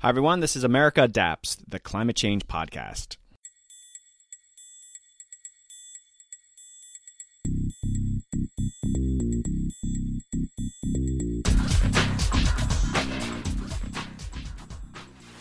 Hi, everyone. This is America Adapts, the climate change podcast.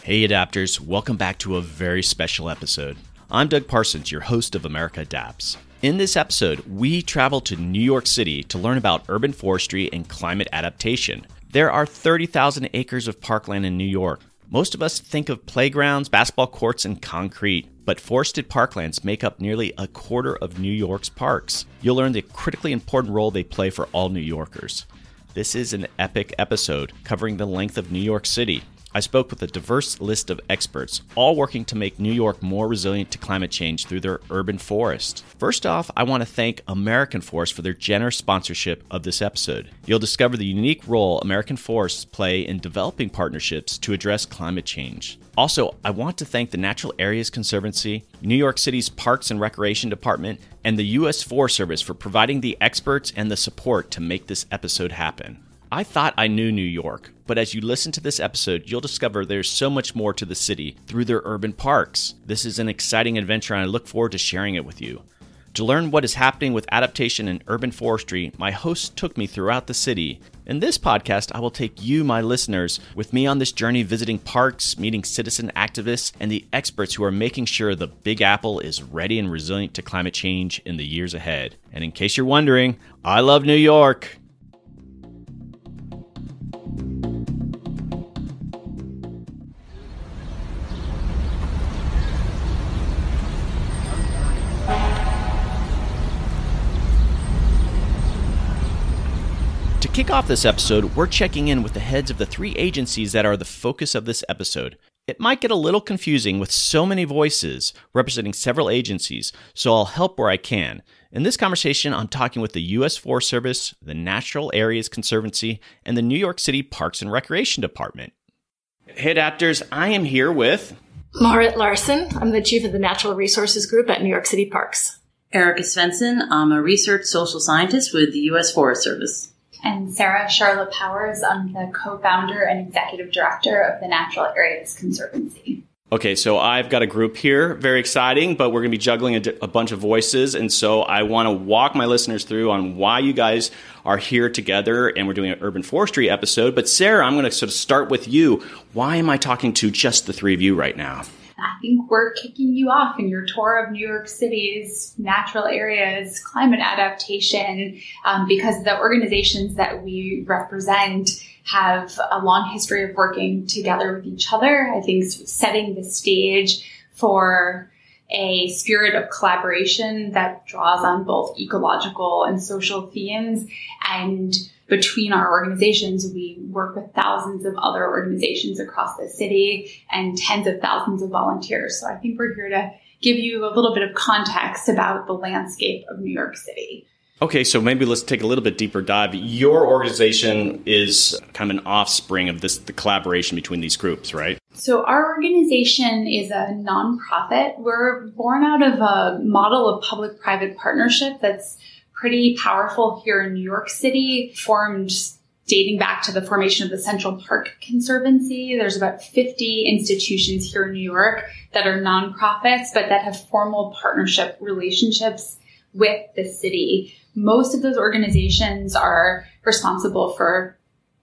Hey, adapters. Welcome back to a very special episode. I'm Doug Parsons, your host of America Adapts. In this episode, we travel to New York City to learn about urban forestry and climate adaptation. There are 30,000 acres of parkland in New York. Most of us think of playgrounds, basketball courts, and concrete, but forested parklands make up nearly a quarter of New York's parks. You'll learn the critically important role they play for all New Yorkers. This is an epic episode covering the length of New York City, I spoke with a diverse list of experts, all working to make New York more resilient to climate change through their urban forest. First off, I want to thank American Forest for their generous sponsorship of this episode. You'll discover the unique role American forests play in developing partnerships to address climate change. Also, I want to thank the Natural Areas Conservancy, New York City's Parks and Recreation Department, and the U.S. Forest Service for providing the experts and the support to make this episode happen. I thought I knew New York, but as you listen to this episode, you'll discover there's so much more to the city through their urban parks. This is an exciting adventure, and I look forward to sharing it with you. To learn what is happening with adaptation and urban forestry, my host took me throughout the city. In this podcast, I will take you, my listeners, with me on this journey visiting parks, meeting citizen activists, and the experts who are making sure the Big Apple is ready and resilient to climate change in the years ahead. And in case you're wondering, I love New York. Kick off this episode, we're checking in with the heads of the three agencies that are the focus of this episode. It might get a little confusing with so many voices representing several agencies, so I'll help where I can. In this conversation, I'm talking with the U.S. Forest Service, the Natural Areas Conservancy, and the New York City Parks and Recreation Department. Hey, adapters, I am here with Marit Larson. I'm the chief of the Natural Resources Group at New York City Parks. Erica Svendsen. I'm a research social scientist with the U.S. Forest Service and Sarah Charlop-Powers. I'm the co-founder and executive director of the Natural Areas Conservancy. Okay, so I've got a group here, very exciting, but we're going to be juggling a, a bunch of voices. And so I want to walk my listeners through on why you guys are here together and we're doing an urban forestry episode. But Sarah, I'm going to sort of start with you. Why am I talking to just the three of you right now? I think we're kicking you off in your tour of New York City's natural areas, climate adaptation, um, because the organizations that we represent have a long history of working together with each other. I think setting the stage for a spirit of collaboration that draws on both ecological and social themes and between our organizations, we work with thousands of other organizations across the city and tens of thousands of volunteers. So I think we're here to give you a little bit of context about the landscape of New York City. Okay, so maybe let's take a little bit deeper dive. Your organization is kind of an offspring of this the collaboration between these groups, right? So our organization is a nonprofit. We're born out of a model of public-private partnership that's pretty powerful here in New York City, formed dating back to the formation of the Central Park Conservancy. There's about 50 institutions here in New York that are nonprofits, but that have formal partnership relationships with the city. Most of those organizations are responsible for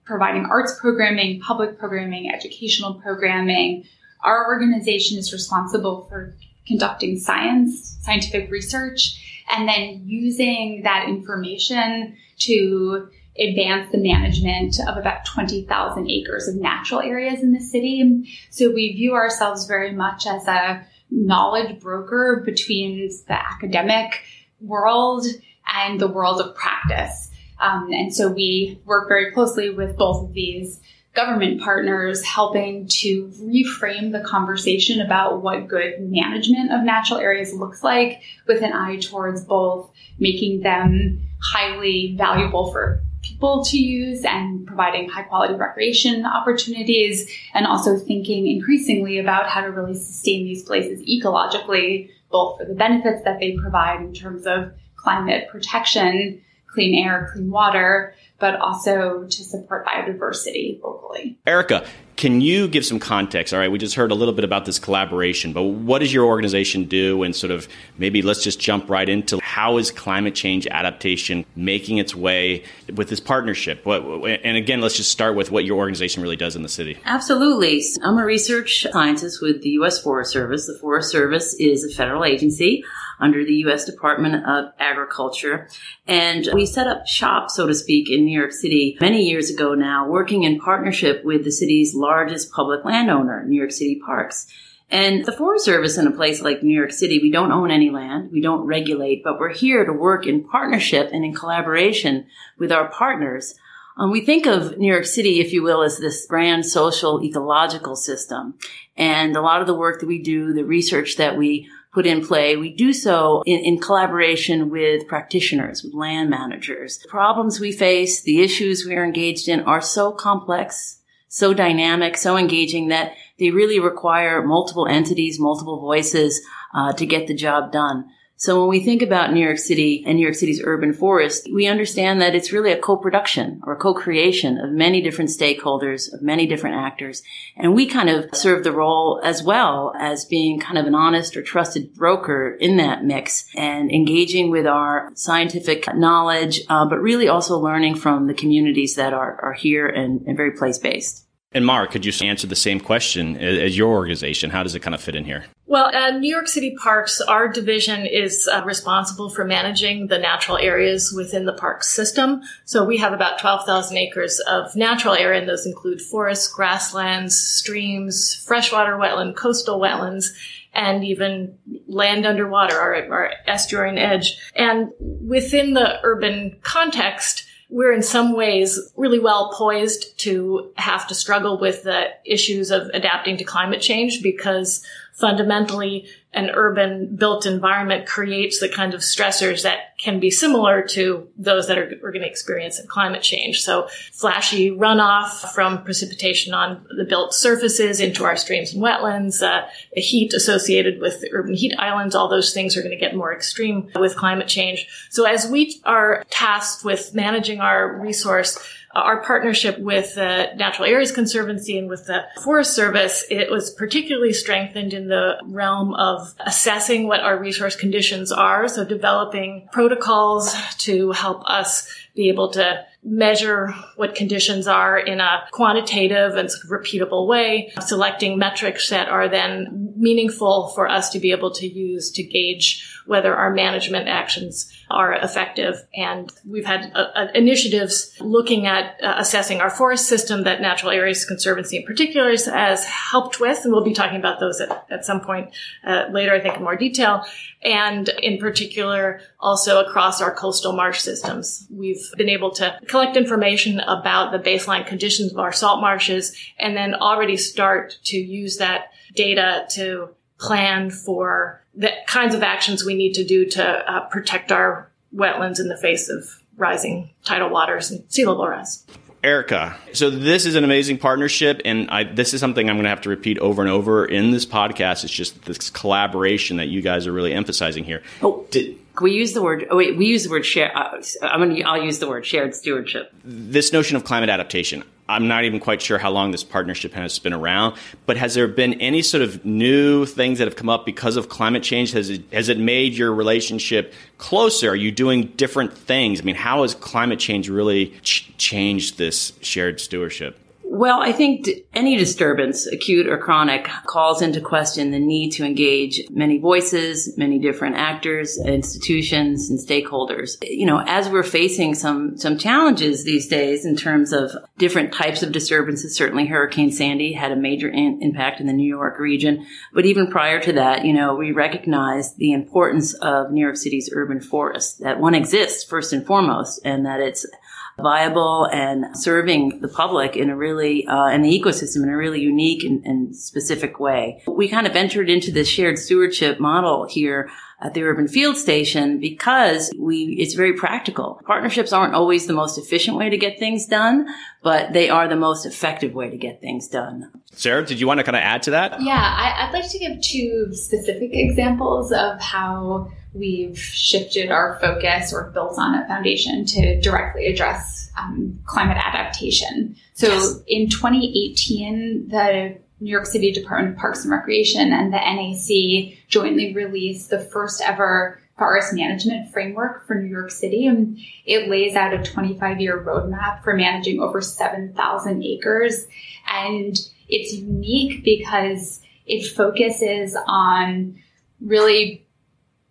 providing arts programming, public programming, educational programming. Our organization is responsible for conducting science, scientific research, and then using that information to advance the management of about 20,000 acres of natural areas in the city. So we view ourselves very much as a knowledge broker between the academic world and the world of practice. Um, and so we work very closely with both of these government partners helping to reframe the conversation about what good management of natural areas looks like with an eye towards both making them highly valuable for people to use and providing high quality recreation opportunities and also thinking increasingly about how to really sustain these places ecologically both for the benefits that they provide in terms of climate protection clean air clean water but also to support biodiversity locally. Erica, Can you give some context? All right, we just heard a little bit about this collaboration, but what does your organization do? And sort of maybe let's just jump right into how is climate change adaptation making its way with this partnership? What, and again, let's just start with what your organization really does in the city. Absolutely. I'm a research scientist with the U.S. Forest Service. The Forest Service is a federal agency under the U.S. Department of Agriculture. And we set up shop, so to speak, in New York City many years ago now, working in partnership with the city's largest public landowner, New York City Parks. And the Forest Service in a place like New York City, we don't own any land, we don't regulate, but we're here to work in partnership and in collaboration with our partners. Um, we think of New York City, if you will, as this grand social ecological system. And a lot of the work that we do, the research that we put in play, we do so in, in, collaboration with practitioners, with land managers. The problems we face, the issues we are engaged in are so complex, so dynamic, so engaging that they really require multiple entities, multiple voices uh, to get the job done. So when we think about New York City and New York City's urban forest, we understand that it's really a co-production or a co-creation of many different stakeholders, of many different actors. And we kind of serve the role as well as being kind of an honest or trusted broker in that mix and engaging with our scientific knowledge, uh, but really also learning from the communities that are, are here and, and very place-based. And Mark, could you answer the same question as your organization? How does it kind of fit in here? Well, at New York City Parks, our division is uh, responsible for managing the natural areas within the park system. So we have about 12,000 acres of natural area, and those include forests, grasslands, streams, freshwater wetland, coastal wetlands, and even land underwater, our, our estuarine edge. And within the urban context, we're in some ways really well poised to have to struggle with the issues of adapting to climate change because fundamentally an urban built environment creates the kind of stressors that can be similar to those that are, we're going to experience in climate change. So flashy runoff from precipitation on the built surfaces into our streams and wetlands, uh, the heat associated with urban heat islands, all those things are going to get more extreme with climate change. So as we are tasked with managing our resource, our partnership with the Natural Areas Conservancy and with the Forest Service, it was particularly strengthened in the realm of assessing what our resource conditions are. So developing protocols to help us be able to measure what conditions are in a quantitative and sort of repeatable way, selecting metrics that are then meaningful for us to be able to use to gauge whether our management actions are effective. And we've had uh, uh, initiatives looking at uh, assessing our forest system that Natural Areas Conservancy in particular has helped with. And we'll be talking about those at, at some point uh, later, I think, in more detail. And in particular, also across our coastal marsh systems. We've been able to collect information about the baseline conditions of our salt marshes and then already start to use that data to plan for the kinds of actions we need to do to uh, protect our wetlands in the face of rising tidal waters and sea level rise. Erica, so this is an amazing partnership, and I, this is something I'm going to have to repeat over and over in this podcast. It's just this collaboration that you guys are really emphasizing here. Oh, Did, we use the word. Oh wait, we use the word share. Uh, I'm to. I'll use the word shared stewardship. This notion of climate adaptation. I'm not even quite sure how long this partnership has been around, but has there been any sort of new things that have come up because of climate change? Has it has it made your relationship closer? Are you doing different things? I mean, how has climate change really ch- changed this shared stewardship? Well, I think any disturbance, acute or chronic, calls into question the need to engage many voices, many different actors, institutions, and stakeholders. You know, as we're facing some, some challenges these days in terms of different types of disturbances, certainly Hurricane Sandy had a major in- impact in the New York region. But even prior to that, you know, we recognized the importance of New York City's urban forest, that one exists first and foremost, and that it's viable and serving the public in a really, uh, and the ecosystem in a really unique and, and, specific way. We kind of entered into this shared stewardship model here at the urban field station because we it's very practical. Partnerships aren't always the most efficient way to get things done, but they are the most effective way to get things done. Sarah, did you want to kind of add to that? Yeah, I, would like to give two specific examples of how we've shifted our focus or built on a foundation to directly address um, climate adaptation. So yes. in 2018, the New York City Department of Parks and Recreation and the NAC jointly released the first ever forest management framework for New York City. And it lays out a 25 year roadmap for managing over 7,000 acres. And it's unique because it focuses on really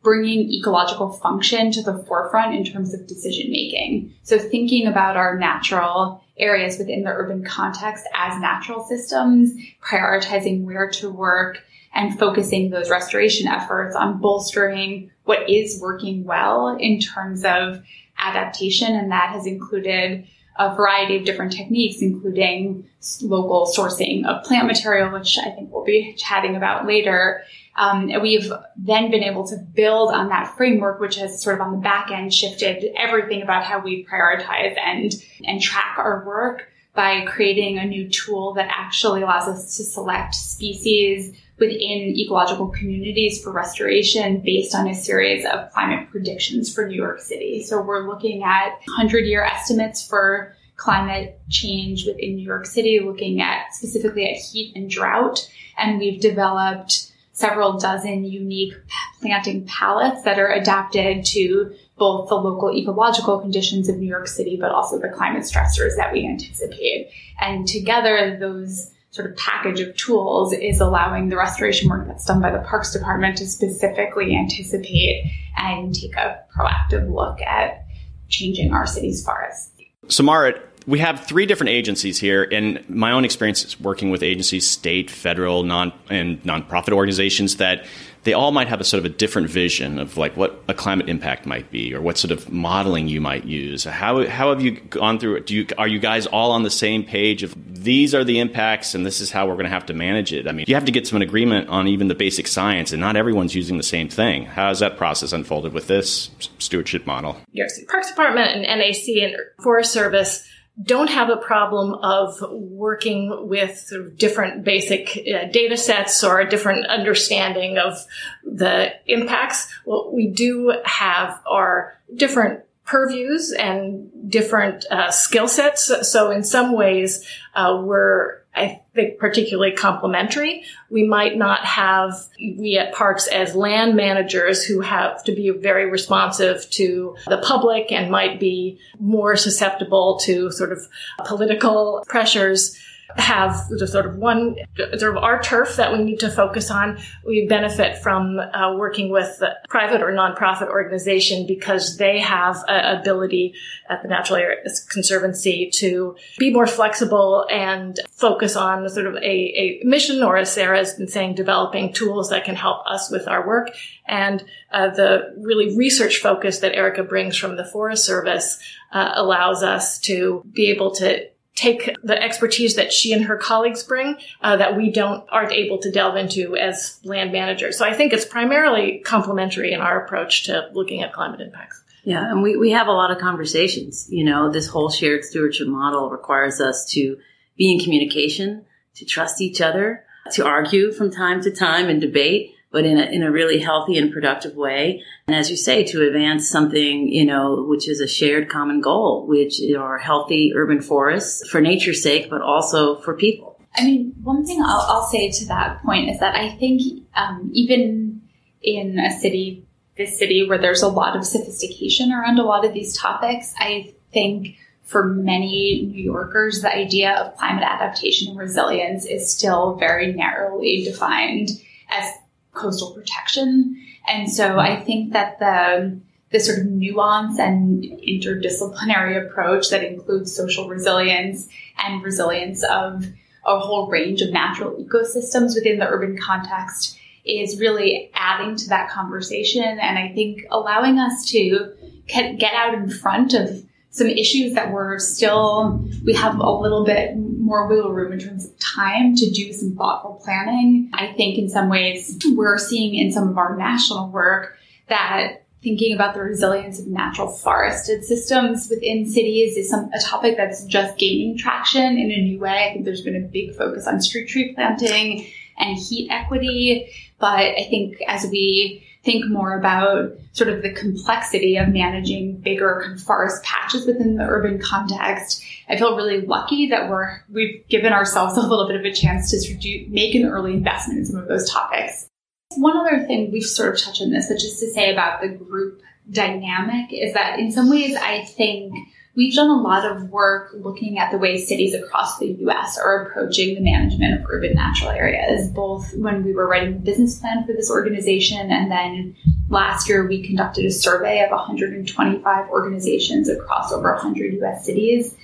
bringing ecological function to the forefront in terms of decision making. So thinking about our natural areas within the urban context as natural systems, prioritizing where to work and focusing those restoration efforts on bolstering what is working well in terms of adaptation. And that has included a variety of different techniques, including local sourcing of plant material, which I think we'll be chatting about later, um, we've then been able to build on that framework, which has sort of on the back end shifted everything about how we prioritize and, and track our work by creating a new tool that actually allows us to select species within ecological communities for restoration based on a series of climate predictions for New York City. So we're looking at 100 year estimates for climate change within New York City, looking at specifically at heat and drought. And we've developed several dozen unique planting palettes that are adapted to both the local ecological conditions of New York City, but also the climate stressors that we anticipate. And together, those sort of package of tools is allowing the restoration work that's done by the Parks Department to specifically anticipate and take a proactive look at changing our city's forests. So, Marit, we have three different agencies here. In my own experience is working with agencies, state, federal, non and nonprofit organizations, that they all might have a sort of a different vision of like what a climate impact might be, or what sort of modeling you might use. How how have you gone through it? Do you are you guys all on the same page of these are the impacts and this is how we're going to have to manage it? I mean, you have to get some agreement on even the basic science, and not everyone's using the same thing. How has that process unfolded with this stewardship model? Yes, Parks Department and NAC and Forest Service don't have a problem of working with different basic uh, data sets or a different understanding of the impacts. What we do have are different purviews and different uh, skill sets. So in some ways, uh, we're I think particularly complementary. We might not have we at parks as land managers who have to be very responsive to the public and might be more susceptible to sort of political pressures have the sort of one sort of our turf that we need to focus on. We benefit from uh, working with private or nonprofit organization because they have ability at the Natural Areas Conservancy to be more flexible and focus on sort of a, a mission, or as Sarah has been saying, developing tools that can help us with our work. And uh, the really research focus that Erica brings from the Forest Service uh, allows us to be able to take the expertise that she and her colleagues bring uh, that we don't aren't able to delve into as land managers. So I think it's primarily complementary in our approach to looking at climate impacts. Yeah, and we, we have a lot of conversations. You know, this whole shared stewardship model requires us to be in communication, to trust each other, to argue from time to time and debate, but in a, in a really healthy and productive way. And as you say, to advance something, you know, which is a shared common goal, which are healthy urban forests for nature's sake, but also for people. I mean, one thing I'll, I'll say to that point is that I think um, even in a city, this city where there's a lot of sophistication around a lot of these topics, I think for many New Yorkers, the idea of climate adaptation and resilience is still very narrowly defined as coastal protection. And so I think that the the sort of nuance and interdisciplinary approach that includes social resilience and resilience of a whole range of natural ecosystems within the urban context is really adding to that conversation and I think allowing us to get out in front of some issues that we're still, we have a little bit more wiggle room in terms of time to do some thoughtful planning. I think in some ways we're seeing in some of our national work that thinking about the resilience of natural forested systems within cities is some, a topic that's just gaining traction in a new way. I think there's been a big focus on street tree planting and heat equity. But I think as we think more about sort of the complexity of managing bigger forest patches within the urban context, I feel really lucky that we're we've given ourselves a little bit of a chance to do, make an early investment in some of those topics. One other thing we've sort of touched on this, but just to say about the group dynamic is that in some ways I think we've done a lot of work looking at the way cities across the US are approaching the management of urban natural areas, both when we were writing the business plan for this organization and then last year we conducted a survey of 125 organizations across over 100 US cities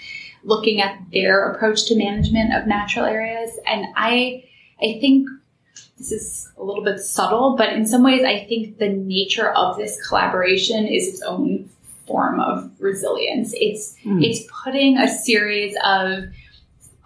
looking at their approach to management of natural areas. And I I think this is a little bit subtle, but in some ways, I think the nature of this collaboration is its own form of resilience. It's mm. it's putting a series of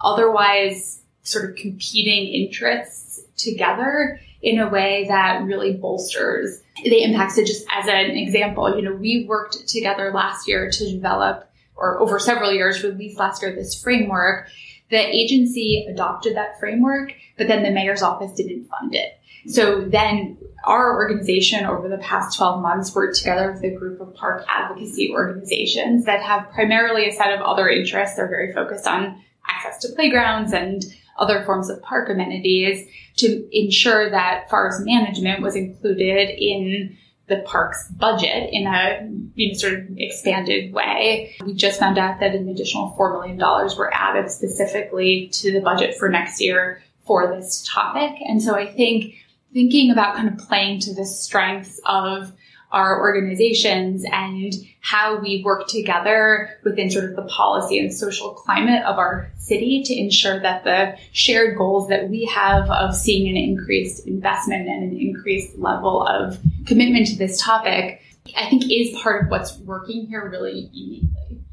otherwise sort of competing interests together in a way that really bolsters the impacts. So just as an example, you know, we worked together last year to develop or over several years released last year this framework the agency adopted that framework, but then the mayor's office didn't fund it. So then our organization over the past 12 months worked together with a group of park advocacy organizations that have primarily a set of other interests. They're very focused on access to playgrounds and other forms of park amenities to ensure that forest management was included in the park's budget in a you know, sort of expanded way. We just found out that an additional $4 million were added specifically to the budget for next year for this topic. And so I think thinking about kind of playing to the strengths of our organizations and how we work together within sort of the policy and social climate of our city to ensure that the shared goals that we have of seeing an increased investment and an increased level of commitment to this topic, I think is part of what's working here really uniquely.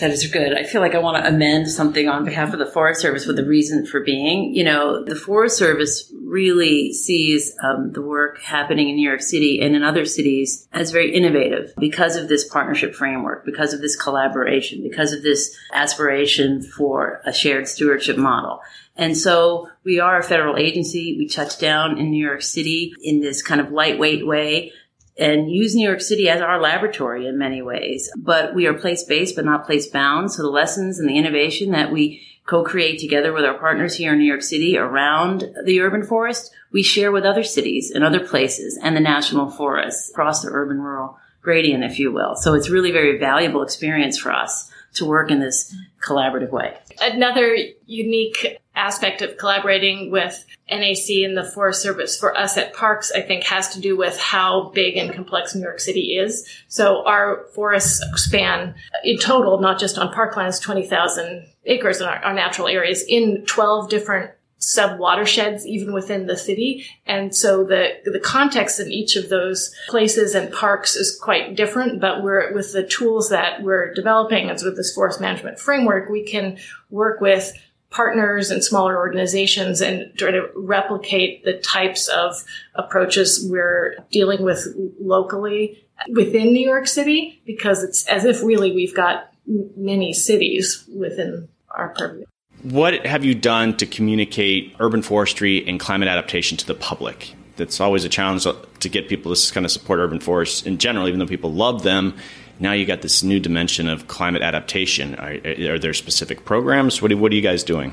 That is good. I feel like I want to amend something on behalf of the Forest Service with the reason for being. You know, the Forest Service really sees um, the work happening in New York City and in other cities as very innovative because of this partnership framework, because of this collaboration, because of this aspiration for a shared stewardship model. And so we are a federal agency. We touch down in New York City in this kind of lightweight way and use New York City as our laboratory in many ways. But we are place based, but not place bound. So the lessons and the innovation that we co-create together with our partners here in New York City around the urban forest, we share with other cities and other places and the national forests across the urban rural gradient, if you will. So it's really very valuable experience for us to work in this collaborative way. Another unique aspect of collaborating with NAC and the Forest Service for us at Parks, I think, has to do with how big and complex New York City is. So our forests span in total, not just on parklands, 20,000 acres in our, our natural areas in 12 different sub watersheds even within the city. And so the, the context in each of those places and parks is quite different, but we're with the tools that we're developing and of this forest management framework, we can work with partners and smaller organizations and try to replicate the types of approaches we're dealing with locally within New York City because it's as if really we've got many cities within our purview. What have you done to communicate urban forestry and climate adaptation to the public? That's always a challenge to get people to kind of support urban forests in general, even though people love them. Now you got this new dimension of climate adaptation. Are, are there specific programs? What what are you guys doing?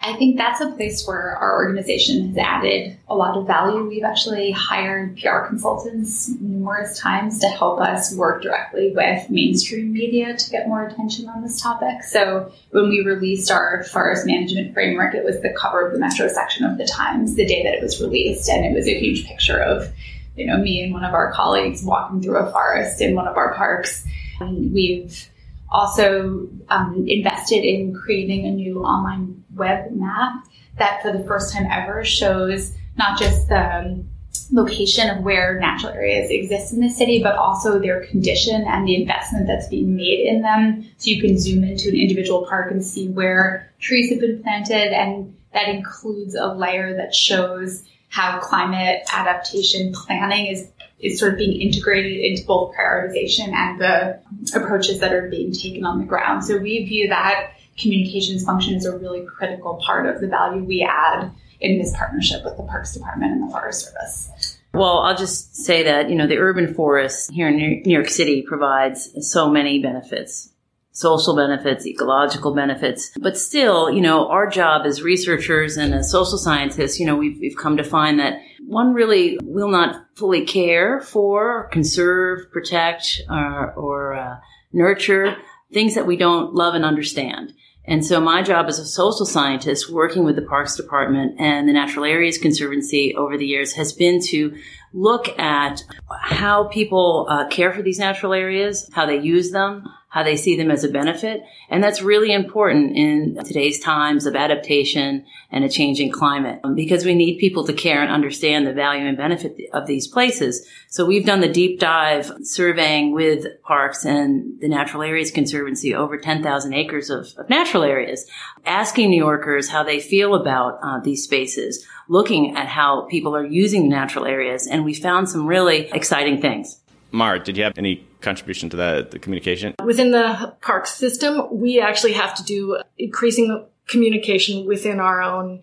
I think that's a place where our organization has added a lot of value. We've actually hired PR consultants numerous times to help us work directly with mainstream media to get more attention on this topic. So when we released our forest management framework, it was the cover of the Metro section of the Times the day that it was released, and it was a huge picture of you know me and one of our colleagues walking through a forest in one of our parks. And we've also um, invested in creating a new online web map that for the first time ever shows not just the um, location of where natural areas exist in the city, but also their condition and the investment that's being made in them. So you can zoom into an individual park and see where trees have been planted, and that includes a layer that shows how climate adaptation planning is is sort of being integrated into both prioritization and the approaches that are being taken on the ground. So we view that communications function as a really critical part of the value we add in this partnership with the Parks Department and the Forest Service. Well, I'll just say that, you know, the urban forest here in New York City provides so many benefits social benefits, ecological benefits. But still, you know, our job as researchers and as social scientists, you know, we've, we've come to find that one really will not fully care for, conserve, protect, or, or uh, nurture things that we don't love and understand. And so my job as a social scientist working with the Parks Department and the Natural Areas Conservancy over the years has been to look at how people uh, care for these natural areas, how they use them, how they see them as a benefit. And that's really important in today's times of adaptation and a changing climate um, because we need people to care and understand the value and benefit of these places. So we've done the deep dive surveying with parks and the Natural Areas Conservancy over 10,000 acres of, of, natural areas, asking New Yorkers how they feel about uh, these spaces, looking at how people are using natural areas. And we found some really exciting things. Mara, did you have any contribution to that, the communication? Within the park system, we actually have to do increasing communication within our own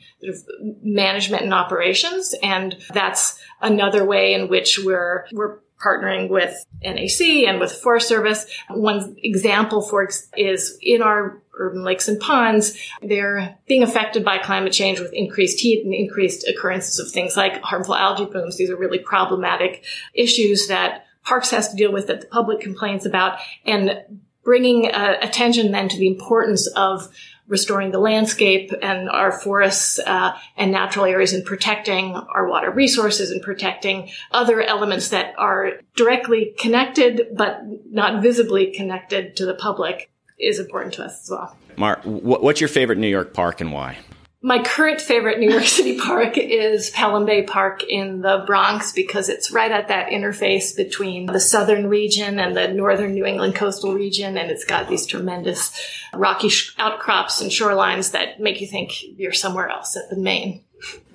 management and operations. And that's another way in which we're, we're partnering with NAC and with Forest Service. One example for is in our urban lakes and ponds, they're being affected by climate change with increased heat and increased occurrences of things like harmful algae blooms. These are really problematic issues that Parks has to deal with that the public complains about and bringing uh, attention then to the importance of restoring the landscape and our forests uh, and natural areas and protecting our water resources and protecting other elements that are directly connected but not visibly connected to the public is important to us as well. Mark, what's your favorite New York park and why? My current favorite New York City park is Pelham Bay Park in the Bronx because it's right at that interface between the southern region and the northern New England coastal region. And it's got these tremendous rocky outcrops and shorelines that make you think you're somewhere else at the Maine.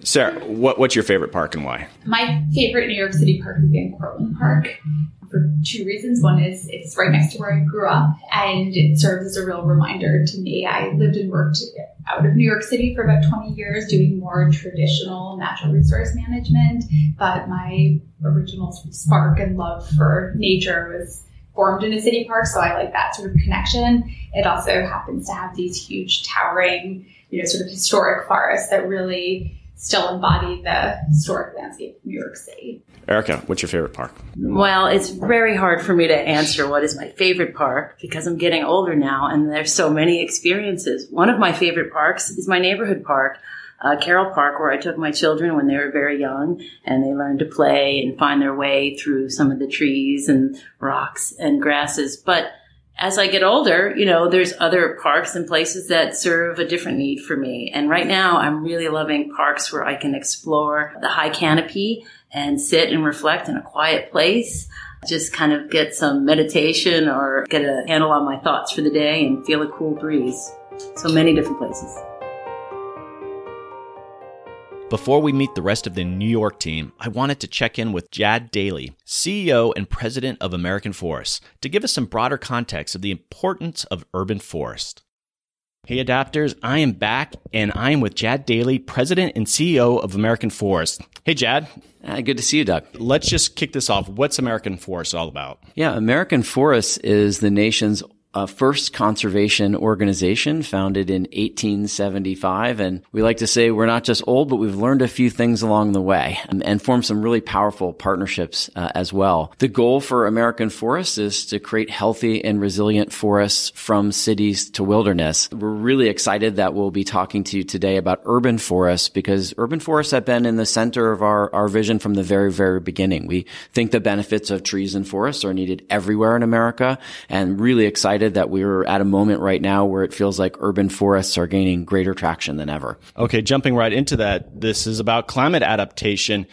Sarah, what, what's your favorite park and why? My favorite New York City park is Van Cortlandt Park for two reasons. One is it's right next to where I grew up and it serves as a real reminder to me. I lived and worked out of New York City for about 20 years doing more traditional natural resource management, but my original spark and love for nature was formed in a city park, so I like that sort of connection. It also happens to have these huge towering, you know, sort of historic forests that really still embody the historic landscape of New York City. Erica, what's your favorite park? Well, it's very hard for me to answer what is my favorite park because I'm getting older now and there's so many experiences. One of my favorite parks is my neighborhood park. Uh, Carroll Park, where I took my children when they were very young, and they learned to play and find their way through some of the trees and rocks and grasses. But as I get older, you know, there's other parks and places that serve a different need for me. And right now, I'm really loving parks where I can explore the high canopy and sit and reflect in a quiet place. Just kind of get some meditation or get a handle on my thoughts for the day and feel a cool breeze. So many different places. Before we meet the rest of the New York team, I wanted to check in with Jad Daley, CEO and President of American Forest, to give us some broader context of the importance of urban forest. Hey adapters, I am back and I am with Jad Daley, President and CEO of American Forest. Hey Jad. Uh, good to see you, Doug. Let's just kick this off. What's American Forest all about? Yeah, American Forest is the nation's a first conservation organization founded in 1875. And we like to say we're not just old, but we've learned a few things along the way and, and formed some really powerful partnerships uh, as well. The goal for American Forests is to create healthy and resilient forests from cities to wilderness. We're really excited that we'll be talking to you today about urban forests because urban forests have been in the center of our, our vision from the very, very beginning. We think the benefits of trees and forests are needed everywhere in America and really excited excited that we're at a moment right now where it feels like urban forests are gaining greater traction than ever. Okay, jumping right into that, this is about climate adaptation.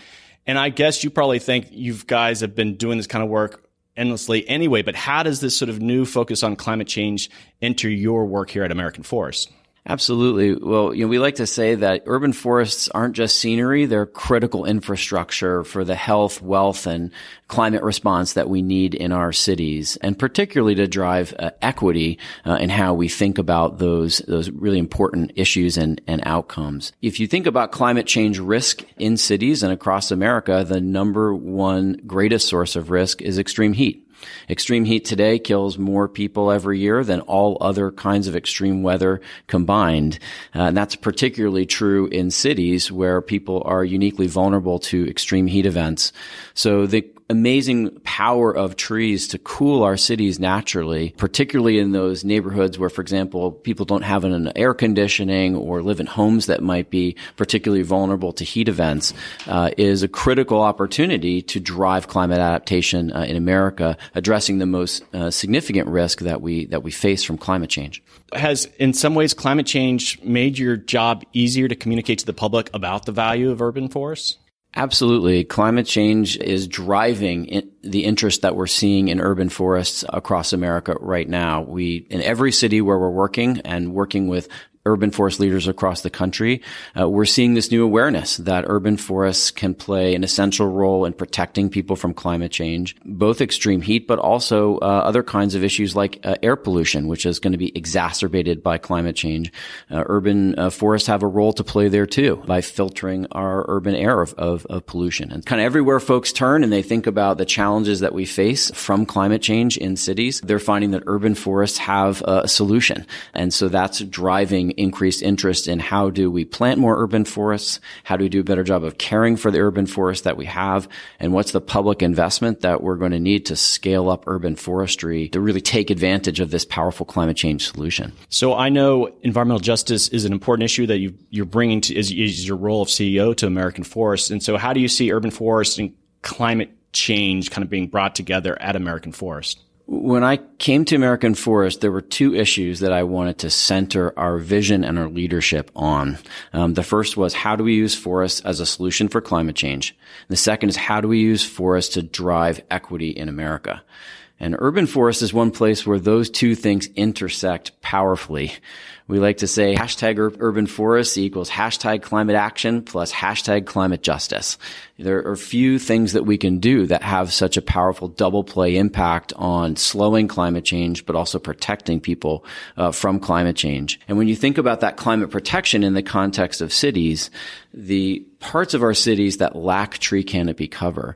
And I guess you probably think you guys have been doing this kind of work endlessly anyway, but how does this sort of new focus on climate change enter your work here at American Forest? Absolutely. Well, you know, we like to say that urban forests aren't just scenery, they're critical infrastructure for the health, wealth, and climate response that we need in our cities, and particularly to drive uh, equity uh, in how we think about those, those really important issues and, and outcomes. If you think about climate change risk in cities and across America, the number one greatest source of risk is extreme heat. Extreme heat today kills more people every year than all other kinds of extreme weather combined. Uh, and that's particularly true in cities where people are uniquely vulnerable to extreme heat events. So the amazing power of trees to cool our cities naturally, particularly in those neighborhoods where, for example, people don't have an air conditioning or live in homes that might be particularly vulnerable to heat events, uh, is a critical opportunity to drive climate adaptation uh, in America, addressing the most uh, significant risk that we that we face from climate change. Has in some ways climate change made your job easier to communicate to the public about the value of urban forests? Absolutely. Climate change is driving in the interest that we're seeing in urban forests across America right now. We, in every city where we're working and working with urban forest leaders across the country, uh, we're seeing this new awareness that urban forests can play an essential role in protecting people from climate change, both extreme heat, but also uh, other kinds of issues like uh, air pollution, which is going to be exacerbated by climate change. Uh, urban uh, forests have a role to play there too by filtering our urban air of, of, of pollution. And kind of everywhere folks turn and they think about the challenges that we face from climate change in cities, they're finding that urban forests have a solution. And so that's driving increased interest in how do we plant more urban forests? How do we do a better job of caring for the urban forests that we have? And what's the public investment that we're going to need to scale up urban forestry to really take advantage of this powerful climate change solution? So I know environmental justice is an important issue that you, you're bringing to is, is your role of CEO to American Forests. And so how do you see urban forests and climate change kind of being brought together at American Forest? When I came to American Forest, there were two issues that I wanted to center our vision and our leadership on. Um, the first was how do we use forests as a solution for climate change? The second is how do we use forests to drive equity in America? And urban forest is one place where those two things intersect powerfully. We like to say hashtag urban forests equals hashtag climate action plus hashtag climate justice. There are few things that we can do that have such a powerful double play impact on slowing climate change, but also protecting people uh, from climate change. And when you think about that climate protection in the context of cities, the parts of our cities that lack tree canopy cover,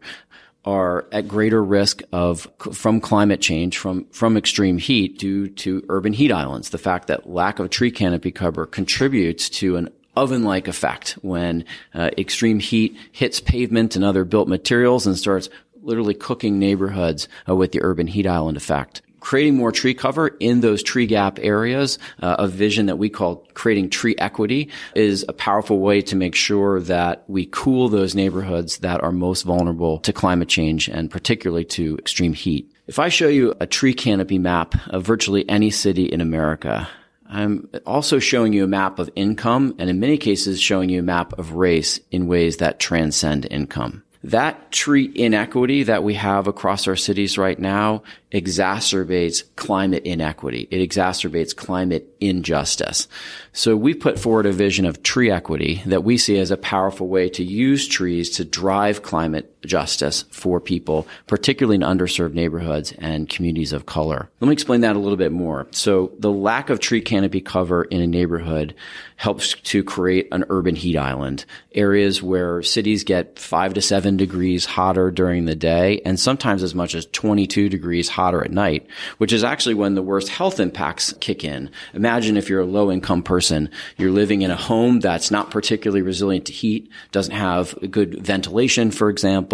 are at greater risk of from climate change from from extreme heat due to urban heat islands. The fact that lack of tree canopy cover contributes to an oven-like effect when uh, extreme heat hits pavement and other built materials and starts literally cooking neighborhoods uh, with the urban heat island effect creating more tree cover in those tree gap areas, uh, a vision that we call creating tree equity is a powerful way to make sure that we cool those neighborhoods that are most vulnerable to climate change and particularly to extreme heat. If I show you a tree canopy map of virtually any city in America, I'm also showing you a map of income and in many cases showing you a map of race in ways that transcend income. That tree inequity that we have across our cities right now exacerbates climate inequity. It exacerbates climate injustice. So we put forward a vision of tree equity that we see as a powerful way to use trees to drive climate justice for people, particularly in underserved neighborhoods and communities of color. Let me explain that a little bit more. So the lack of tree canopy cover in a neighborhood helps to create an urban heat island, areas where cities get five to seven degrees hotter during the day and sometimes as much as 22 degrees hotter at night, which is actually when the worst health impacts kick in. Imagine if you're a low income person, you're living in a home that's not particularly resilient to heat, doesn't have good ventilation, for example,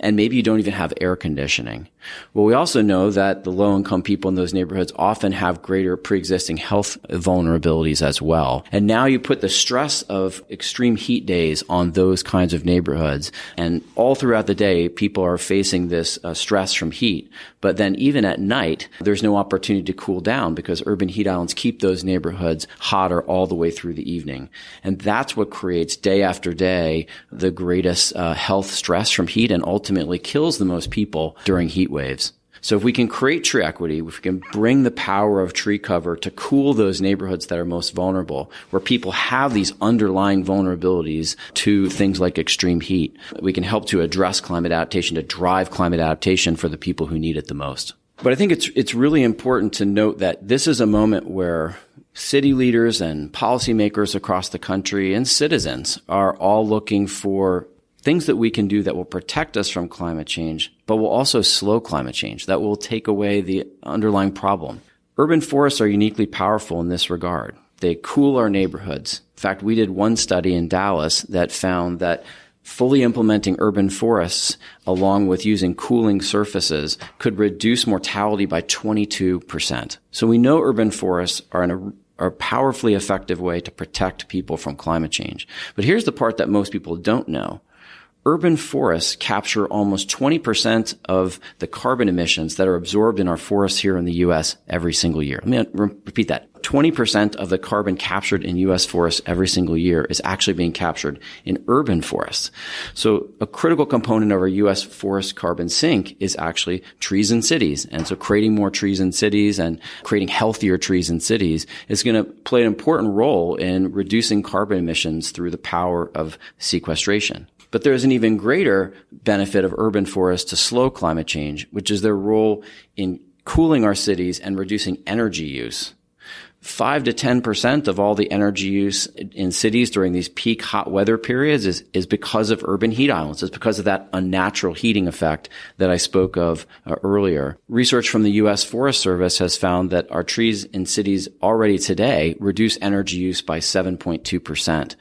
and maybe you don't even have air conditioning. Well, we also know that the low income people in those neighborhoods often have greater pre-existing health vulnerabilities as well. And now you put the stress of extreme heat days on those kinds of neighborhoods. And all throughout the day, people are facing this uh, stress from heat. But then even at night, there's no opportunity to cool down because urban heat islands keep those neighborhoods hotter all the way through the evening. And that's what creates day after day the greatest uh, health stress from heat and ultimately kills the most people during heat waves. So if we can create tree equity, if we can bring the power of tree cover to cool those neighborhoods that are most vulnerable, where people have these underlying vulnerabilities to things like extreme heat, we can help to address climate adaptation, to drive climate adaptation for the people who need it the most. But I think it's, it's really important to note that this is a moment where city leaders and policymakers across the country and citizens are all looking for things that we can do that will protect us from climate change, but will also slow climate change, that will take away the underlying problem. Urban forests are uniquely powerful in this regard. They cool our neighborhoods. In fact, we did one study in Dallas that found that fully implementing urban forests along with using cooling surfaces could reduce mortality by 22%. So we know urban forests are an are a powerfully effective way to protect people from climate change. But here's the part that most people don't know. Urban forests capture almost 20% of the carbon emissions that are absorbed in our forests here in the U.S. every single year. Let me repeat that. 20% of the carbon captured in U.S. forests every single year is actually being captured in urban forests. So a critical component of our U.S. forest carbon sink is actually trees in cities. And so creating more trees in cities and creating healthier trees in cities is going to play an important role in reducing carbon emissions through the power of sequestration. But there's an even greater benefit of urban forests to slow climate change, which is their role in cooling our cities and reducing energy use. 5 to 10% of all the energy use in cities during these peak hot weather periods is, is because of urban heat islands. It's because of that unnatural heating effect that I spoke of uh, earlier. Research from the U.S. Forest Service has found that our trees in cities already today reduce energy use by 7.2%.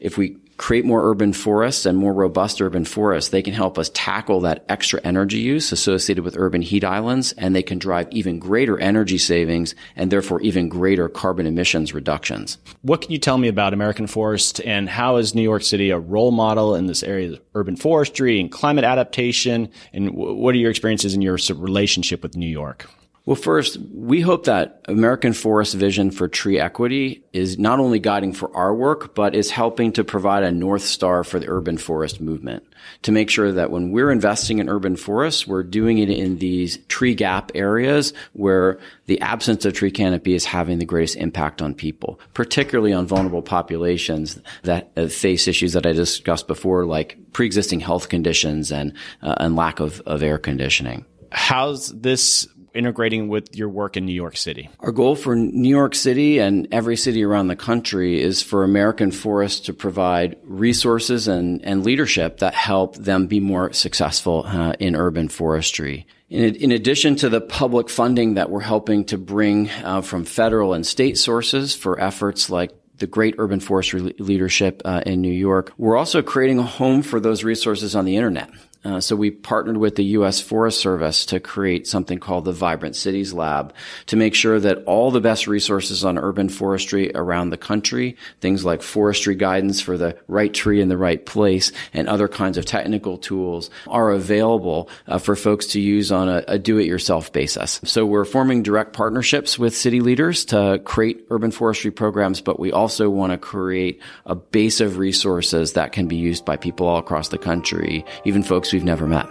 If we create more urban forests and more robust urban forests, they can help us tackle that extra energy use associated with urban heat islands, and they can drive even greater energy savings and therefore even greater carbon emissions reductions. What can you tell me about American Forest and how is New York City a role model in this area of urban forestry and climate adaptation? And what are your experiences in your relationship with New York? Well, first, we hope that American Forest vision for tree equity is not only guiding for our work, but is helping to provide a North Star for the urban forest movement to make sure that when we're investing in urban forests, we're doing it in these tree gap areas where the absence of tree canopy is having the greatest impact on people, particularly on vulnerable populations that face issues that I discussed before, like pre-existing health conditions and, uh, and lack of, of air conditioning. How's this integrating with your work in New York City? Our goal for New York City and every city around the country is for American Forest to provide resources and, and leadership that help them be more successful uh, in urban forestry. In, in, addition to the public funding that we're helping to bring uh, from federal and state sources for efforts like the great urban forestry leadership uh, in New York. We're also creating a home for those resources on the internet. Uh, so we partnered with the U.S. Forest Service to create something called the Vibrant Cities Lab to make sure that all the best resources on urban forestry around the country, things like forestry guidance for the right tree in the right place and other kinds of technical tools are available uh, for folks to use on a, a do-it-yourself basis. So we're forming direct partnerships with city leaders to create urban forestry programs, but we also want to create a base of resources that can be used by people all across the country, even folks folks we've never met.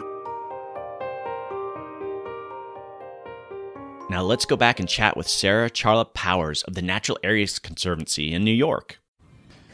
Now let's go back and chat with Sarah Charlop-Powers of the Natural Areas Conservancy in New York.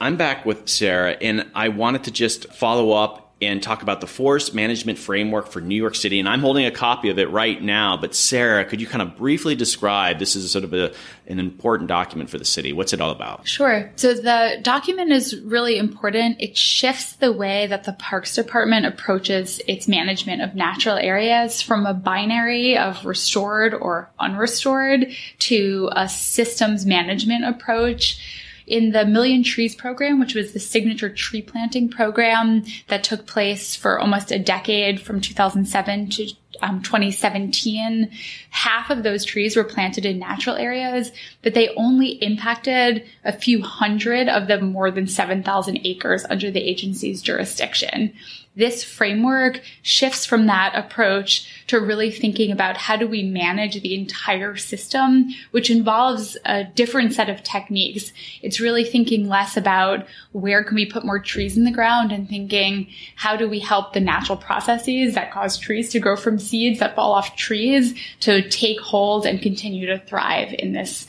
I'm back with Sarah, and I wanted to just follow up and talk about the forest management framework for New York City. And I'm holding a copy of it right now. But Sarah, could you kind of briefly describe this is sort of a, an important document for the city? What's it all about? Sure. So the document is really important. It shifts the way that the Parks Department approaches its management of natural areas from a binary of restored or unrestored to a systems management approach in the Million Trees program, which was the signature tree planting program that took place for almost a decade from 2007 to um, 2017, half of those trees were planted in natural areas, but they only impacted a few hundred of the more than 7,000 acres under the agency's jurisdiction. This framework shifts from that approach to really thinking about how do we manage the entire system, which involves a different set of techniques. It's really thinking less about where can we put more trees in the ground and thinking how do we help the natural processes that cause trees to grow from seeds that fall off trees to take hold and continue to thrive in this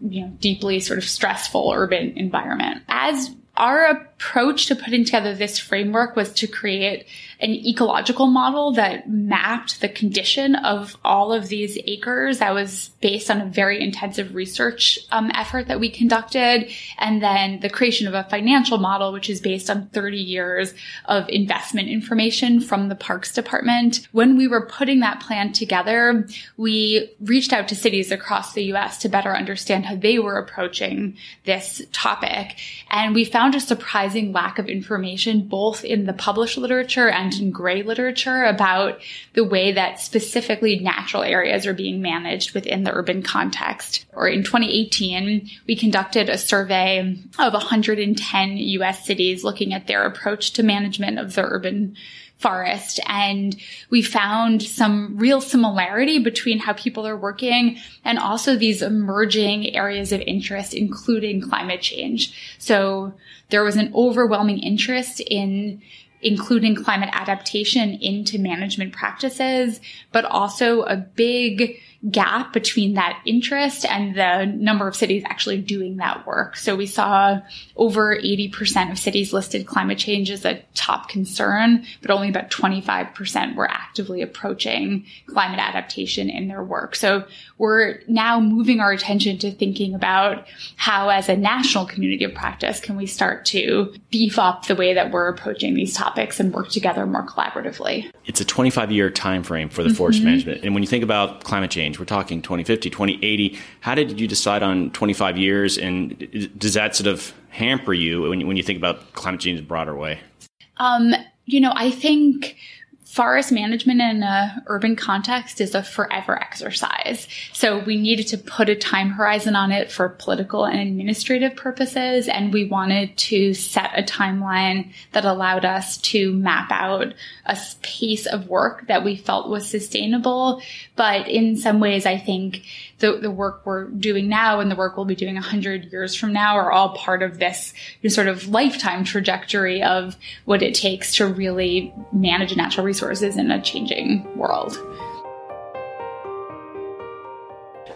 you know, deeply sort of stressful urban environment. As our approach to putting together this framework was to create an ecological model that mapped the condition of all of these acres. That was based on a very intensive research um, effort that we conducted. And then the creation of a financial model, which is based on 30 years of investment information from the Parks Department. When we were putting that plan together, we reached out to cities across the US to better understand how they were approaching this topic. And we found a surprising lack of information both in the published literature and in gray literature about the way that specifically natural areas are being managed within the urban context. Or in 2018, we conducted a survey of 110 US cities looking at their approach to management of the urban forest. And we found some real similarity between how people are working and also these emerging areas of interest, including climate change. So there was an overwhelming interest in including climate adaptation into management practices, but also a big gap between that interest and the number of cities actually doing that work. So we saw over 80% of cities listed climate change as a top concern, but only about 25% were actively approaching climate adaptation in their work. So we're now moving our attention to thinking about how as a national community of practice can we start to beef up the way that we're approaching these topics and work together more collaboratively. It's a 25 year time frame for the mm-hmm. forest management. And when you think about climate change, We're talking 2050, 2080. How did you decide on 25 years? And does that sort of hamper you when you, when you think about climate change in a broader way? Um, you know, I think forest management in an urban context is a forever exercise. So we needed to put a time horizon on it for political and administrative purposes. And we wanted to set a timeline that allowed us to map out a pace of work that we felt was sustainable. But in some ways, I think the, the work we're doing now and the work we'll be doing 100 years from now are all part of this sort of lifetime trajectory of what it takes to really manage natural resources in a changing world.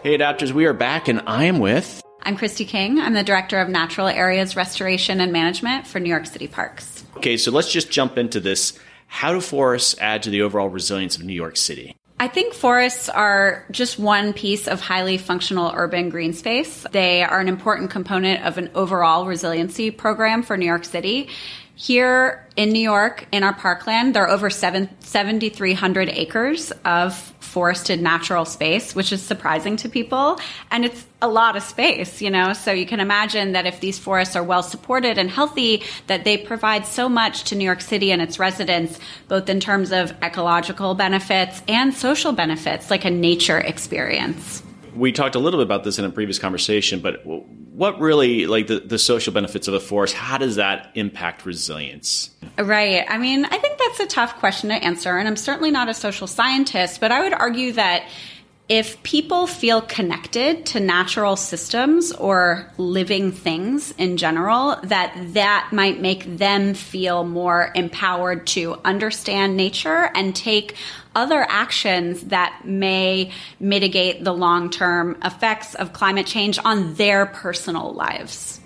Hey, adapters, we are back, and I am with. I'm Kristy King. I'm the Director of Natural Areas Restoration and Management for New York City Parks. Okay, so let's just jump into this. How do forests add to the overall resilience of New York City? I think forests are just one piece of highly functional urban green space. They are an important component of an overall resiliency program for New York City. Here in New York, in our parkland, there are over 7,300 acres of forested natural space, which is surprising to people. And it's a lot of space, you know? So you can imagine that if these forests are well supported and healthy, that they provide so much to New York City and its residents, both in terms of ecological benefits and social benefits, like a nature experience we talked a little bit about this in a previous conversation, but what really, like the, the social benefits of a forest, how does that impact resilience? Right. I mean, I think that's a tough question to answer. And I'm certainly not a social scientist, but I would argue that if people feel connected to natural systems or living things in general that that might make them feel more empowered to understand nature and take other actions that may mitigate the long-term effects of climate change on their personal lives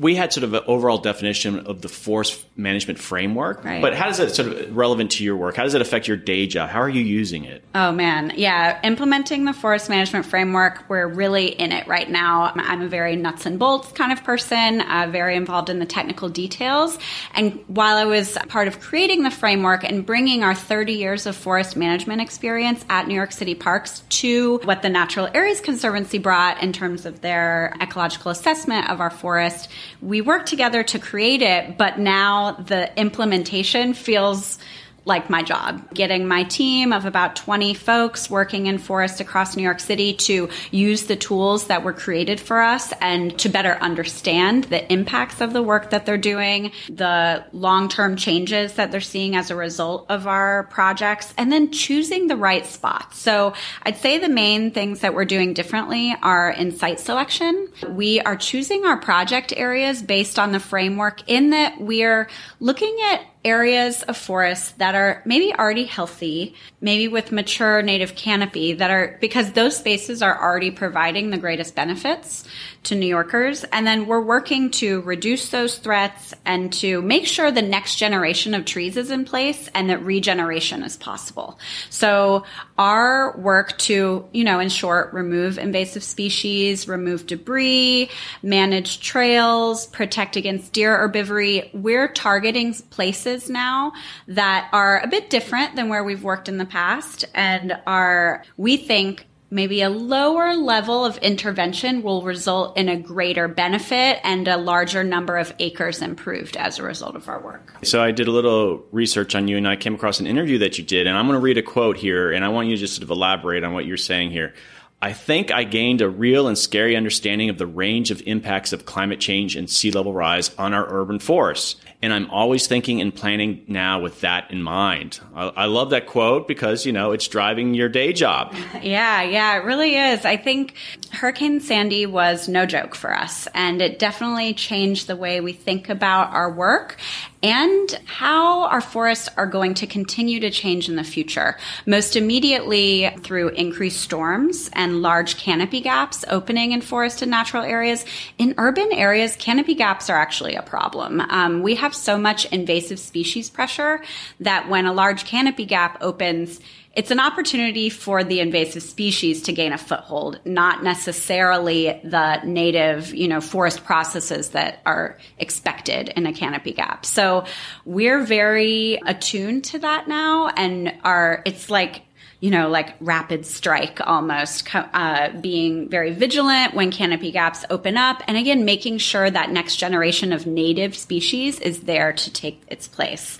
we had sort of an overall definition of the forest management framework, right. but how does that sort of relevant to your work? How does it affect your day job? How are you using it? Oh man, yeah, implementing the forest management framework, we're really in it right now. I'm a very nuts and bolts kind of person, uh, very involved in the technical details. And while I was part of creating the framework and bringing our 30 years of forest management experience at New York City Parks to what the Natural Areas Conservancy brought in terms of their ecological assessment of our forest, we worked together to create it, but now the implementation feels like my job. Getting my team of about 20 folks working in forests across New York City to use the tools that were created for us and to better understand the impacts of the work that they're doing, the long term changes that they're seeing as a result of our projects, and then choosing the right spots. So I'd say the main things that we're doing differently are in site selection. We are choosing our project areas based on the framework in that we're looking at areas of forests that are maybe already healthy, maybe with mature native canopy that are because those spaces are already providing the greatest benefits to New Yorkers. And then we're working to reduce those threats and to make sure the next generation of trees is in place and that regeneration is possible. So our work to, you know, in short, remove invasive species, remove debris, manage trails, protect against deer herbivory, we're targeting places now that are a bit different than where we've worked in the past and are, we think, maybe a lower level of intervention will result in a greater benefit and a larger number of acres improved as a result of our work. So I did a little research on you and I came across an interview that you did and I'm going to read a quote here and I want you to just sort of elaborate on what you're saying here. I think I gained a real and scary understanding of the range of impacts of climate change and sea level rise on our urban forests. And I'm always thinking and planning now with that in mind. I, I, love that quote because, you know, it's driving your day job. Yeah, yeah, it really is. I think Hurricane Sandy was no joke for us, and it definitely changed the way we think about our work and how our forests are going to continue to change in the future. Most immediately through increased storms and large canopy gaps opening in forested natural areas. In urban areas, canopy gaps are actually a problem. Um, we have so much invasive species pressure that when a large canopy gap opens, it's an opportunity for the invasive species to gain a foothold, not necessarily the native, you know, forest processes that are expected in a canopy gap. So we're very attuned to that now and are, it's like, you know, like rapid strike almost, uh, being very vigilant when canopy gaps open up. And again, making sure that next generation of native species is there to take its place.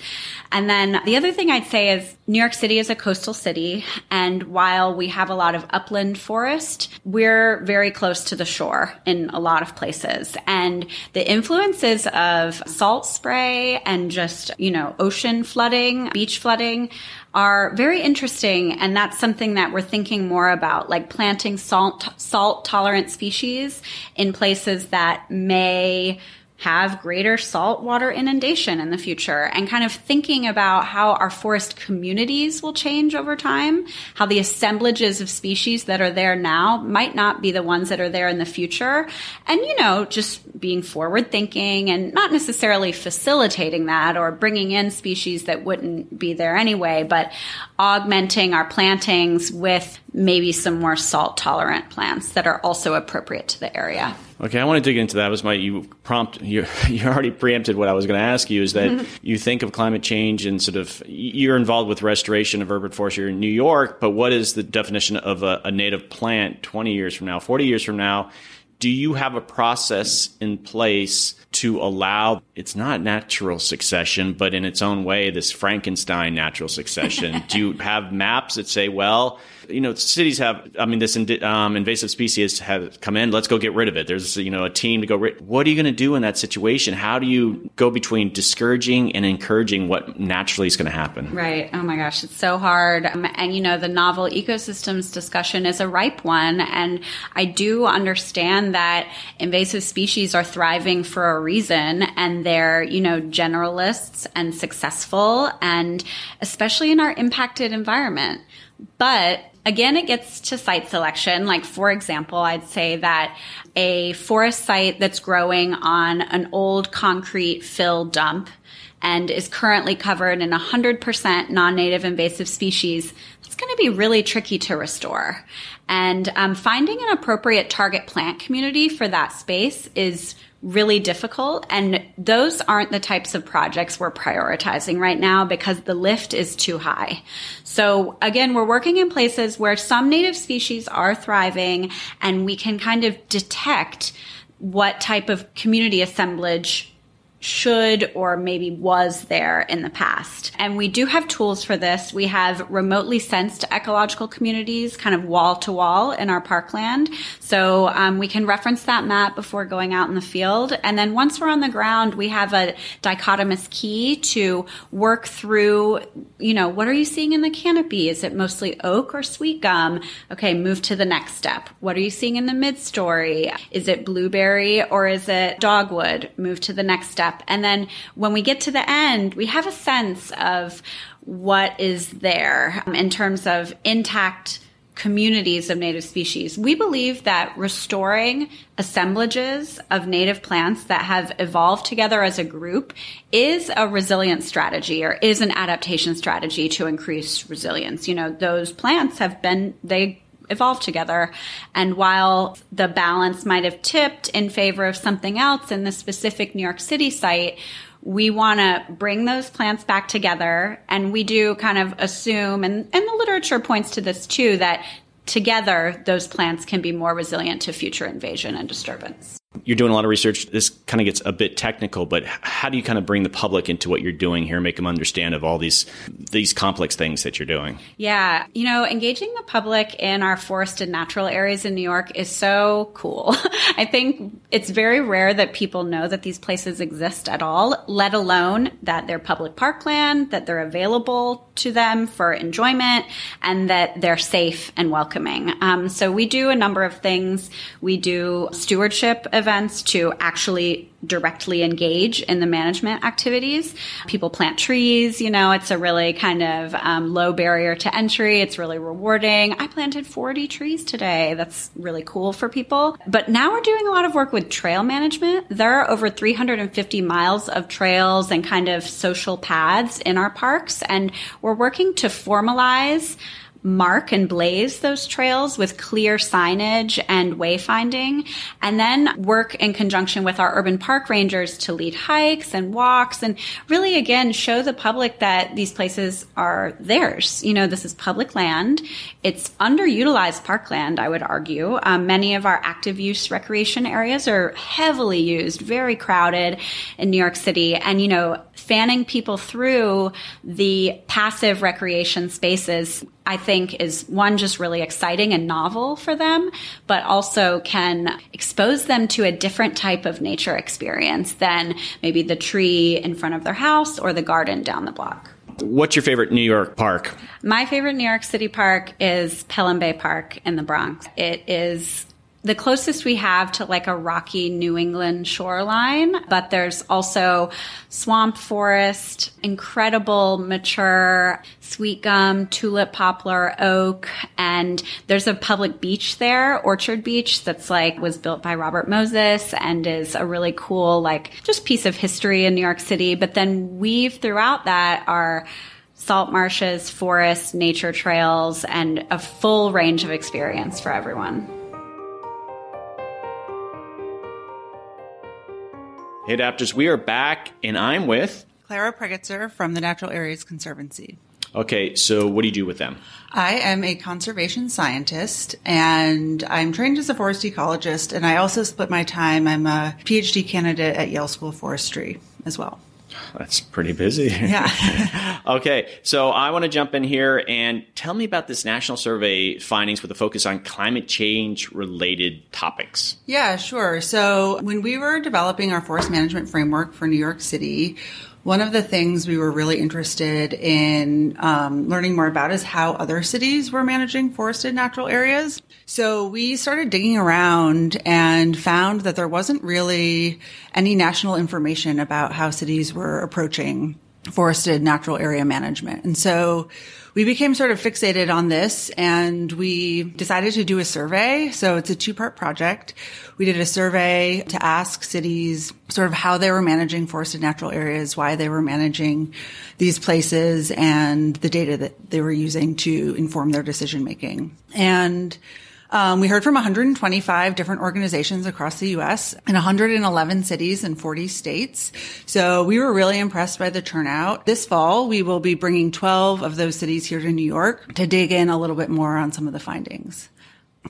And then the other thing I'd say is New York City is a coastal city. And while we have a lot of upland forest, we're very close to the shore in a lot of places. And the influences of salt spray and just, you know, ocean flooding, beach flooding are very interesting. And that's something that we're thinking more about, like planting salt, salt tolerant species in places that may have greater saltwater inundation in the future and kind of thinking about how our forest communities will change over time, how the assemblages of species that are there now might not be the ones that are there in the future. And, you know, just being forward thinking and not necessarily facilitating that or bringing in species that wouldn't be there anyway, but augmenting our plantings with maybe some more salt tolerant plants that are also appropriate to the area. Okay, I want to dig into that. Was my you prompt you you already preempted what I was going to ask you is that mm-hmm. you think of climate change and sort of you're involved with restoration of urban forest here in New York, but what is the definition of a, a native plant 20 years from now, 40 years from now? Do you have a process in place to allow it's not natural succession, but in its own way, this Frankenstein natural succession? Do you have maps that say, well, you know, cities have, I mean, this um, invasive species have come in. Let's go get rid of it. There's, you know, a team to go. Rid- what are you going to do in that situation? How do you go between discouraging and encouraging what naturally is going to happen? Right. Oh my gosh, it's so hard. Um, and you know, the novel ecosystems discussion is a ripe one, and I do understand that invasive species are thriving for a reason, and they're, you know, generalists and successful, and especially in our impacted environment. But Again, it gets to site selection. Like, for example, I'd say that a forest site that's growing on an old concrete fill dump and is currently covered in 100% non-native invasive species, it's going to be really tricky to restore. And um, finding an appropriate target plant community for that space is really difficult. And those aren't the types of projects we're prioritizing right now because the lift is too high. So again, we're working in places where some native species are thriving and we can kind of detect what type of community assemblage should or maybe was there in the past. And we do have tools for this. We have remotely sensed ecological communities kind of wall to wall in our parkland. So um, we can reference that map before going out in the field. And then once we're on the ground, we have a dichotomous key to work through, you know, what are you seeing in the canopy? Is it mostly oak or sweet gum? Okay, move to the next step. What are you seeing in the mid story? Is it blueberry or is it dogwood? Move to the next step step. And then when we get to the end, we have a sense of what is there um, in terms of intact communities of native species. We believe that restoring assemblages of native plants that have evolved together as a group is a resilient strategy or is an adaptation strategy to increase resilience. You know, those plants have been, they evolved together. And while the balance might have tipped in favor of something else in the specific New York City site, we want to bring those plants back together. And we do kind of assume, and, and the literature points to this too, that together those plants can be more resilient to future invasion and disturbance you're doing a lot of research. This kind of gets a bit technical, but how do you kind of bring the public into what you're doing here, make them understand of all these these complex things that you're doing? Yeah, you know, engaging the public in our forested natural areas in New York is so cool. I think it's very rare that people know that these places exist at all, let alone that they're public parkland, that they're available to them for enjoyment, and that they're safe and welcoming. Um, so we do a number of things. We do stewardship events to actually directly engage in the management activities. People plant trees, you know, it's a really kind of um, low barrier to entry. It's really rewarding. I planted 40 trees today. That's really cool for people. But now we're doing a lot of work with trail management. There are over 350 miles of trails and kind of social paths in our parks, and we're working to formalize mark and blaze those trails with clear signage and wayfinding, and then work in conjunction with our urban park rangers to lead hikes and walks and really again show the public that these places are theirs. You know, this is public land. It's underutilized parkland, I would argue. Um, many of our active use recreation areas are heavily used, very crowded in New York City. And, you know, fanning people through the passive recreation spaces I think is one just really exciting and novel for them, but also can expose them to a different type of nature experience than maybe the tree in front of their house or the garden down the block. What's your favorite New York park? My favorite New York City park is Pelham Bay Park in the Bronx. It is the closest we have to like a rocky New England shoreline, but there's also swamp forest, incredible mature sweet gum, tulip poplar, oak, and there's a public beach there, Orchard Beach, that's like was built by Robert Moses and is a really cool, like just piece of history in New York City. But then weave throughout that are salt marshes, forests, nature trails, and a full range of experience for everyone. Hey, Adapters, we are back, and I'm with Clara Pregitzer from the Natural Areas Conservancy. Okay, so what do you do with them? I am a conservation scientist and I'm trained as a forest ecologist, and I also split my time. I'm a PhD candidate at Yale School of Forestry as well. That's pretty busy. Yeah. okay, so I want to jump in here and tell me about this national survey findings with a focus on climate change related topics. Yeah, sure. So when we were developing our forest management framework for New York City, one of the things we were really interested in um, learning more about is how other cities were managing forested natural areas. So we started digging around and found that there wasn't really any national information about how cities were approaching forested natural area management. And so we became sort of fixated on this and we decided to do a survey. So it's a two part project. We did a survey to ask cities sort of how they were managing forested natural areas, why they were managing these places and the data that they were using to inform their decision making. And um, we heard from 125 different organizations across the U.S. in 111 cities and 40 states. So we were really impressed by the turnout. This fall, we will be bringing 12 of those cities here to New York to dig in a little bit more on some of the findings.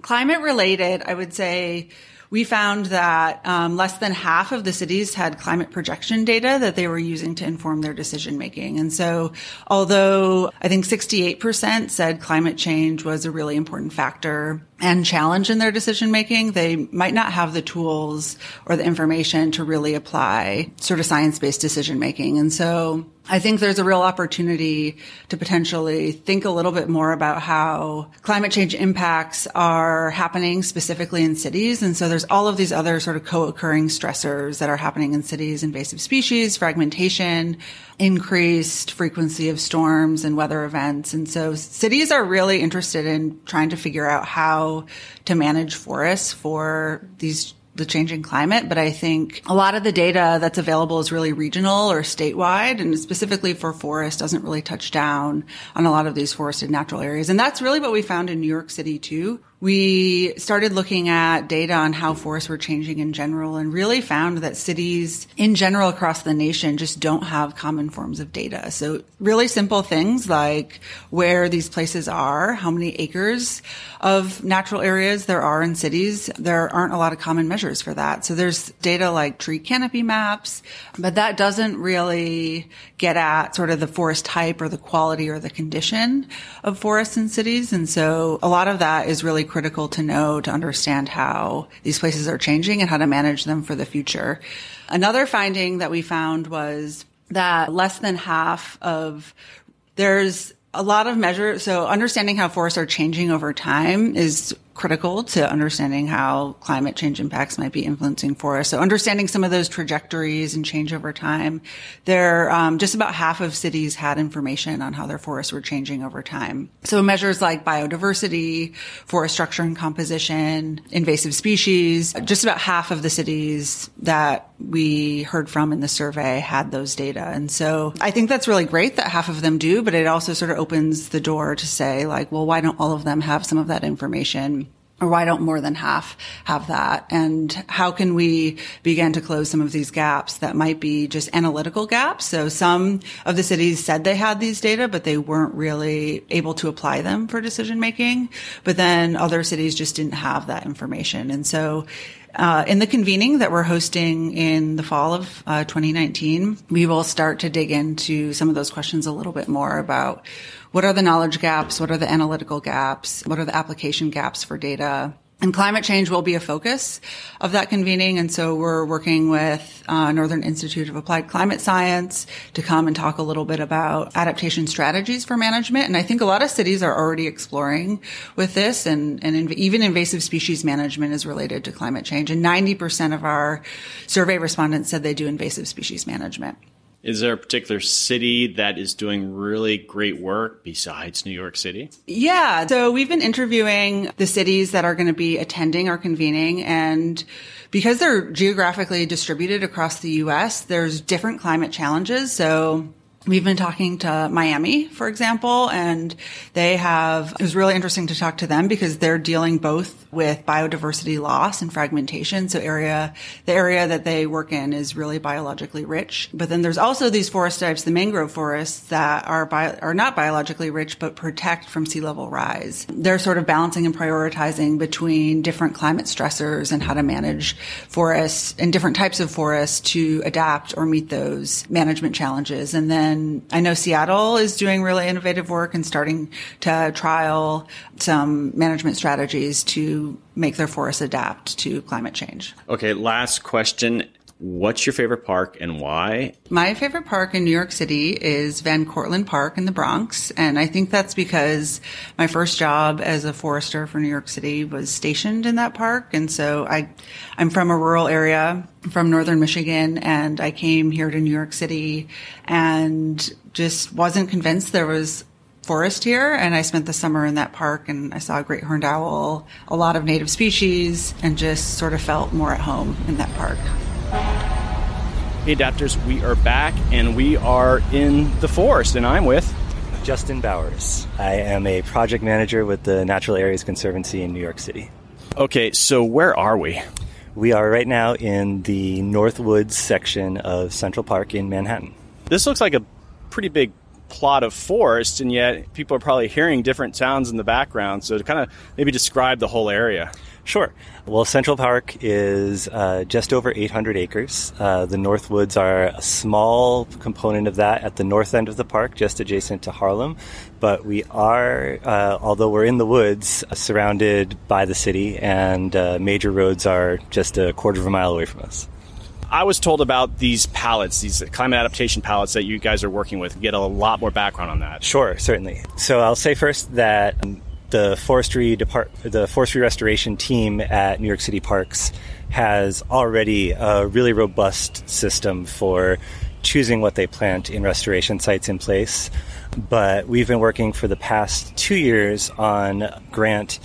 Climate related, I would say we found that um, less than half of the cities had climate projection data that they were using to inform their decision making. And so, although I think 68% said climate change was a really important factor and challenge in their decision making, they might not have the tools or the information to really apply sort of science based decision making. And so I think there's a real opportunity to potentially think a little bit more about how climate change impacts are happening specifically in cities. And so there's all of these other sort of co-occurring stressors that are happening in cities, invasive species, fragmentation, increased frequency of storms and weather events. And so cities are really interested in trying to figure out how to manage forests for these the changing climate, but I think a lot of the data that's available is really regional or statewide and specifically for forest doesn't really touch down on a lot of these forested natural areas. And that's really what we found in New York City too we started looking at data on how forests were changing in general and really found that cities in general across the nation just don't have common forms of data. So really simple things like where these places are, how many acres of natural areas there are in cities. There aren't a lot of common measures for that. So there's data like tree canopy maps, but that doesn't really get at sort of the forest type or the quality or the condition of forests in cities. And so a lot of that is really critical to know to understand how these places are changing and how to manage them for the future. Another finding that we found was that less than half of there's a lot of measures. So understanding how forests are changing over time is critical to understanding how climate change impacts might be influencing forests. So understanding some of those trajectories and change over time. There, um, just about half of cities had information on how their forests were changing over time. So measures like biodiversity, forest structure and composition, invasive species, just about half of the cities that we heard from in the survey had those data. And so I think that's really great that half of them do, but it also sort of opens the door to say like, well, why don't all of them have some of that information? Or why don't more than half have that? And how can we begin to close some of these gaps that might be just analytical gaps? So some of the cities said they had these data, but they weren't really able to apply them for decision making. But then other cities just didn't have that information. And so uh, in the convening that we're hosting in the fall of uh, 2019, we will start to dig into some of those questions a little bit more about what are the knowledge gaps? What are the analytical gaps? What are the application gaps for data? And climate change will be a focus of that convening. And so we're working with uh, Northern Institute of Applied Climate Science to come and talk a little bit about adaptation strategies for management. And I think a lot of cities are already exploring with this and, and inv- even invasive species management is related to climate change. And 90% of our survey respondents said they do invasive species management. Is there a particular city that is doing really great work besides New York City? Yeah. So we've been interviewing the cities that are going to be attending or convening and because they're geographically distributed across the US, there's different climate challenges. So We've been talking to Miami, for example, and they have, it was really interesting to talk to them because they're dealing both with biodiversity loss and fragmentation. So area, the area that they work in is really biologically rich. But then there's also these forest types, the mangrove forests that are bio, are not biologically rich, but protect from sea level rise. They're sort of balancing and prioritizing between different climate stressors and how to manage forests and different types of forests to adapt or meet those management challenges. And then and I know Seattle is doing really innovative work and starting to trial some management strategies to make their forests adapt to climate change. Okay, last question. What's your favorite park and why? My favorite park in New York City is Van Cortlandt Park in the Bronx. And I think that's because my first job as a forester for New York City was stationed in that park. And so I, I'm from a rural area from northern Michigan and I came here to New York City and just wasn't convinced there was forest here and I spent the summer in that park and I saw a great horned owl, a lot of native species and just sort of felt more at home in that park. Hey, adapters, we are back and we are in the forest, and I'm with Justin Bowers. I am a project manager with the Natural Areas Conservancy in New York City. Okay, so where are we? We are right now in the Northwoods section of Central Park in Manhattan. This looks like a pretty big plot of forest, and yet people are probably hearing different sounds in the background. So to kind of maybe describe the whole area. Sure. Well, Central Park is uh, just over 800 acres. Uh, the North Woods are a small component of that at the north end of the park, just adjacent to Harlem. But we are, uh, although we're in the woods, uh, surrounded by the city, and uh, major roads are just a quarter of a mile away from us. I was told about these palettes, these climate adaptation palettes that you guys are working with. Get a lot more background on that. Sure, certainly. So I'll say first that um, the forestry depart the forestry restoration team at New York City Parks has already a really robust system for choosing what they plant in restoration sites in place. But we've been working for the past two years on grant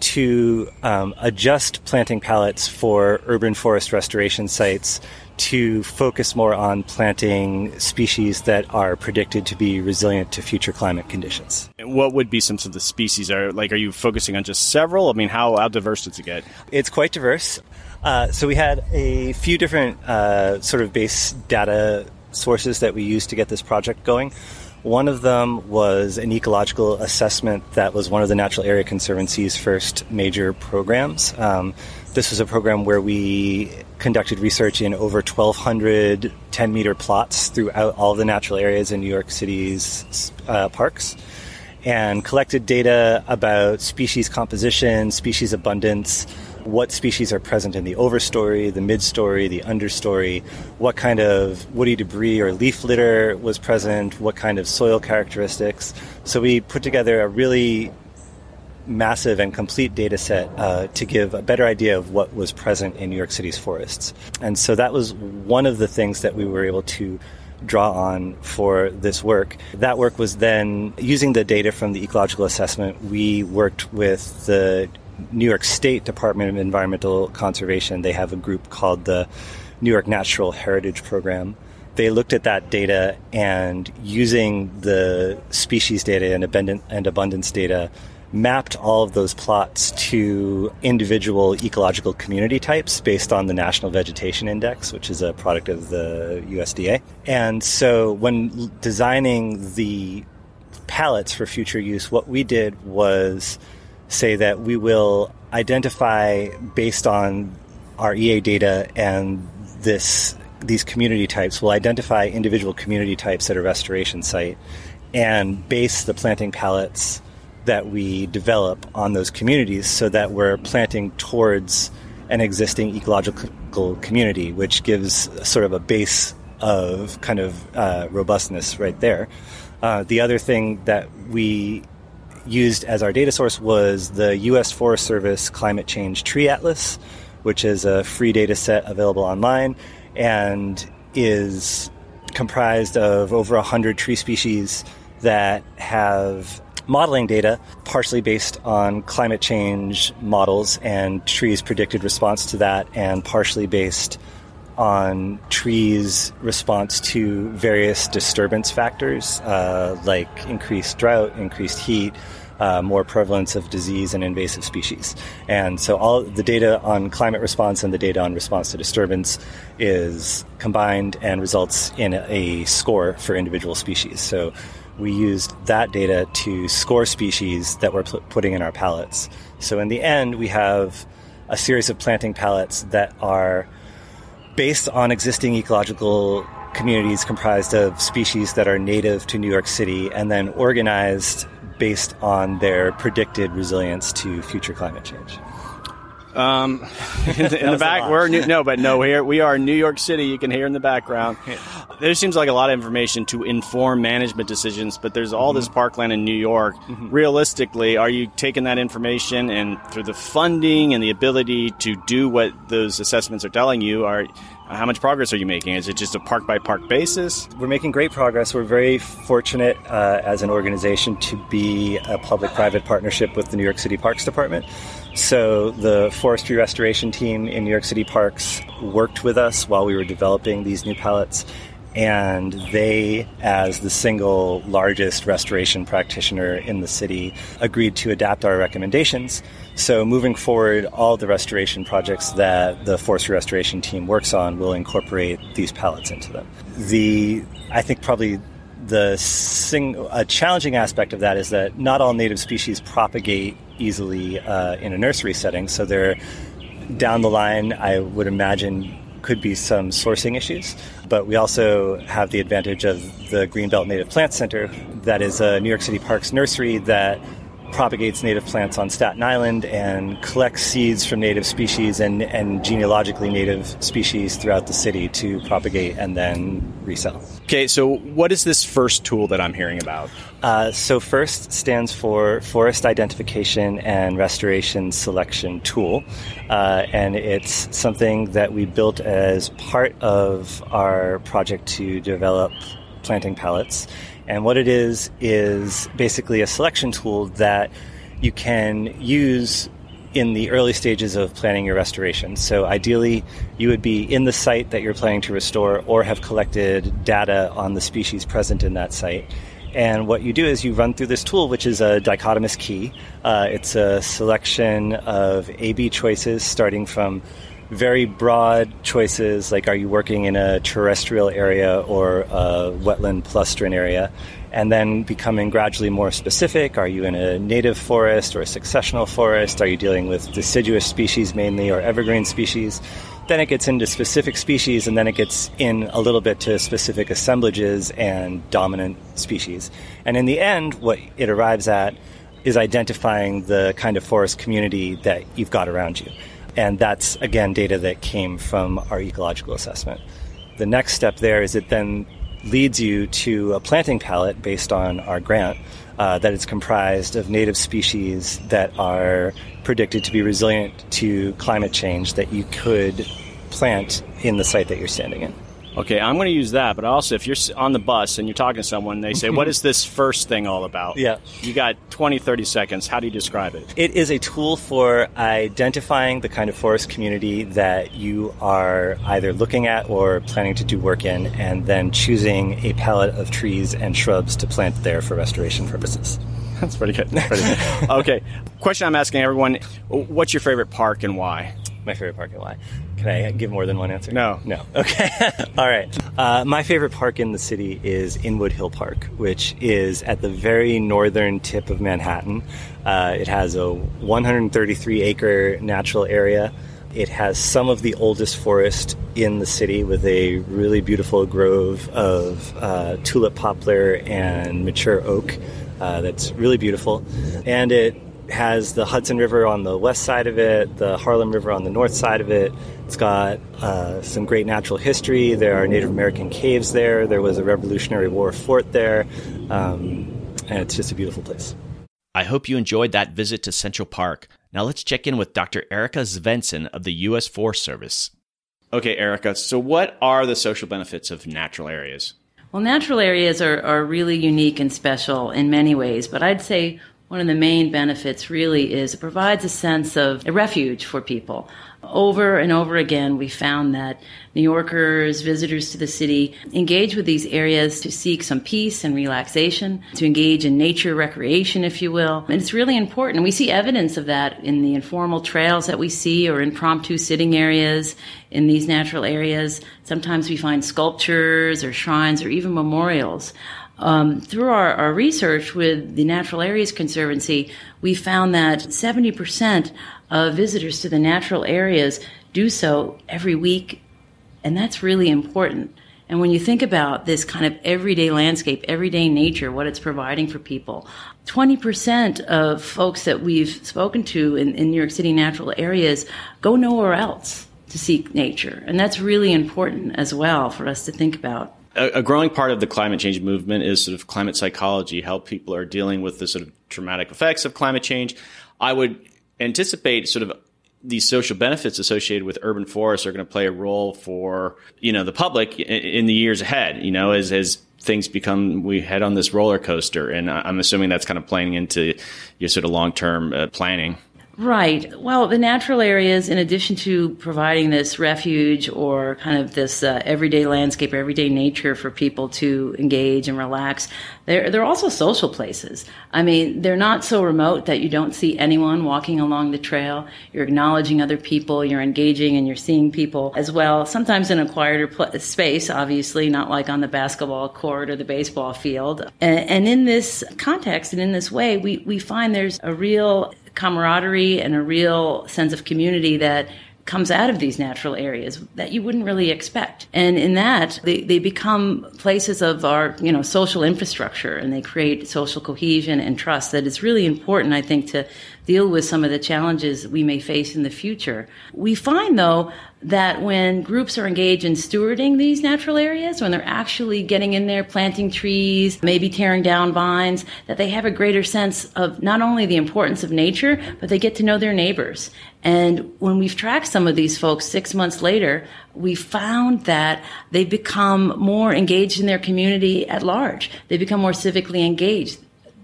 to um, adjust planting palettes for urban forest restoration sites to focus more on planting species that are predicted to be resilient to future climate conditions. And what would be some of the species? Are like, are you focusing on just several? I mean, how, how diverse does it get? It's quite diverse. Uh, so we had a few different uh, sort of base data sources that we used to get this project going. One of them was an ecological assessment that was one of the Natural Area Conservancy's first major programs. Um, this was a program where we conducted research in over 1,200 10 meter plots throughout all the natural areas in New York City's uh, parks and collected data about species composition, species abundance, what species are present in the overstory, the midstory, the understory, what kind of woody debris or leaf litter was present, what kind of soil characteristics. So we put together a really massive and complete data set uh, to give a better idea of what was present in New York City's forests. And so that was one of the things that we were able to draw on for this work. That work was then using the data from the ecological assessment. We worked with the New York State Department of Environmental Conservation. They have a group called the New York Natural Heritage Program. They looked at that data and using the species data and, abundance data, mapped all of those plots to individual ecological community types based on the National Vegetation Index, which is a product of the USDA. And so when designing the palettes for future use, what we did was say that we will identify based on our EA data and this these community types will identify individual community types at a restoration site and base the planting palettes that we develop on those communities so that we're planting towards an existing ecological community, which gives sort of a base of kind of uh, robustness right there. Uh, the other thing that we used as our data source was the U.S. Forest Service Climate Change Tree Atlas, which is a free data set available online and is comprised of over 100 tree species that have modeling data partially based on climate change models and trees' predicted response to that, and partially based on trees' response to various disturbance factors uh, like increased drought, increased heat, uh, more prevalence of disease and invasive species. And so all the data on climate response and the data on response to disturbance is combined and results in a score for individual species. So we used that data to score species that we're pl- putting in our palettes. So in the end, we have a series of planting palettes that are based on existing ecological communities comprised of species that are native to New York City and then organized based on their predicted resilience to future climate change. Um, in the, in the back, we're new, no, but no, here we are in New York City. You can hear in the background. There seems like a lot of information to inform management decisions, but there's all mm-hmm. this parkland in New York. Mm-hmm. Realistically, are you taking that information and through the funding and the ability to do what those assessments are telling you? Are how much progress are you making? Is it just a park by park basis? We're making great progress. We're very fortunate uh, as an organization to be a public private partnership with the New York City Parks Department. So the forestry restoration team in New York City Parks worked with us while we were developing these new palettes and they, as the single largest restoration practitioner in the city, agreed to adapt our recommendations. So, moving forward, all the restoration projects that the forestry restoration team works on will incorporate these palettes into them. The, I think, probably the sing- a challenging aspect of that is that not all native species propagate easily uh, in a nursery setting. So there, down the line, I would imagine could be some sourcing issues. But we also have the advantage of the Greenbelt Native Plant Center, that is a New York City Parks nursery that propagates native plants on Staten Island and collects seeds from native species and, and genealogically native species throughout the city to propagate and then resell. Okay, so what is this first tool that I'm hearing about? Uh, so, FIRST stands for Forest Identification and Restoration Selection Tool, uh, and it's something that we built as part of our project to develop planting palettes. And what it is, is basically a selection tool that you can use in the early stages of planning your restoration. So ideally, you would be in the site that you're planning to restore or have collected data on the species present in that site. And what you do is you run through this tool, which is a dichotomous key. Uh, it's a selection of A B choices starting from very broad choices like are you working in a terrestrial area or a wetland palustrine area? And then becoming gradually more specific. Are you in a native forest or a successional forest? Are you dealing with deciduous species mainly or evergreen species? Then it gets into specific species and then it gets in a little bit to specific assemblages and dominant species. And in the end what it arrives at is identifying the kind of forest community that you've got around you and that's, again, data that came from our ecological assessment. The next step there is it then leads you to a planting palette based on our grant uh, that is comprised of native species that are predicted to be resilient to climate change that you could plant in the site that you're standing in. Okay, I'm going to use that, but also if you're on the bus and you're talking to someone, they say, What is this first thing all about? Yeah. You got 20, 30 seconds. How do you describe it? It is a tool for identifying the kind of forest community that you are either looking at or planning to do work in, and then choosing a palette of trees and shrubs to plant there for restoration purposes. That's pretty good. Pretty good. okay, question I'm asking everyone What's your favorite park and why? My favorite park and why? Can I give more than one answer? No. No. Okay. All right. Uh, my favorite park in the city is Inwood Hill Park, which is at the very northern tip of Manhattan. Uh, it has a 133 acre natural area. It has some of the oldest forest in the city with a really beautiful grove of uh, tulip poplar and mature oak uh, that's really beautiful. And it has the Hudson River on the west side of it, the Harlem River on the north side of it. It's got uh, some great natural history. There are Native American caves there. There was a Revolutionary War fort there. Um, and it's just a beautiful place. I hope you enjoyed that visit to Central Park. Now let's check in with Dr. Erica Svendsen of the U.S. Forest Service. Okay, Erica, so what are the social benefits of natural areas? Well, natural areas are, are really unique and special in many ways, but I'd say one of the main benefits really is it provides a sense of a refuge for people. Over and over again, we found that New Yorkers, visitors to the city, engage with these areas to seek some peace and relaxation, to engage in nature recreation, if you will. And it's really important. We see evidence of that in the informal trails that we see or impromptu sitting areas in these natural areas. Sometimes we find sculptures or shrines or even memorials. Um, through our, our, research with the Natural Areas Conservancy, we found that 70% of visitors to the natural areas do so every week, and that's really important. And when you think about this kind of everyday landscape, everyday nature, what it's providing for people, 20% of folks that we've spoken to in, in New York City natural areas go nowhere else to seek nature. And that's really important as well for us to think about a, a, growing part of the climate change movement is sort of climate psychology, how people are dealing with the sort of traumatic effects of climate change. I would anticipate sort of these social benefits associated with urban forests are going to play a role for you know the public in, the years ahead. You know, as as things become we head on this roller coaster, and I'm assuming that's kind of playing into your sort of long term uh, planning. Right. Well, the natural areas, in addition to providing this refuge or kind of this uh, everyday landscape, everyday nature for people to engage and relax, they're, they're also social places. I mean, they're not so remote that you don't see anyone walking along the trail. You're acknowledging other people, you're engaging, and you're seeing people as well, sometimes in a quieter pl- space, obviously, not like on the basketball court or the baseball field. And, and in this context and in this way, we, we find there's a real camaraderie and a real sense of community that comes out of these natural areas that you wouldn't really expect. And in that, they, they become places of our, you know, social infrastructure and they create social cohesion and trust that is really important, I think, to deal with some of the challenges we may face in the future. We find, though, that when groups are engaged in stewarding these natural areas, when they're actually getting in there, planting trees, maybe tearing down vines, that they have a greater sense of not only the importance of nature, but they get to know their neighbors. And when we've tracked some of these folks six months later, we found that they become more engaged in their community at large. They become more civically engaged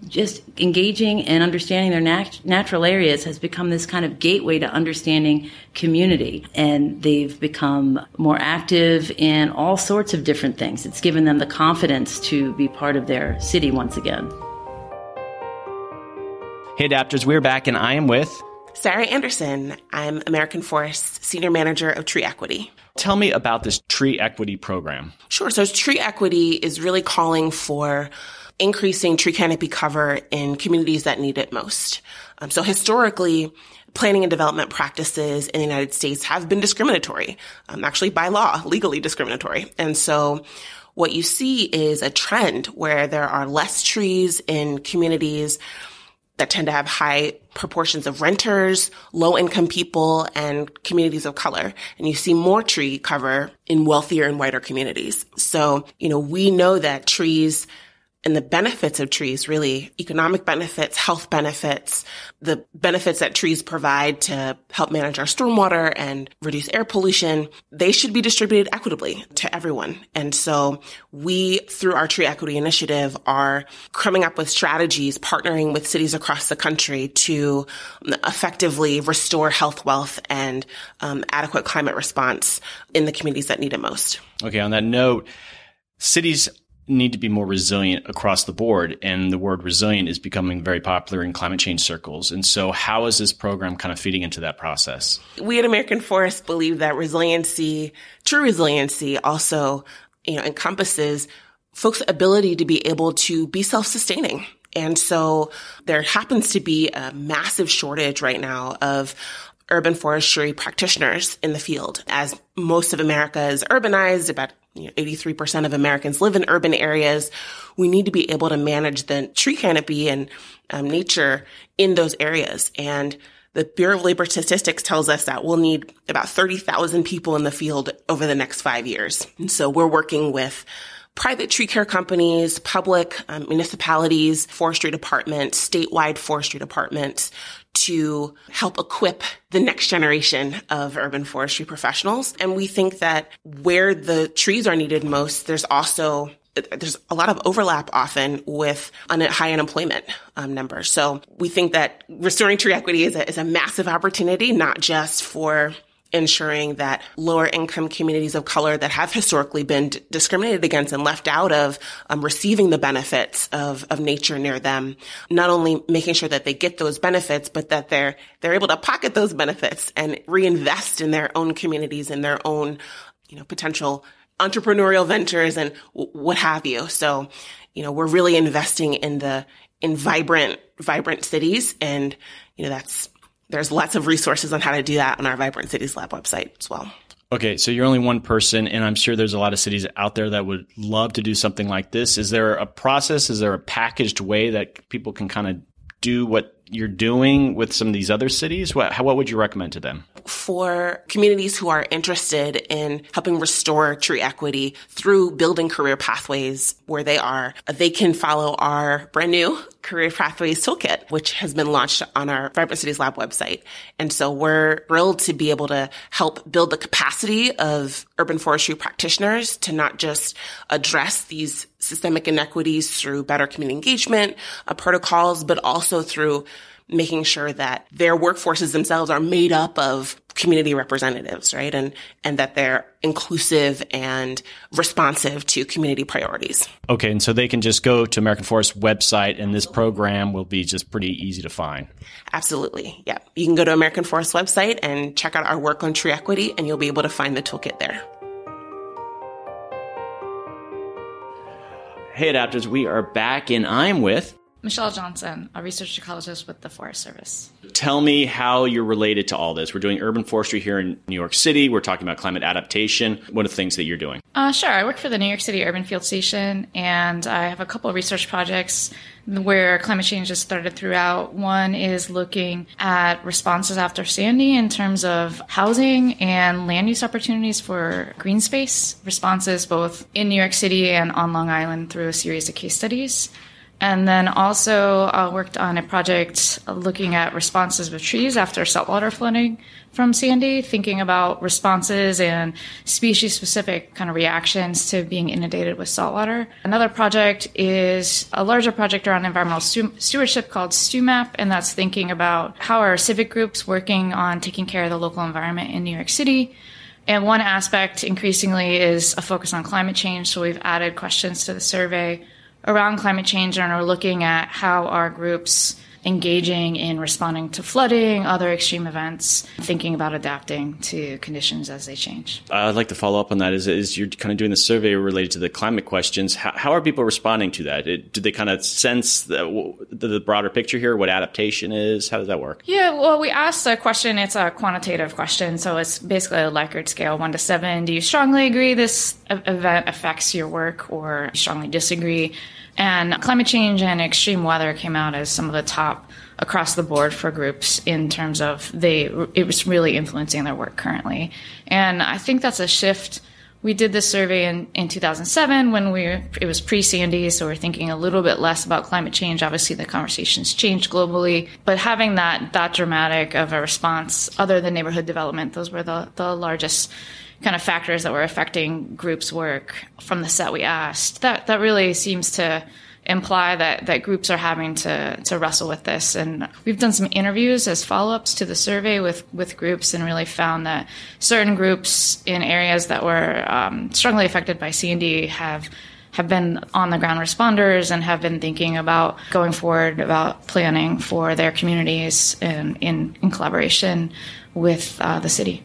just engaging and understanding their nat- natural areas has become this kind of gateway to understanding community. And they've become more active in all sorts of different things. It's given them the confidence to be part of their city once again. Hey, Adapters, we're back, and I am with Sarah Anderson. I'm American Forest Senior Manager of Tree Equity. Tell me about this tree equity program. Sure. So, tree equity is really calling for increasing tree canopy cover in communities that need it most. Um, so historically, planning and development practices in the United States have been discriminatory, um, actually by law, legally discriminatory. And so what you see is a trend where there are less trees in communities that tend to have high proportions of renters, low income people, and communities of color. And you see more tree cover in wealthier and whiter communities. So, you know, we know that trees and the benefits of trees, really economic benefits, health benefits, the benefits that trees provide to help manage our stormwater and reduce air pollution, they should be distributed equitably to everyone. And so we, through our tree equity initiative, are coming up with strategies, partnering with cities across the country to effectively restore health, wealth, and um, adequate climate response in the communities that need it most. Okay. On that note, cities need to be more resilient across the board. And the word resilient is becoming very popular in climate change circles. And so, how is this program kind of feeding into that process? We at American Forest believe that resiliency, true resiliency, also you know, encompasses folks' ability to be able to be self-sustaining. And so there happens to be a massive shortage right now of urban forestry practitioners in the field as most of America is urbanized, about you know, 83% of Americans live in urban areas. We need to be able to manage the tree canopy and um, nature in those areas. And the Bureau of Labor Statistics tells us that we'll need about 30,000 people in the field over the next five years. And so we're working with private tree care companies, public um, municipalities, forestry departments, statewide forestry departments to help equip the next generation of urban forestry professionals. And we think that where the trees are needed most, there's also there's a lot of overlap often with high unemployment um, numbers. So we think that restoring tree equity is a, is a massive opportunity, not just for ensuring that lower income communities of color that have historically been d- discriminated against and left out of um, receiving the benefits of, of nature near them, not only making sure that they get those benefits, but that they're, they're able to pocket those benefits and reinvest in their own communities and their own, you know, potential entrepreneurial ventures and w- what have you. So, you know, we're really investing in the, in vibrant, vibrant cities. And, you know, that's, there's lots of resources on how to do that on our Vibrant Cities Lab website as well. Okay, so you're only one person, and I'm sure there's a lot of cities out there that would love to do something like this. Is there a process? Is there a packaged way that people can kind of do what you're doing with some of these other cities? What, how, what would you recommend to them? For communities who are interested in helping restore tree equity through building career pathways where they are, they can follow our brand new Career Pathways Toolkit, which has been launched on our Vibrant Cities Lab website. And so we're thrilled to be able to help build the capacity of urban forestry practitioners to not just address these systemic inequities through better community engagement uh, protocols, but also through making sure that their workforces themselves are made up of community representatives, right? And, and that they're inclusive and responsive to community priorities. Okay. And so they can just go to American Forest website and this program will be just pretty easy to find. Absolutely. Yeah. You can go to American Forest website and check out our work on tree equity and you'll be able to find the toolkit there. Hey, adapters, we are back and I'm with Michelle Johnson, a research ecologist with the Forest Service. Tell me how you're related to all this. We're doing urban forestry here in New York City. We're talking about climate adaptation. What are the things that you're doing? Uh, sure. I work for the New York City Urban Field Station, and I have a couple of research projects where climate change is started throughout. One is looking at responses after Sandy in terms of housing and land use opportunities for green space responses both in New York City and on Long Island through a series of case studies. And then also uh, worked on a project looking at responses with trees after saltwater flooding from Sandy, thinking about responses and species specific kind of reactions to being inundated with saltwater. Another project is a larger project around environmental stewardship called STEW-MAP, and that's thinking about how are civic groups working on taking care of the local environment in New York City. And one aspect increasingly is a focus on climate change. So we've added questions to the survey around climate change and are looking at how our groups engaging in responding to flooding, other extreme events, thinking about adapting to conditions as they change. I'd like to follow up on that. Is, is you're kind of doing the survey related to the climate questions? How, how are people responding to that? It, do they kind of sense the, the, broader picture here, what adaptation is? How does that work? Yeah, well, we asked a question. It's a quantitative question, so it's basically a Likert scale, one to seven. Do you strongly agree this event affects your work, or strongly disagree? And climate change and extreme weather came out as some of the top across the board for groups in terms of they it was really influencing their work currently. And I think that's a shift. We did this survey in, in 2007 when we it was pre Sandy, so we're thinking a little bit less about climate change. Obviously, the conversations changed globally, but having that that dramatic of a response, other than neighborhood development, those were the the largest kind of factors that were affecting groups' work from the set we asked. That that really seems to imply that, that groups are having to, to wrestle with this. And we've done some interviews as follow ups to the survey with, with groups and really found that certain groups in areas that were um, strongly affected by Sandy have have been on the ground responders and have been thinking about going forward about planning for their communities in, in, in collaboration with uh, the city.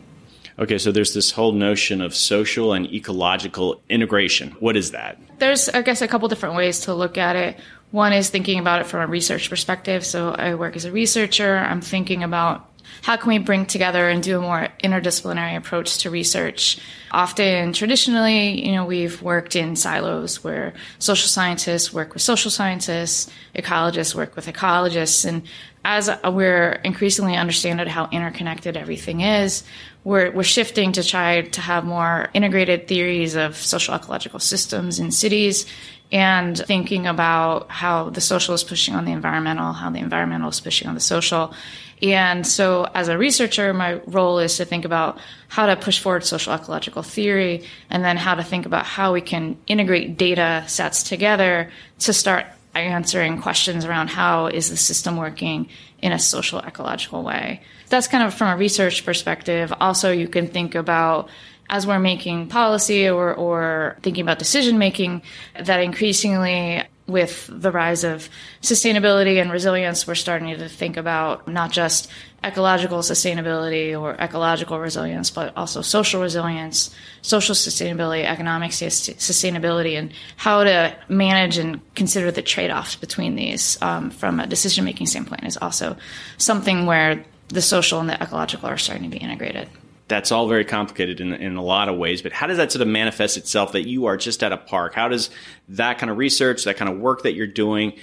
Okay, so there's this whole notion of social and ecological integration. What is that? There's, I guess, a couple different ways to look at it. One is thinking about it from a research perspective. So I work as a researcher. I'm thinking about how can we bring together and do a more interdisciplinary approach to research? Often, traditionally, you know, we've worked in silos where social scientists work with social scientists, ecologists work with ecologists, and as we're increasingly understanding how interconnected everything is, we're, we're shifting to try to have more integrated theories of social ecological systems in cities and thinking about how the social is pushing on the environmental, how the environmental is pushing on the social. And so as a researcher, my role is to think about how to push forward social ecological theory and then how to think about how we can integrate data sets together to start answering questions around how is the system working in a social ecological way. That's kind of from a research perspective. Also, you can think about as we're making policy or, or thinking about decision making, that increasingly with the rise of sustainability and resilience, we're starting to think about not just ecological sustainability or ecological resilience, but also social resilience, social sustainability, economic sustainability, and how to manage and consider the trade offs between these um, from a decision making standpoint is also something where the social and the ecological are starting to be integrated that's all very complicated in, in a lot of ways. But how does that sort of manifest itself that you are just at a park? How does that kind of research, that kind of work that you're doing,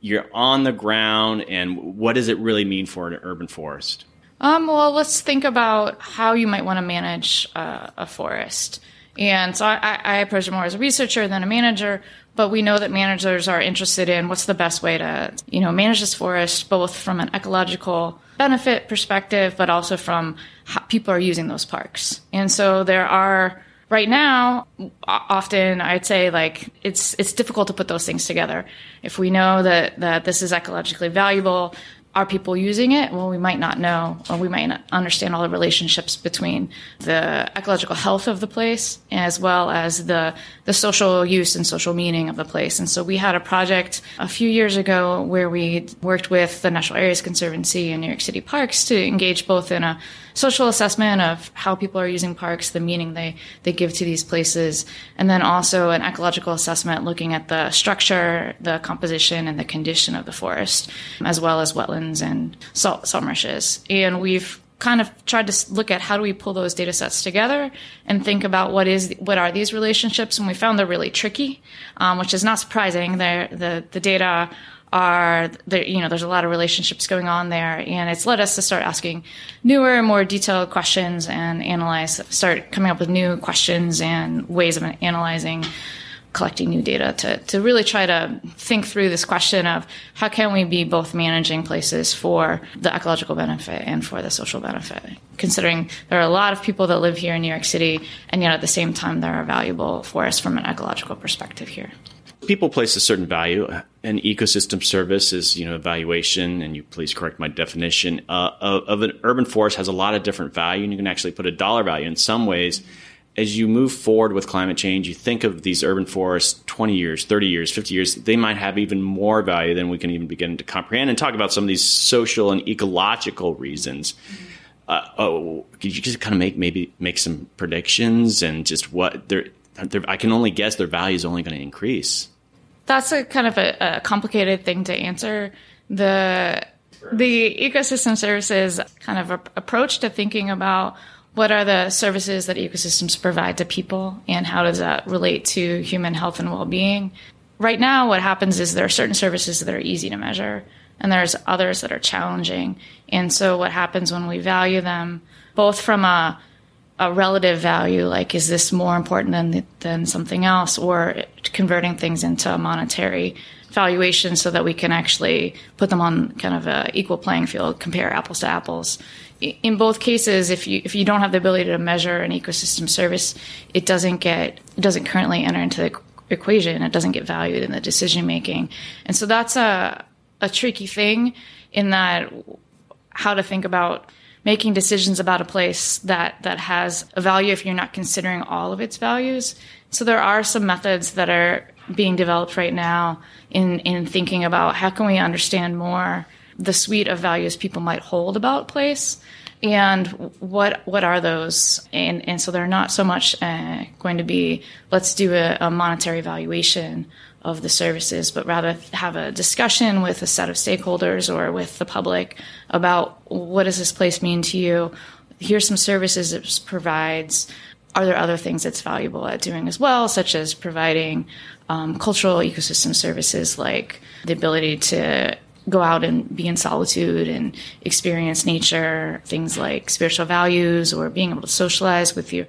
you're on the ground, and what does it really mean for an urban forest? Um, well, let's think about how you might want to manage uh, a forest. And so I, I approach it more as a researcher than a manager, but we know that managers are interested in what's the best way to, you know, manage this forest, both from an ecological benefit perspective, but also from how people are using those parks. And so there are right now often i'd say like it's it's difficult to put those things together if we know that that this is ecologically valuable are people using it? Well, we might not know, or we might not understand all the relationships between the ecological health of the place as well as the the social use and social meaning of the place. And so we had a project a few years ago where we worked with the Natural Areas Conservancy and New York City Parks to engage both in a social assessment of how people are using parks, the meaning they, they give to these places, and then also an ecological assessment looking at the structure, the composition, and the condition of the forest, as well as wetlands and salt, salt marshes. And we've kind of tried to look at how do we pull those data sets together and think about what is what are these relationships and we found they're really tricky um, which is not surprising they're, the the data are there you know there's a lot of relationships going on there and it's led us to start asking newer more detailed questions and analyze start coming up with new questions and ways of analyzing collecting new data to, to really try to think through this question of how can we be both managing places for the ecological benefit and for the social benefit. Considering there are a lot of people that live here in new york city and yet at the same time there are valuable forests from an ecological perspective here people place a certain value. An ecosystem service is, you know, evaluation, and you please correct my definition uh, of, of, an urban forest has a lot of different value, and you can actually put a dollar value. In some ways, as you move forward with climate change, you think of these urban forests 20 years, 30 years, 50 years, they might have even more value than we can even begin to comprehend and talk about some of these social and ecological reasons. Uh, oh, could you just kind of make maybe make some predictions and just what they're, they're I can only guess their value is only going to increase that's a kind of a, a complicated thing to answer. The the ecosystem services kind of a, approach to thinking about what are the services that ecosystems provide to people and how does that relate to human health and well-being right now what happens is there are certain services that are easy to measure and there's others that are challenging and so what happens when we value them both from a a relative value, like is this more important than than something else, or converting things into a monetary valuation so that we can actually put them on kind of a equal playing field, compare apples to apples. In both cases, if you if you don't have the ability to measure an ecosystem service, it doesn't get it doesn't currently enter into the equation. It doesn't get valued in the decision making, and so that's a a tricky thing in that how to think about making decisions about a place that that has a value if you're not considering all of its values. So there are some methods that are being developed right now in in thinking about how can we understand more the suite of values people might hold about place and what what are those and and so they're not so much uh, going to be let's do a, a monetary valuation of the services, but rather have a discussion with a set of stakeholders or with the public about what does this place mean to you? Here's some services it provides. Are there other things it's valuable at doing as well, such as providing um, cultural ecosystem services like the ability to go out and be in solitude and experience nature, things like spiritual values or being able to socialize with your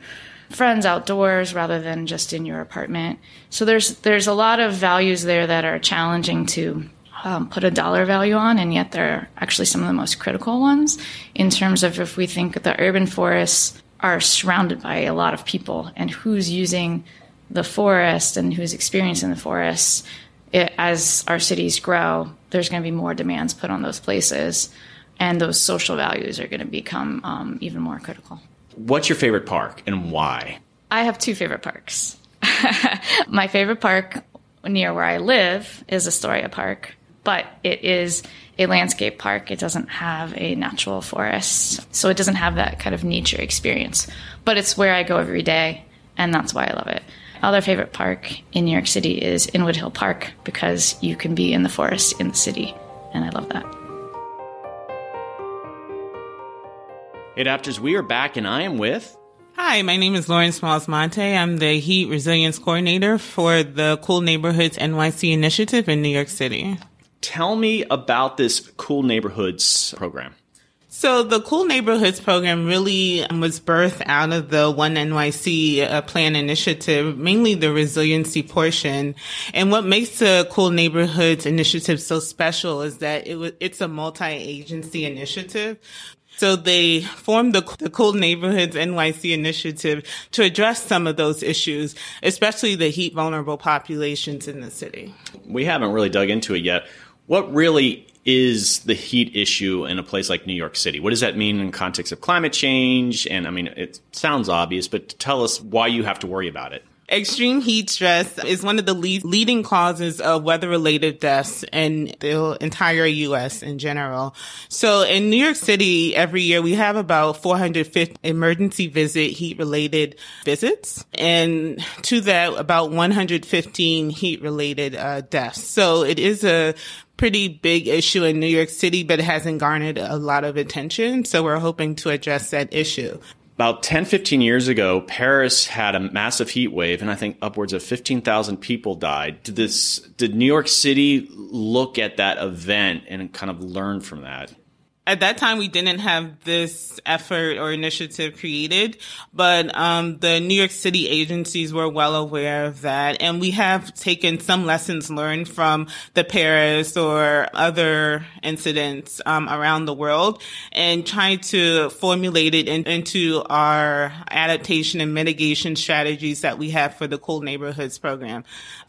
friends outdoors rather than just in your apartment. So there's there's a lot of values there that are challenging to um, put a dollar value on, and yet they're actually some of the most critical ones in terms of if we think the urban forests are surrounded by a lot of people and who's using the forest and who's experiencing the forests. It, as our cities grow, there's going to be more demands put on those places, and those social values are going to become um, even more critical. What's your favorite park and why? I have two favorite parks. My favorite park near where I live is Astoria Park, but it is a landscape park. It doesn't have a natural forest, so it doesn't have that kind of nature experience. But it's where I go every day, and that's why I love it. Other favorite park in New York City is Inwood Hill Park because you can be in the forest in the city, and I love that. Adapters, we are back, and I am with. Hi, my name is Lauren Smalls-Mantey. I'm the Heat Resilience Coordinator for the Cool Neighborhoods NYC initiative in New York City. Tell me about this Cool Neighborhoods program. So the Cool Neighborhoods program really was birthed out of the One NYC uh, plan initiative, mainly the resiliency portion. And what makes the Cool Neighborhoods initiative so special is that it it's a multi-agency initiative. So they formed the, the Cool Neighborhoods NYC initiative to address some of those issues, especially the heat vulnerable populations in the city. We haven't really dug into it yet. What really is the heat issue in a place like New York City? What does that mean in context of climate change? And I mean, it sounds obvious, but tell us why you have to worry about it. Extreme heat stress is one of the lead, leading causes of weather related deaths in the entire U.S. in general. So in New York City, every year we have about 450 emergency visit heat related visits. And to that, about 115 heat related uh, deaths. So it is a pretty big issue in New York City, but it hasn't garnered a lot of attention. So we're hoping to address that issue about 10, 15 years ago, Paris had a massive heat wave, and I think upwards of 15,000 people died. Did this? Did New York City look at that event and kind of learn from that? At that time we didn't have this effort or initiative created, but um, the New York City agencies were well aware of that, and we have taken some lessons learned from the Paris or other incidents um, around the world, and trying to formulate it in, into our adaptation and mitigation strategies that we have for the Cool Neighborhoods program.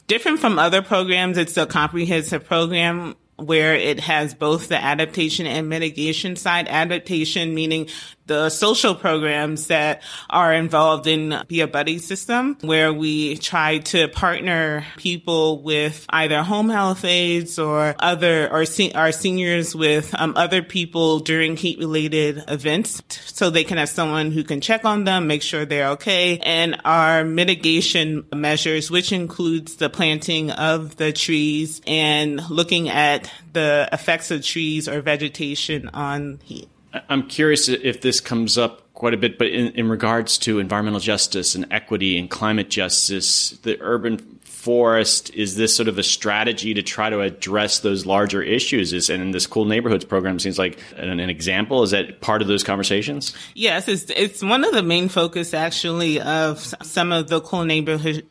Different from other programs, it's a comprehensive program where it has both the adaptation and mitigation side. Adaptation meaning the social programs that are involved in Be a Buddy system, where we try to partner people with either home health aides or other, or se- our seniors with um, other people during heat related events so they can have someone who can check on them, make sure they're okay. And our mitigation measures, which includes the planting of the trees and looking at the effects of trees or vegetation on heat. I'm curious if this comes up quite a bit, but in, in regards to environmental justice and equity and climate justice, the urban forest is this sort of a strategy to try to address those larger issues is and this cool neighborhoods program seems like an, an, example is that part of those conversations yes it's, it's one of the main focus actually of some of the cool neighborhood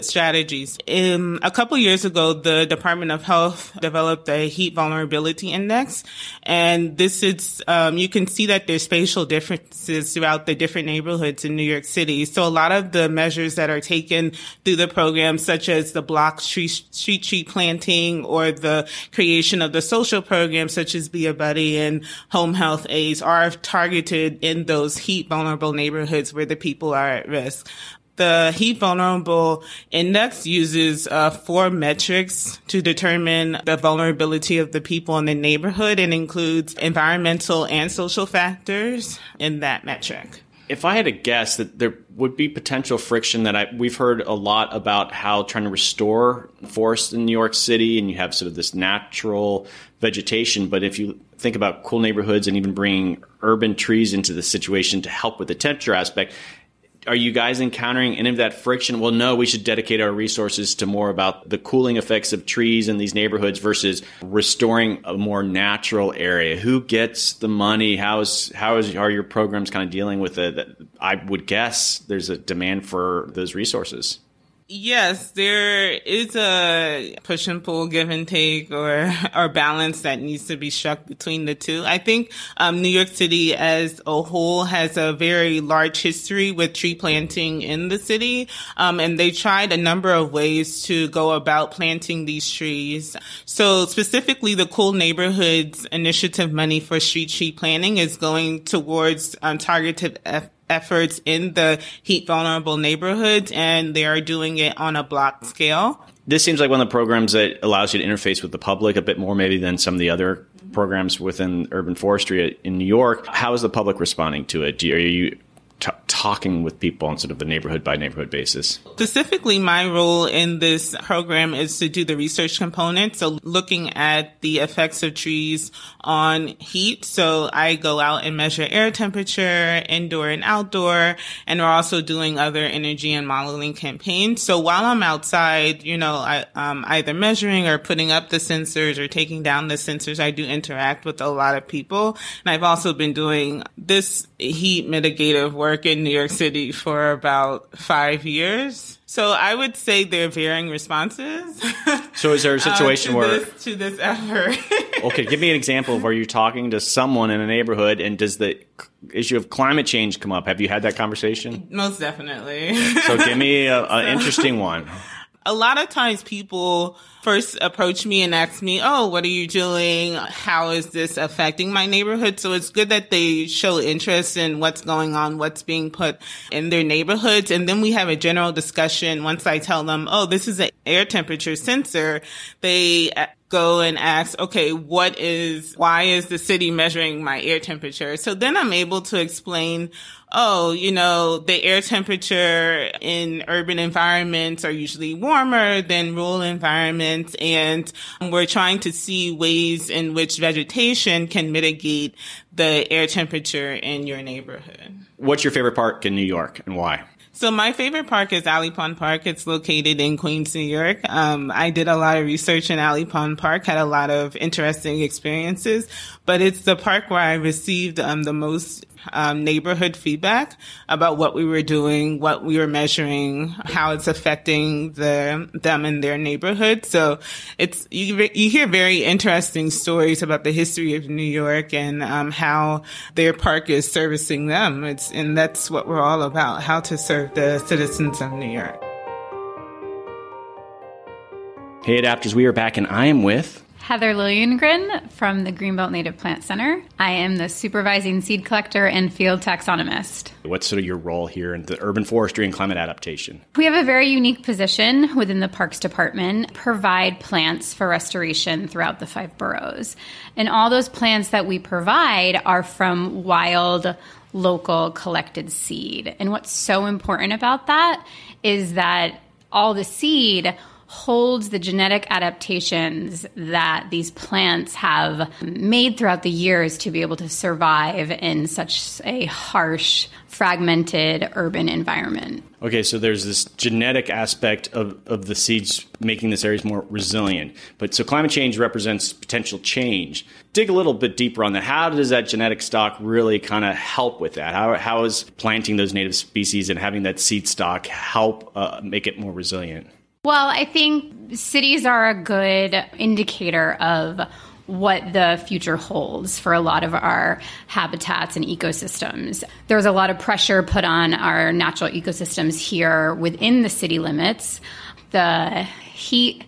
strategies. In, a couple years ago, the Department of Health developed a heat vulnerability index, and this is um, you can see that there's spatial differences throughout the different neighborhoods in New York City. So a lot of the measures that are taken through the program, such as the block street, street tree planting or the creation of the social programs such as Be a Buddy and Home Health Aides, are targeted in those heat vulnerable neighborhoods where the people are at risk. The heat vulnerable index uses uh, four metrics to determine the vulnerability of the people in the neighborhood and includes environmental and social factors in that metric. If I had to guess that there would be potential friction that I, we've heard a lot about how trying to restore forests in New York City and you have sort of this natural vegetation. But if you think about cool neighborhoods and even bringing urban trees into the situation to help with the temperature aspect, are you guys encountering any of that friction? Well, no, we should dedicate our resources to more about the cooling effects of trees in these neighborhoods versus restoring a more natural area. Who gets the money? How is how is are your programs kind of dealing with it? I would guess there's a demand for those resources. Yes, there is a push and pull, give and take, or or balance that needs to be struck between the two. I think um, New York City as a whole has a very large history with tree planting in the city, um, and they tried a number of ways to go about planting these trees. So specifically, the Cool Neighborhoods Initiative money for street tree planting is going towards um, targeted efforts in the heat vulnerable neighborhoods and they are doing it on a block scale. This seems like one of the programs that allows you to interface with the public a bit more maybe than some of the other programs within urban forestry in New York. How is the public responding to it? Are you t- talking with people on sort of a neighborhood by neighborhood basis? Specifically, my role in this program is to do the research component. So looking at the effects of trees on heat. So I go out and measure air temperature, indoor and outdoor, and we're also doing other energy and modeling campaigns. So while I'm outside, you know, I, um, either measuring or putting up the sensors or taking down the sensors, I do interact with a lot of people. And I've also been doing this heat mitigative work in New York City for about five years. So I would say they're varying responses. So is there a situation uh, to where this, to this effort? okay, give me an example of where you're talking to someone in a neighborhood, and does the issue of climate change come up? Have you had that conversation? Most definitely. So give me an interesting one. A lot of times people first approach me and ask me, Oh, what are you doing? How is this affecting my neighborhood? So it's good that they show interest in what's going on, what's being put in their neighborhoods. And then we have a general discussion. Once I tell them, Oh, this is an air temperature sensor, they go and ask, okay, what is, why is the city measuring my air temperature? So then I'm able to explain, oh, you know, the air temperature in urban environments are usually warmer than rural environments. And we're trying to see ways in which vegetation can mitigate the air temperature in your neighborhood. What's your favorite park in New York and why? So my favorite park is Alley Pond Park. It's located in Queens, New York. Um, I did a lot of research in Alley Pond Park, had a lot of interesting experiences, but it's the park where I received um, the most um, neighborhood feedback about what we were doing, what we were measuring, how it's affecting the them in their neighborhood. So it's you you hear very interesting stories about the history of New York and um, how their park is servicing them. It's and that's what we're all about: how to serve the citizens of New York. Hey, adapters, we are back, and I am with Heather Liljengren from the Greenbelt Native Plant Center. I am the supervising seed collector and field taxonomist. What's sort of your role here in the urban forestry and climate adaptation? We have a very unique position within the Parks Department, provide plants for restoration throughout the five boroughs. And all those plants that we provide are from wild, local collected seed. And what's so important about that is that all the seed holds the genetic adaptations that these plants have made throughout the years to be able to survive in such a harsh, fragmented urban environment. Okay, so there's this genetic aspect of, of the seeds making this area more resilient. But so climate change represents potential change. Dig a little bit deeper on that. How does that genetic stock really kind of help with that? How, how is planting those native species and having that seed stock help uh, make it more resilient? Well, I think cities are a good indicator of what the future holds for a lot of our habitats and ecosystems. There's a lot of pressure put on our natural ecosystems here within the city limits. The heat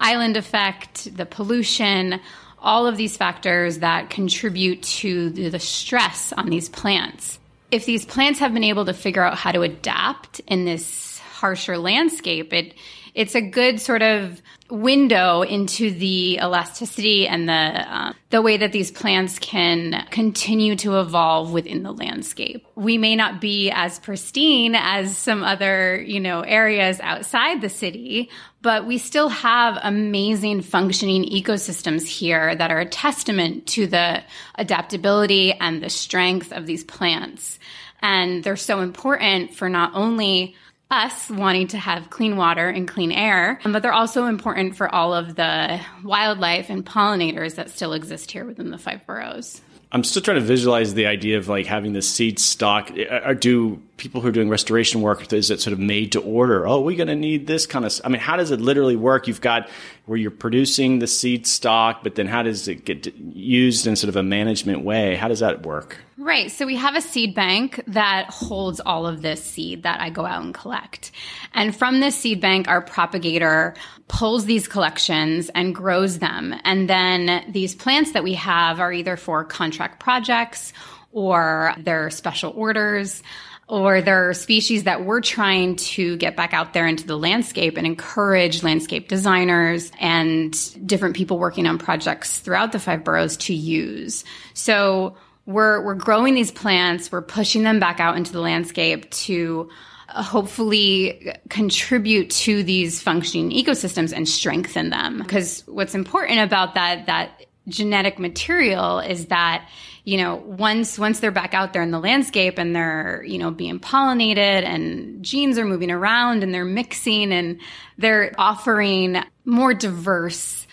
island effect, the pollution, all of these factors that contribute to the stress on these plants. If these plants have been able to figure out how to adapt in this harsher landscape, it it's a good sort of window into the elasticity and the uh, the way that these plants can continue to evolve within the landscape. We may not be as pristine as some other, you know, areas outside the city, but we still have amazing functioning ecosystems here that are a testament to the adaptability and the strength of these plants. And they're so important for not only us wanting to have clean water and clean air, but they're also important for all of the wildlife and pollinators that still exist here within the five boroughs. I'm still trying to visualize the idea of like having the seed stock. Or do people who are doing restoration work is it sort of made to order? Oh, we're going to need this kind of. I mean, how does it literally work? You've got where you're producing the seed stock, but then how does it get used in sort of a management way? How does that work? Right. So we have a seed bank that holds all of this seed that I go out and collect. And from this seed bank, our propagator pulls these collections and grows them. And then these plants that we have are either for contract projects or they're special orders or there are species that we're trying to get back out there into the landscape and encourage landscape designers and different people working on projects throughout the five boroughs to use. So we're we're growing these plants, we're pushing them back out into the landscape to uh, hopefully contribute to these functioning ecosystems and strengthen them. Because what's important about that that genetic material is that you know once once they're back out there in the landscape and they're you know being pollinated and genes are moving around and they're mixing and they're offering more diverse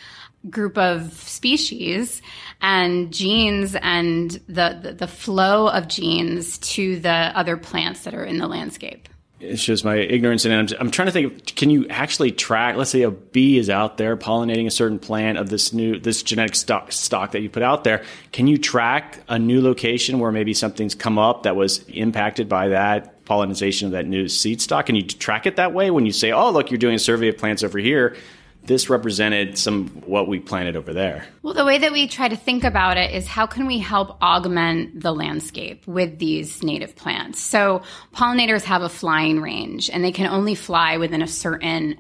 group of species and genes and the, the, the flow of genes to the other plants that are in the landscape it shows my ignorance and I'm, I'm, trying to think of, can you actually track let's say a bee is out there pollinating a certain plant of this new this genetic stock, stock that you put out there. Can you track a new location where maybe something's come up that was impacted by that pollination of that new seed stock? Can you track it that way when you say oh look you're doing a survey of plants over here this represented some what we planted over there. Well, the way that we try to think about it is how can we help augment the landscape with these native plants? So pollinators have a flying range and they can only fly within a certain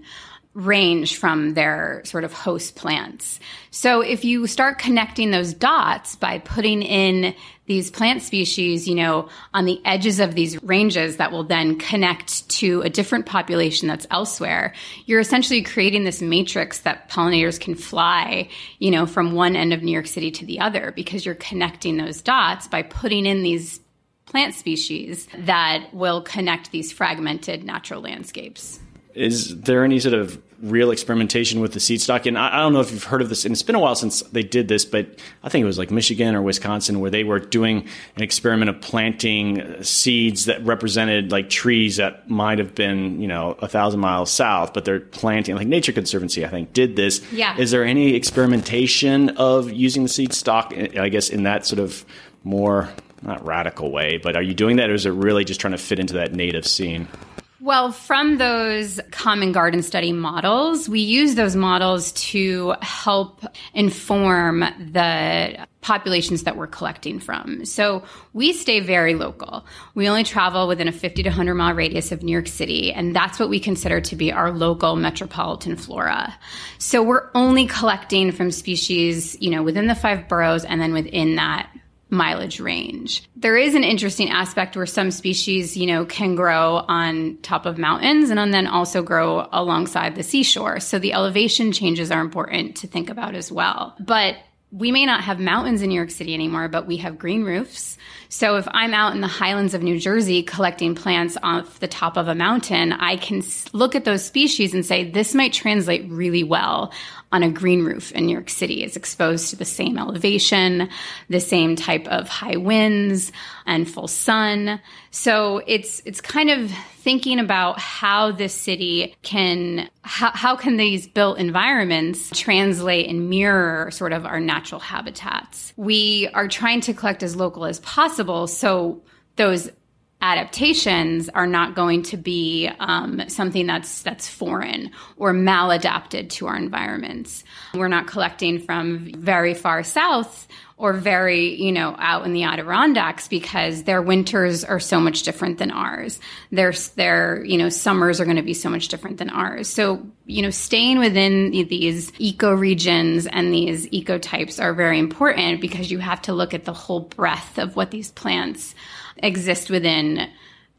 range from their sort of host plants. So if you start connecting those dots by putting in these plant species, you know, on the edges of these ranges that will then connect to a different population that's elsewhere, you're essentially creating this matrix that pollinators can fly, you know, from one end of New York City to the other because you're connecting those dots by putting in these plant species that will connect these fragmented natural landscapes. Is there any sort of real experimentation with the seed stock? And I, I, don't know if you've heard of this, and it's been a while since they did this, but I think it was like Michigan or Wisconsin where they were doing an experiment of planting seeds that represented like trees that might have been, you know, a thousand miles south, but they're planting, like Nature Conservancy, I think, did this. Yeah. Is there any experimentation of using the seed stock, I guess, in that sort of more, not radical way, but are you doing that or is it really just trying to fit into that native scene? Well, from those common garden study models, we use those models to help inform the populations that we're collecting from. So we stay very local. We only travel within a 50 to 100 mile radius of New York City, and that's what we consider to be our local metropolitan flora. So we're only collecting from species, you know, within the five boroughs and then within that mileage range. There is an interesting aspect where some species, you know, can grow on top of mountains and then also grow alongside the seashore. So the elevation changes are important to think about as well. But we may not have mountains in New York City anymore, but we have green roofs. So if I'm out in the highlands of New Jersey collecting plants off the top of a mountain, I can look at those species and say, this might translate really well on a green roof in New York City. is exposed to the same elevation, the same type of high winds and full sun. So it's, it's kind of thinking about how this city can, how, how can these built environments translate and mirror sort of our natural habitats. We are trying to collect as local as possible. So those adaptations are not going to be um, something that's that's foreign or maladapted to our environments. We're not collecting from very far south or very you know out in the Adirondacks because their winters are so much different than ours. Their their you know summers are going to be so much different than ours. So you know staying within these eco regions and these ecotypes are very important because you have to look at the whole breadth of what these plants exist within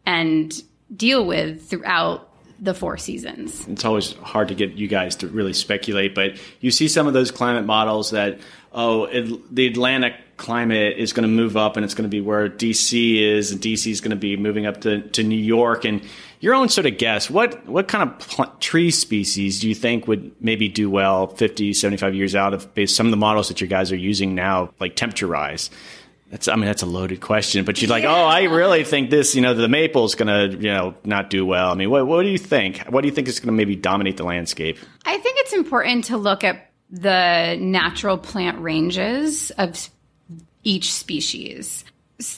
and deal with throughout the four seasons. It's always hard to get you guys to really speculate, but you see some of those climate models that, oh, it, the Atlanta climate is going to move up and it's going to be where DC is, and DC is going to be moving up to, to New York. And your own sort of guess, what, what kind of tree species do you think would maybe do well 50, 75 years out of based some of the models that you guys are using now, like temperature rise? That's, I mean, that's a loaded question, but you're like, yeah. oh, I really think this, you know, the maple's going to, you know, not do well. I mean, what, what do you think? What do you think is going to maybe dominate the landscape? I think it's important to look at the natural plant ranges of each species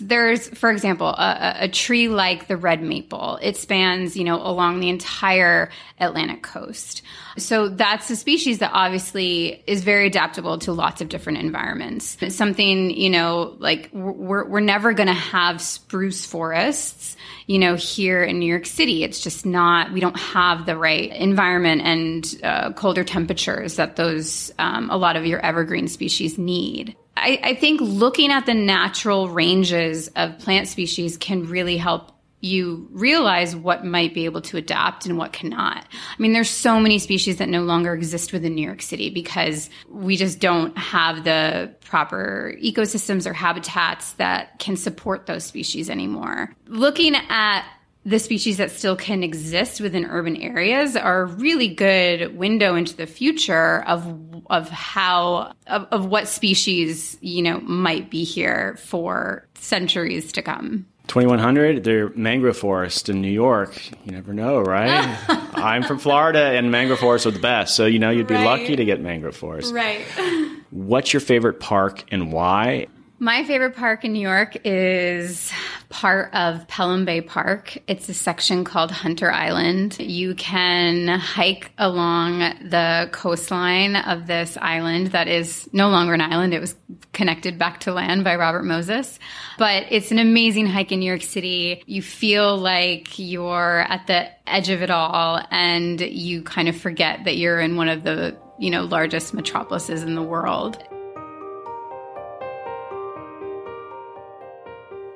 there's, for example, a, a, tree like the red maple. It spans, you know, along the entire Atlantic coast. So that's a species that obviously is very adaptable to lots of different environments. It's something, you know, like we're, we're never going to have spruce forests, you know, here in New York City. It's just not, we don't have the right environment and uh, colder temperatures that those, um, a lot of your evergreen species need I, I think looking at the natural ranges of plant species can really help you realize what might be able to adapt and what cannot. I mean, there's so many species that no longer exist within New York City because we just don't have the proper ecosystems or habitats that can support those species anymore. Looking at the species that still can exist within urban areas are a really good window into the future of of how of, of what species you know might be here for centuries to come. 2100 they're mangrove forest in new york. You never know right? I'm from florida and mangrove forests are the best. So you know you'd be right. lucky to get mangrove forest. Right. What's your favorite park and why my favorite park in New York is part of Pelham Bay Park. It's a section called Hunter Island. You can hike along the coastline of this island that is no longer an island. It was connected back to land by Robert Moses. But it's an amazing hike in New York City. You feel like you're at the edge of it all and you kind of forget that you're in one of the you know largest metropolises in the world.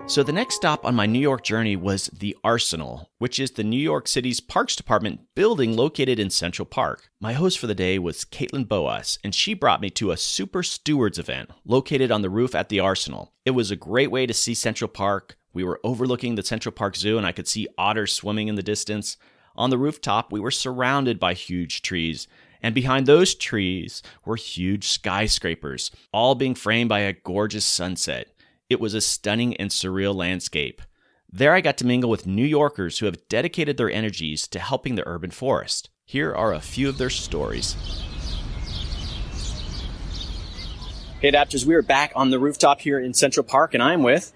So the next stop on my New York journey was the Arsenal, which is the New York City's Parks Department building located in Central Park. My host for the day was Caitlin Boas, and she brought me to a Super Stewards event located on the roof at the Arsenal. It was a great way to see Central Park. We were overlooking the Central Park Zoo, and I could see otters swimming in the distance. On the rooftop, we were surrounded by huge trees, and behind those trees were huge skyscrapers, all being framed by a gorgeous sunset. It was a stunning and surreal landscape. There, I got to mingle with New Yorkers who have dedicated their energies to helping the urban forest. Here are a few of their stories. Hey, Adapters, we are back on the rooftop here in Central Park, and I'm with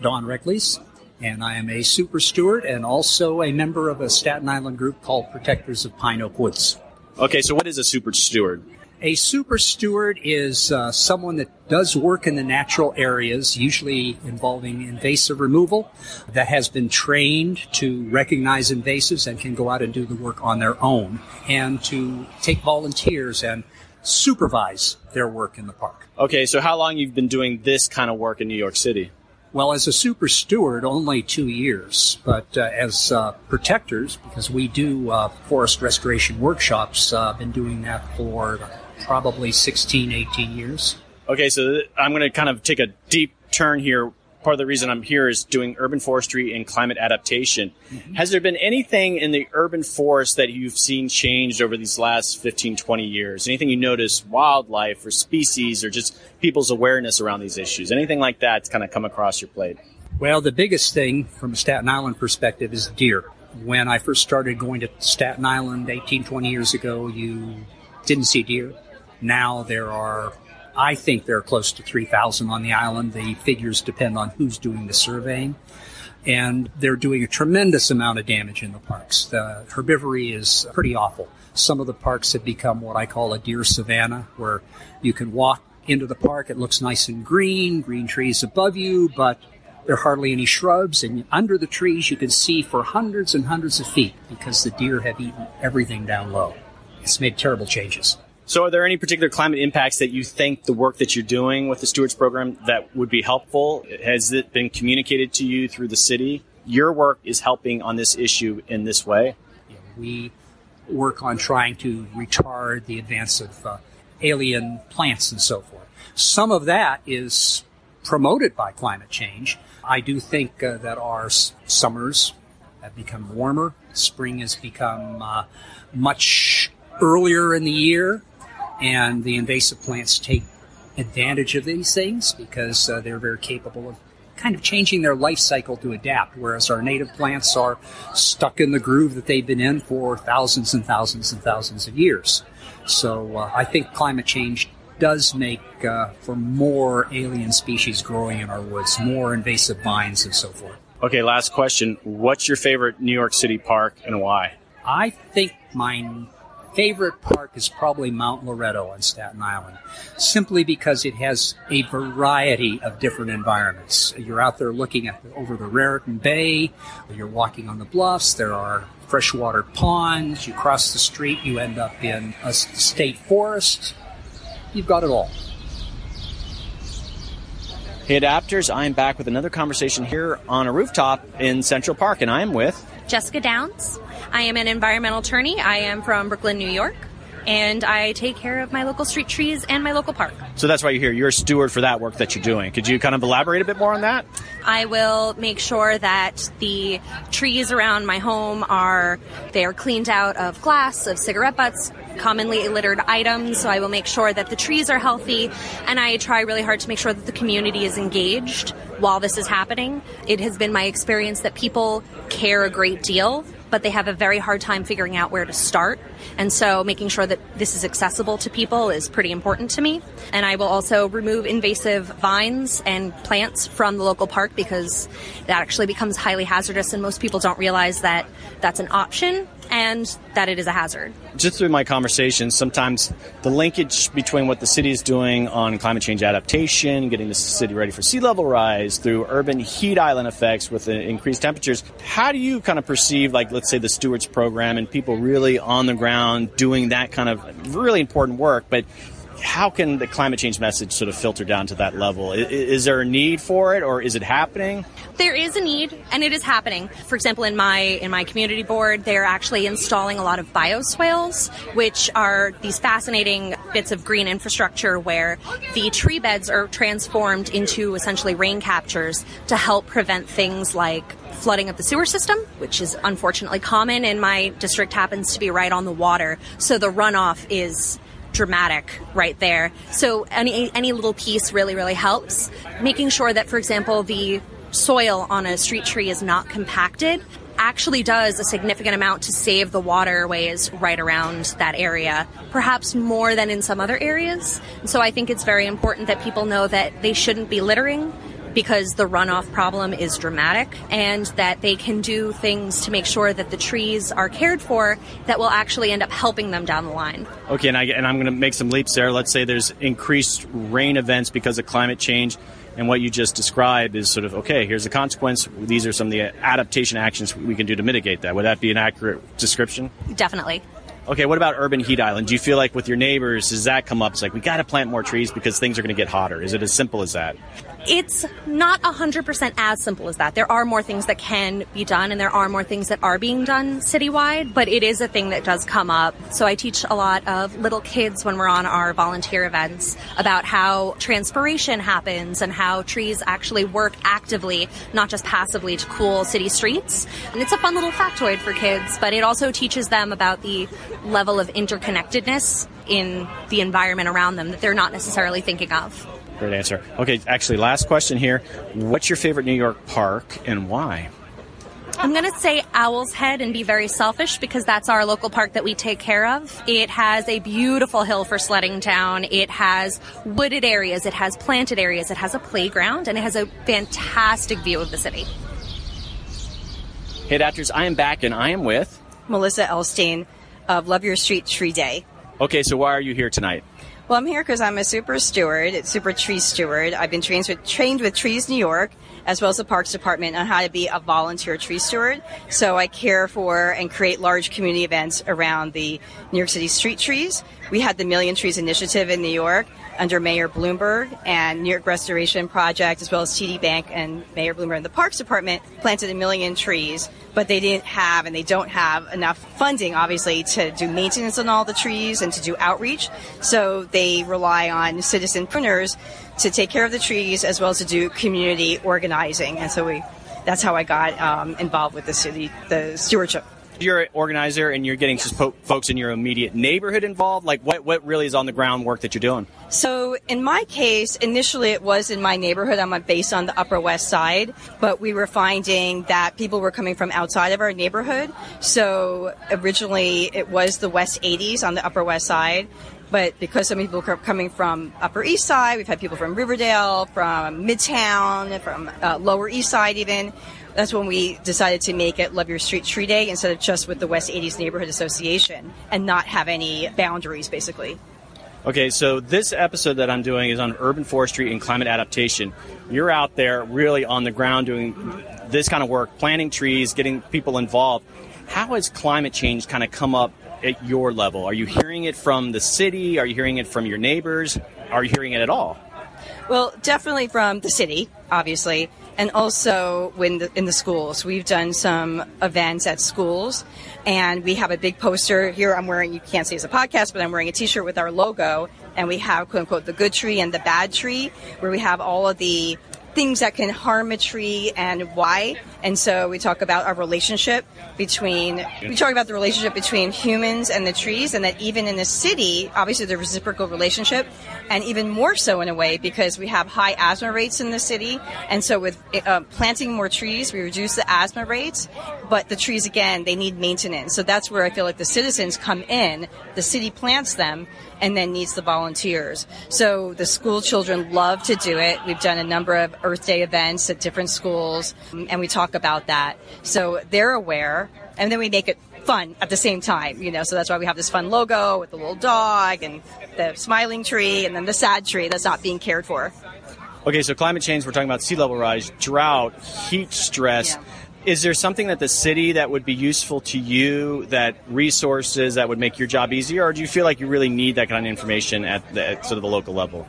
Don Reckles, and I am a super steward and also a member of a Staten Island group called Protectors of Pine Oak Woods. Okay, so what is a super steward? A super steward is uh, someone that does work in the natural areas, usually involving invasive removal, that has been trained to recognize invasives and can go out and do the work on their own, and to take volunteers and supervise their work in the park. Okay, so how long you've been doing this kind of work in New York City? Well, as a super steward, only two years, but uh, as uh, protectors, because we do uh, forest restoration workshops, uh, been doing that for probably 16, 18 years. Okay, so I'm going to kind of take a deep turn here. Part of the reason I'm here is doing urban forestry and climate adaptation. Mm-hmm. Has there been anything in the urban forest that you've seen changed over these last 15, 20 years? Anything you notice, wildlife or species or just people's awareness around these issues? Anything like that kind of come across your plate? Well, the biggest thing from a Staten Island perspective is deer. When I first started going to Staten Island 18, 20 years ago, you didn't see deer. Now there are, I think there are close to 3,000 on the island. The figures depend on who's doing the surveying. And they're doing a tremendous amount of damage in the parks. The herbivory is pretty awful. Some of the parks have become what I call a deer savanna, where you can walk into the park. It looks nice and green, green trees above you, but there are hardly any shrubs. And under the trees, you can see for hundreds and hundreds of feet because the deer have eaten everything down low. It's made terrible changes. So, are there any particular climate impacts that you think the work that you're doing with the Stewards Program that would be helpful? Has it been communicated to you through the city? Your work is helping on this issue in this way. We work on trying to retard the advance of uh, alien plants and so forth. Some of that is promoted by climate change. I do think uh, that our s- summers have become warmer. Spring has become uh, much earlier in the year and the invasive plants take advantage of these things because uh, they're very capable of kind of changing their life cycle to adapt, whereas our native plants are stuck in the groove that they've been in for thousands and thousands and thousands of years. So uh, I think climate change does make uh, for more alien species growing in our woods, more invasive vines and so forth. Okay, last question. What's your favorite New York City park and why? I think my favorite park is probably Mount Loretto on Staten Island, simply because it has a variety of different environments. You're out there looking at over the Raritan Bay, you're walking on the bluffs, there are freshwater ponds, you cross the street, you end up in a state forest. You've got it all. Hey, adapters, I am back with another conversation here on a rooftop in Central Park, and I am with Jessica Downs. I am an environmental attorney. I am from Brooklyn, New York, and I take care of my local street trees and my local park. So that's why you're here. You're a steward for that work that you're doing. Could you kind of elaborate a bit more on that? I will make sure that the trees around my home are they are cleaned out of glass, of cigarette butts, commonly littered items. So I will make sure that the trees are healthy, and I try really hard to make sure that the community is engaged while this is happening. It has been my experience that people care a great deal but they have a very hard time figuring out where to start. And so making sure that this is accessible to people is pretty important to me. And I will also remove invasive vines and plants from the local park because that actually becomes highly hazardous and most people don't realize that that's an option and that it is a hazard. Just through my conversations, sometimes the linkage between what the city is doing on climate change adaptation, getting the city ready for sea level rise, through urban heat island effects with increased temperatures, how do you kind of perceive, like, let's say the Stewards program and people really on the ground doing that kind of really important work, but how can the climate change message sort of filter down to that level? Is, is, there a need for it, or is it happening? There is a need, and it is happening. For example, in my in my community board, they're actually installing a lot of bioswales, which are these fascinating bits of green infrastructure where the tree beds are transformed into essentially rain captures to help prevent things like flooding of the sewer system, which is unfortunately common, and my district happens to be right on the water, so the runoff is dramatic right there. So any any little piece really really helps. Making sure that, for example, the soil on a street tree is not compacted actually does a significant amount to save the waterways right around that area, perhaps more than in some other areas. So I think it's very important that people know that they shouldn't be littering because the runoff problem is dramatic and that they can do things to make sure that the trees are cared for that will actually end up helping them down the line. Okay, and, I, and I'm going to make some leaps there. Let's say there's increased rain events because of climate change. And what you just described is sort of okay, here's the consequence. These are some of the adaptation actions we can do to mitigate that. Would that be an accurate description? Definitely. Okay, what about urban heat island? Do you feel like with your neighbors, does that come up? It's like we got to plant more trees because things are going to get hotter. Is it as simple as that? It's not 100% as simple as that. There are more things that can be done and there are more things that are being done citywide, but it is a thing that does come up. So I teach a lot of little kids when we're on our volunteer events about how transpiration happens and how trees actually work actively, not just passively to cool city streets. And it's a fun little factoid for kids, but it also teaches them about the level of interconnectedness in the environment around them that they're not necessarily thinking of. Great answer. Okay, actually, last question here. What's your favorite New York park and why? I'm going to say Owl's Head and be very selfish because that's our local park that we take care of. It has a beautiful hill for sledding down. It has wooded areas. It has planted areas. It has a playground and it has a fantastic view of the city. Hey, adapters, I am back and I am with Melissa Elstein of Love Your Street Tree Day. Okay, so why are you here tonight? Well, I'm here because I'm a super steward, super tree steward. I've been trained with, trained with Trees New York as well as the Parks Department on how to be a volunteer tree steward. So I care for and create large community events around the New York City street trees. We had the Million Trees Initiative in New York under Mayor Bloomberg and New York Restoration Project, as well as TD Bank and Mayor Bloomberg and the Parks Department planted a million trees, but they didn't have and they don't have enough funding, obviously, to do maintenance on all the trees and to do outreach. So they rely on citizen pruners to take care of the trees as well as to do community organizing. And so we, that's how I got um, involved with the city, the stewardship you're an organizer and you're getting just po- folks in your immediate neighborhood involved? Like, what, what really is on the ground work that you're doing? So, in my case, initially it was in my neighborhood. I'm based on the Upper West Side, but we were finding that people were coming from outside of our neighborhood. So, originally it was the West 80s on the Upper West Side. But because some people are coming from Upper East Side, we've had people from Riverdale, from Midtown, from uh, Lower East Side even that's when we decided to make it Love Your Street Tree Day instead of just with the West 80s Neighborhood Association and not have any boundaries, basically. Okay, so this episode that I'm doing is on urban forestry and climate adaptation. You're out there really on the ground doing this kind of work, planting trees, getting people involved. How has climate change kind of come up at your level? Are you hearing it from the city? Are you hearing it from your neighbors? Are you hearing it at all? Well, definitely from the city, obviously, and also when the, in the schools. We've done some events at schools, and we have a big poster here. I'm wearing, you can't see it's a podcast, but I'm wearing a T-shirt with our logo, and we have quote unquote the good tree and the bad tree, where we have all of the things that can harm a tree and why. And so we talk about our relationship between, we talk about the relationship between humans and the trees, and that even in the city, obviously the reciprocal relationship, and even more so in a way because we have high asthma rates in the city. And so with uh, planting more trees, we reduce the asthma rates, but the trees, again, they need maintenance. So that's where I feel like the citizens come in, the city plants them, and then needs the volunteers. So the school children love to do it. We've done a number of Earth Day events at different schools, um, and we talk about that. So they're aware, and then we make it fun at the same time, you know. So that's why we have this fun logo with the little dog and the smiling tree, and then the sad tree that's not being cared for. Okay, so climate change, we're talking about sea level rise, drought, heat stress. Yeah. Is there something that the city that would be useful to you, that resources that would make your job easier, or do you feel like you really need that kind of information at, the, at sort of the local level?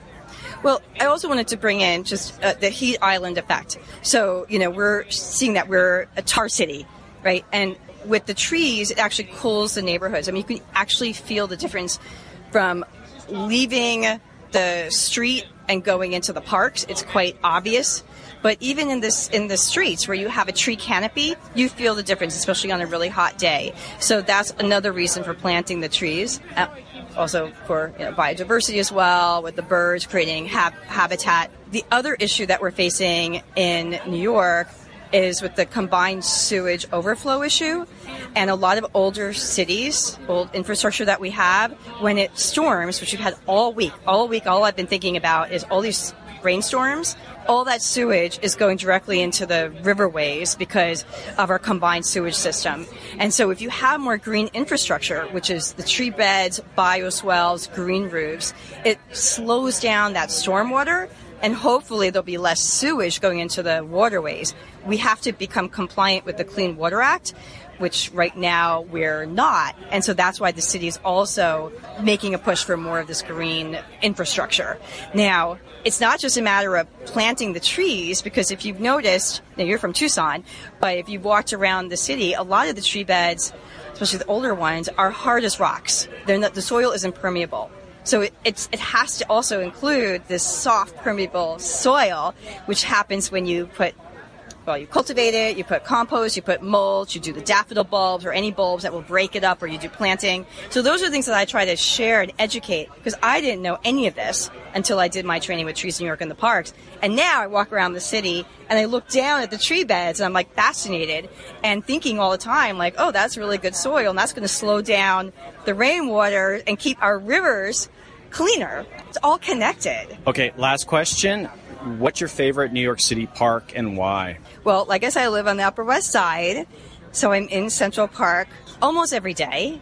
Well, I also wanted to bring in just uh, the heat island effect. So, you know, we're seeing that we're a tar city, right? And with the trees, it actually cools the neighborhoods. I mean, you can actually feel the difference from leaving the street and going into the parks. It's quite obvious. But even in this in the streets where you have a tree canopy, you feel the difference, especially on a really hot day. So that's another reason for planting the trees. Uh, also for you know, biodiversity as well, with the birds creating ha- habitat. The other issue that we're facing in New York is with the combined sewage overflow issue. And a lot of older cities, old infrastructure that we have, when it storms, which we've had all week, all week, all I've been thinking about is all these rainstorms all that sewage is going directly into the riverways because of our combined sewage system. And so if you have more green infrastructure, which is the tree beds, bioswales, green roofs, it slows down that stormwater and hopefully there'll be less sewage going into the waterways. We have to become compliant with the Clean Water Act, which right now we're not. And so that's why the city is also making a push for more of this green infrastructure. Now, it's not just a matter of planting the trees, because if you've noticed, now you're from Tucson, but if you've walked around the city, a lot of the tree beds, especially the older ones, are hard as rocks. Not, the soil is impermeable. So it, it has to also include this soft, permeable soil, which happens when you put well, you cultivate it, you put compost, you put mulch, you do the daffodil bulbs or any bulbs that will break it up, or you do planting. So those are things that I try to share and educate because I didn't know any of this until I did my training with Trees New York in the parks. And now I walk around the city and I look down at the tree beds and I'm like fascinated and thinking all the time, like, oh, that's really good soil and that's going to slow down the rainwater and keep our rivers cleaner. It's all connected. Okay, last question. What's your favorite New York City park and why? Well, like I said, I live on the Upper West Side, so I'm in Central Park almost every day.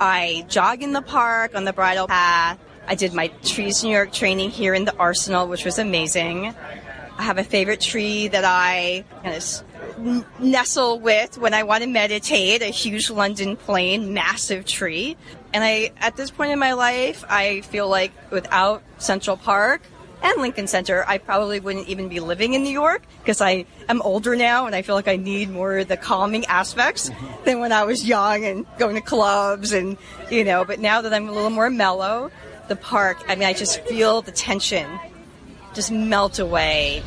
I jog in the park on the bridle path. I did my Trees New York training here in the Arsenal, which was amazing. I have a favorite tree that I kind of nestle with when I want to meditate, a huge London plane, massive tree. And I, at this point in my life, I feel like without Central Park, and Lincoln Center, I probably wouldn't even be living in New York because I am older now and I feel like I need more of the calming aspects mm-hmm. than when I was young and going to clubs and, you know, but now that I'm a little more mellow, the park, I mean, I just feel the tension just melt away.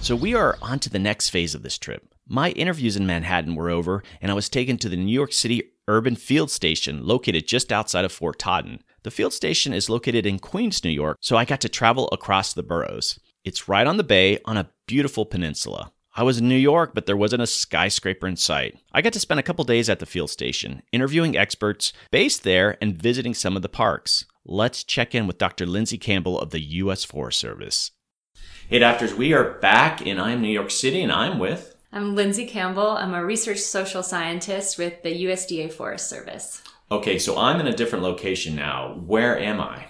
So we are on to the next phase of this trip. My interviews in Manhattan were over, and I was taken to the New York City Urban Field Station located just outside of Fort Totten. The field station is located in Queens, New York, so I got to travel across the boroughs. It's right on the bay on a beautiful peninsula. I was in New York, but there wasn't a skyscraper in sight. I got to spend a couple days at the field station, interviewing experts based there and visiting some of the parks. Let's check in with Dr. Lindsay Campbell of the U.S. Forest Service. Hey, adapters, we are back, and I'm New York City, and I'm with. I'm Lindsay Campbell. I'm a research social scientist with the USDA Forest Service. Okay, so I'm in a different location now. Where am I?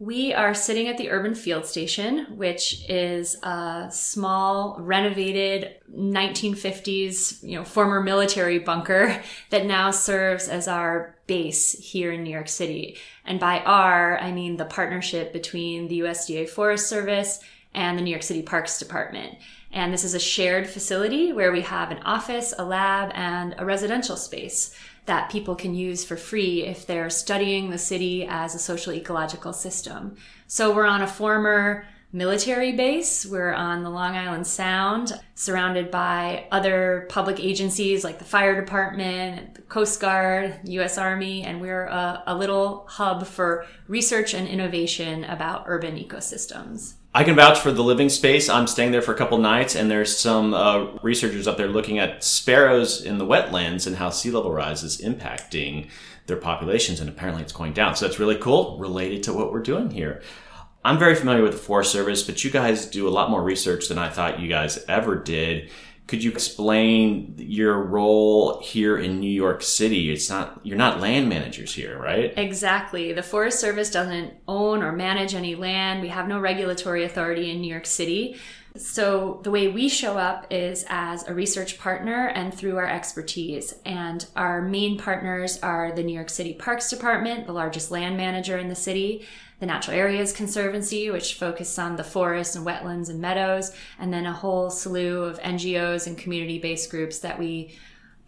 We are sitting at the Urban Field Station, which is a small, renovated 1950s, you know, former military bunker that now serves as our base here in New York City. And by our, I mean the partnership between the USDA Forest Service and the New York City Parks Department. And this is a shared facility where we have an office, a lab, and a residential space that people can use for free if they're studying the city as a social ecological system. So we're on a former military base. We're on the Long Island Sound, surrounded by other public agencies like the fire department, the Coast Guard, US Army, and we're a, a little hub for research and innovation about urban ecosystems. I can vouch for the living space. I'm staying there for a couple nights, and there's some uh, researchers up there looking at sparrows in the wetlands and how sea level rise is impacting their populations, and apparently it's going down. So that's really cool, related to what we're doing here. I'm very familiar with the Forest Service, but you guys do a lot more research than I thought you guys ever did. Could you explain your role here in New York City? It's not you're not land managers here, right? Exactly. The Forest Service doesn't own or manage any land. We have no regulatory authority in New York City. So the way we show up is as a research partner and through our expertise. And our main partners are the New York City Parks Department, the largest land manager in the city, the Natural Areas Conservancy, which focuses on the forests and wetlands and meadows, and then a whole slew of NGOs and community based groups that we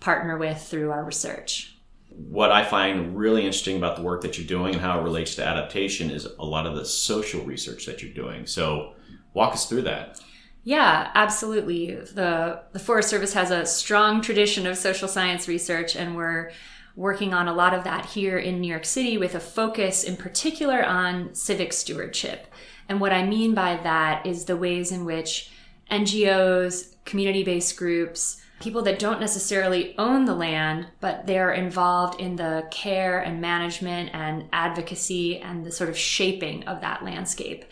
partner with through our research. What I find really interesting about the work that you're doing and how it relates to adaptation is a lot of the social research that you're doing. So, walk us through that. Yeah, absolutely. The the Forest Service has a strong tradition of social science research and we're working on a lot of that here in New York City with a focus in particular on civic stewardship. And what I mean by that is the ways in which NGOs, community based groups, people that don't necessarily own the land, but they're involved in the care and management and advocacy and the sort of shaping of that landscape.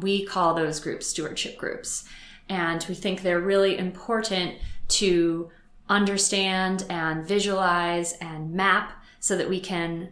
We call those groups stewardship groups. And we think they're really important to understand and visualize and map so that we can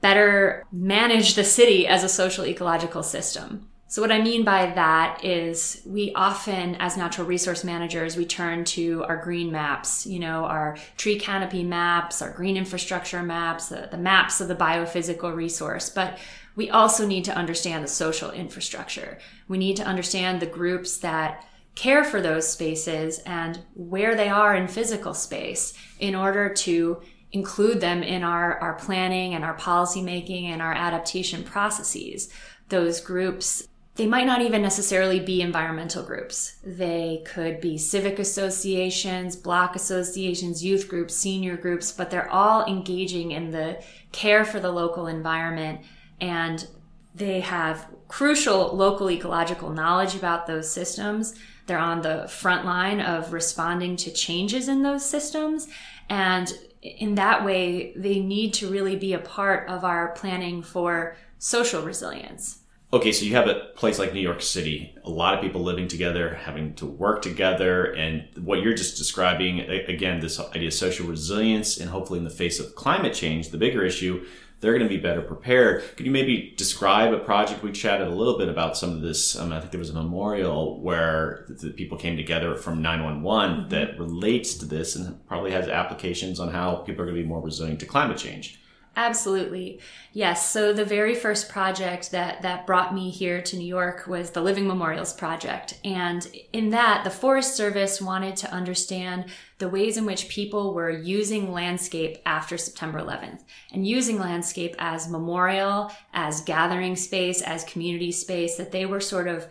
better manage the city as a social ecological system. So what I mean by that is we often, as natural resource managers, we turn to our green maps, you know, our tree canopy maps, our green infrastructure maps, the, the maps of the biophysical resource. But we also need to understand the social infrastructure. We need to understand the groups that care for those spaces and where they are in physical space in order to include them in our, our planning and our policy making and our adaptation processes. Those groups, they might not even necessarily be environmental groups. They could be civic associations, block associations, youth groups, senior groups, but they're all engaging in the care for the local environment and they have crucial local ecological knowledge about those systems they're on the front line of responding to changes in those systems. And in that way, they need to really be a part of our planning for social resilience. Okay, so you have a place like New York City, a lot of people living together, having to work together, and what you're just describing, again, this idea of social resilience, and hopefully in the face of climate change, the bigger issue, they're going to be better prepared. Could you maybe describe a project? We chatted a little bit about some of this. Um, I think there was a memorial where the people came together from 911 mm-hmm. that relates to this and probably has applications on how people are going to be more resilient to climate change. Absolutely. Yes. So the very first project that, that brought me here to New York was the Living Memorials Project. And in that, the Forest Service wanted to understand the ways in which people were using landscape after September 11th and using landscape as memorial, as gathering space, as community space, that they were sort of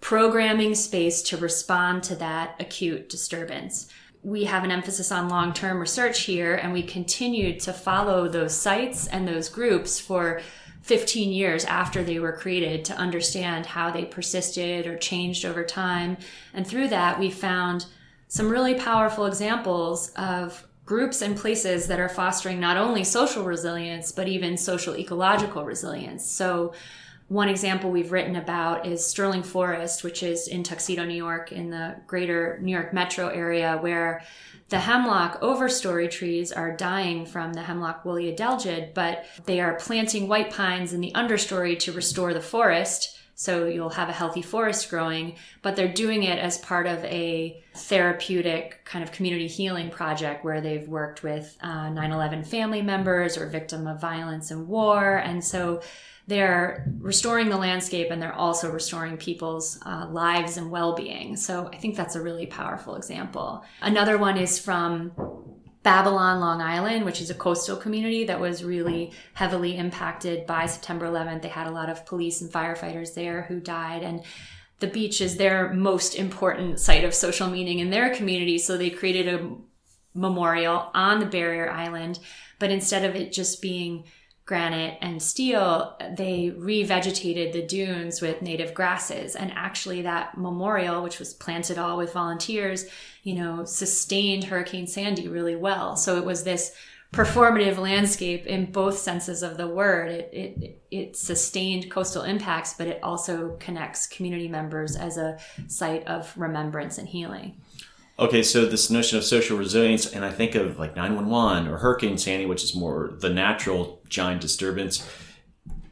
programming space to respond to that acute disturbance we have an emphasis on long term research here, and we continued to follow those sites and those groups for 15 years after they were created to understand how they persisted or changed over time. And through that, we found some really powerful examples of groups and places that are fostering not only social resilience, but even social ecological resilience. So, One example we've written about is Sterling Forest, which is in Tuxedo, New York, in the greater New York metro area, where the hemlock overstory trees are dying from the hemlock woolly adelgid, but they are planting white pines in the understory to restore the forest. So you'll have a healthy forest growing, but they're doing it as part of a therapeutic kind of community healing project where they've worked with uh, 9 11 family members or victim of violence and war. And so they're restoring the landscape and they're also restoring people's uh, lives and well-being so i think that's a really powerful example another one is from babylon long island which is a coastal community that was really heavily impacted by september 11th they had a lot of police and firefighters there who died and the beach is their most important site of social meaning in their community so they created a memorial on the barrier island. But instead of it just being granite and steel, they revegetated the dunes with native grasses. And actually, that memorial, which was planted all with volunteers, you know, sustained Hurricane Sandy really well. So it was this performative landscape in both senses of the word. It, it, it sustained coastal impacts, but it also connects community members as a site of remembrance and healing. Okay, so this notion of social resilience, and I think of like 911 or Hurricane Sandy, which is more the natural giant disturbance.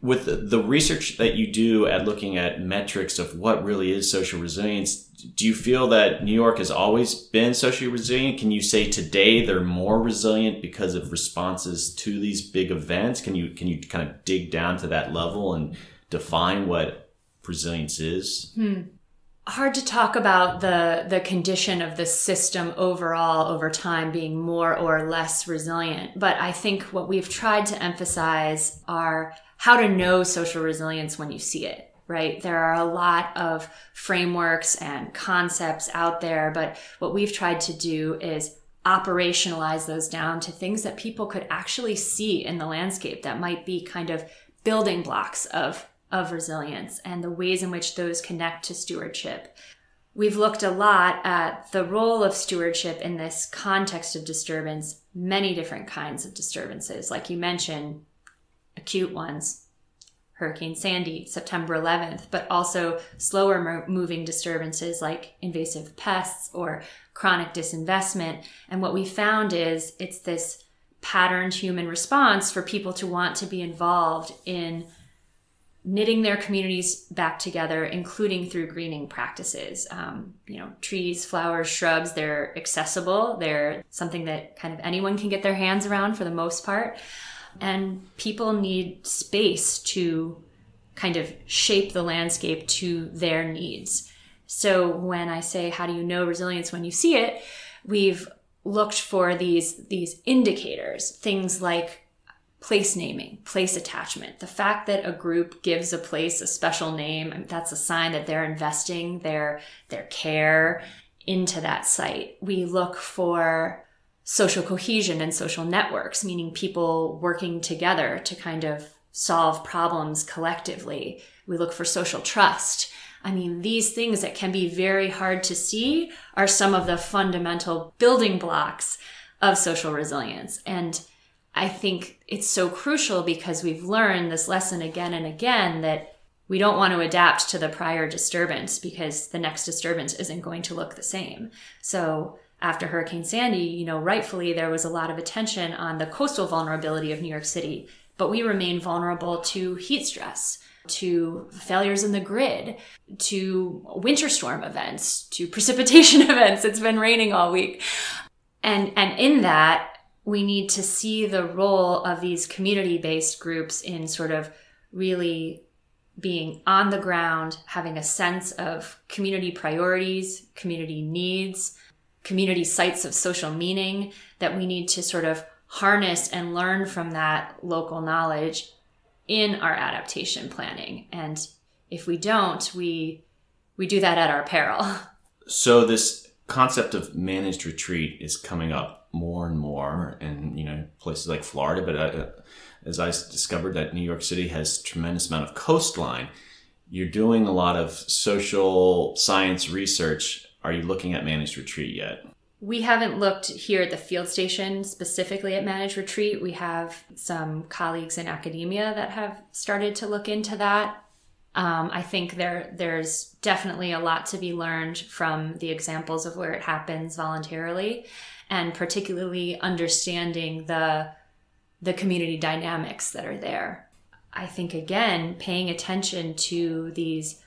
With the, research that you do at looking at metrics of what really is social resilience, do you feel that New York has always been socially resilient? Can you say today they're more resilient because of responses to these big events? Can you can you kind of dig down to that level and define what resilience is? Hmm hard to talk about the the condition of the system overall over time being more or less resilient. But i think what we've tried to emphasize are how to know social resilience when you see it right? There are a lot of frameworks and concepts out there but what we've tried to do is operationalize those down to things that people could actually see in the landscape that might be kind of building blocks of of resilience and the ways in which those connect to stewardship. We've looked a lot at the role of stewardship in this context of disturbance, many different kinds of disturbances, like you mentioned, acute ones, Hurricane Sandy, September 11th, but also slower moving disturbances like invasive pests or chronic disinvestment. And what we found is it's this patterned human response for people to want to be involved in knitting their communities back together, including through greening practices. Um, you know, trees, flowers, shrubs, they're accessible. They're something that kind of anyone can get their hands around for the most part. And people need space to kind of shape the landscape to their needs. So when I say, how do you know resilience when you see it? We've looked for these, these indicators, things like place naming, place attachment. The fact that a group gives a place a special name, that's a sign that they're investing their their care into that site. We look for social cohesion and social networks, meaning people working together to kind of solve problems collectively. We look for social trust. I mean, these things that can be very hard to see are some of the fundamental building blocks of social resilience. And I think it's so crucial because we've learned this lesson again and again that we don't want to adapt to the prior disturbance because the next disturbance isn't going to look the same. So after Hurricane Sandy, you know, rightfully there was a lot of attention on the coastal vulnerability of New York City, but we remain vulnerable to heat stress, to failures in the grid, to winter storm events, to precipitation events. It's been raining all week. And and in that, we need to see the role of these community based groups in sort of really being on the ground, having a sense of community priorities, community needs, community sites of social meaning that we need to sort of harness and learn from that local knowledge in our adaptation planning. And if we don't, we we do that at our peril. So this concept of managed retreat is coming up more and more in you know places like Florida, but uh, as I discovered that New York City has tremendous amount of coastline. You're doing a lot of social science research. Are you looking at managed retreat yet? We haven't looked here at the field station specifically at managed retreat. We have some colleagues in academia that have started to look into that. Um, I think there there's definitely a lot to be learned from the examples of where it happens voluntarily, and particularly understanding the the community dynamics that are there. I think again, paying attention to these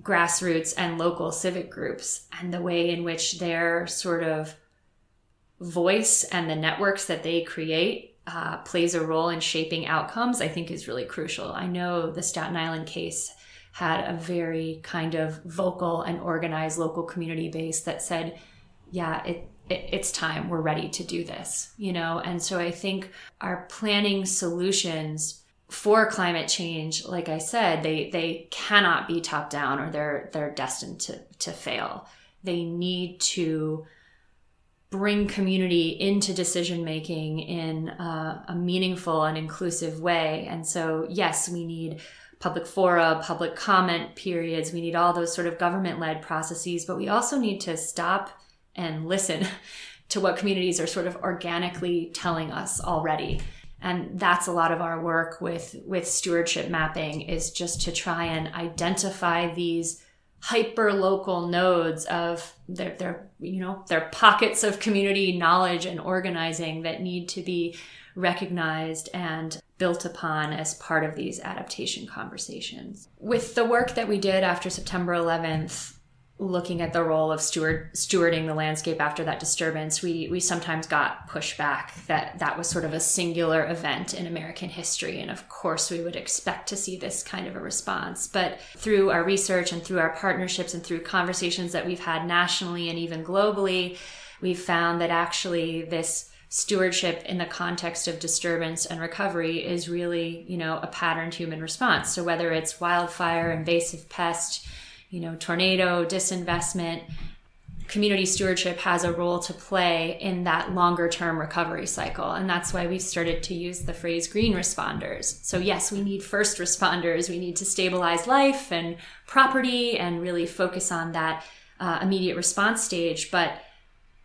grassroots and local civic groups and the way in which their sort of voice and the networks that they create uh, plays a role in shaping outcomes, I think is really crucial. I know the Staten Island case had a very kind of vocal and organized local community base that said, yeah, it, it's time, we're ready to do this, you know? And so I think our planning solutions for climate change, like I said, they, they cannot be top down or they're, they're destined to, to fail. They need to bring community into decision making in a, a, meaningful and inclusive way. And so, yes, we need public fora, public comment periods, we need all those sort of government led processes, but we also need to stop and listen to what communities are sort of organically telling us already. And that's a lot of our work with, with stewardship mapping is just to try and identify these hyper local nodes of their, their you know their pockets of community knowledge and organizing that need to be recognized and built upon as part of these adaptation conversations. With the work that we did after September 11th, looking at the role of steward stewarding the landscape after that disturbance, we we sometimes got pushback that that was sort of a singular event in American history, and of course we would expect to see this kind of a response. But through our research and through our partnerships and through conversations that we've had nationally and even globally, we've found that actually this stewardship in the context of disturbance and recovery is really you know a patterned human response. So whether it's wildfire, invasive pest you know, tornado, disinvestment, community stewardship has a role to play in that longer term recovery cycle. And that's why we've started to use the phrase green responders. So, yes, we need first responders. We need to stabilize life and property and really focus on that uh, immediate response stage. But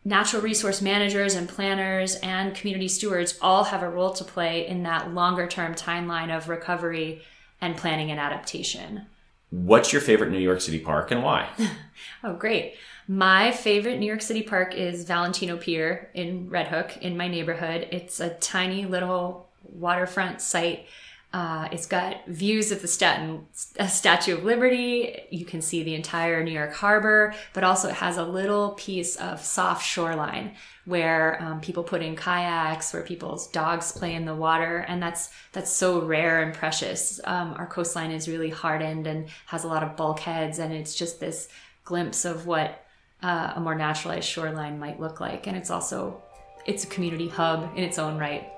natural resource managers and planners and community stewards all have a role to play in that longer term timeline of recovery and planning and adaptation. What's your favorite New York City park and why? oh, great. My favorite New York City park is Valentino Pier in Red Hook in my neighborhood. It's a tiny little waterfront site. Uh, it's got views of the Staten, Statue of Liberty. You can see the entire New York Harbor, but also it has a little piece of soft shoreline where um, people put in kayaks, where people's dogs play in the water, and that's that's so rare and precious. Um, our coastline is really hardened and has a lot of bulkheads, and it's just this glimpse of what uh, a more naturalized shoreline might look like. And it's also it's a community hub in its own right.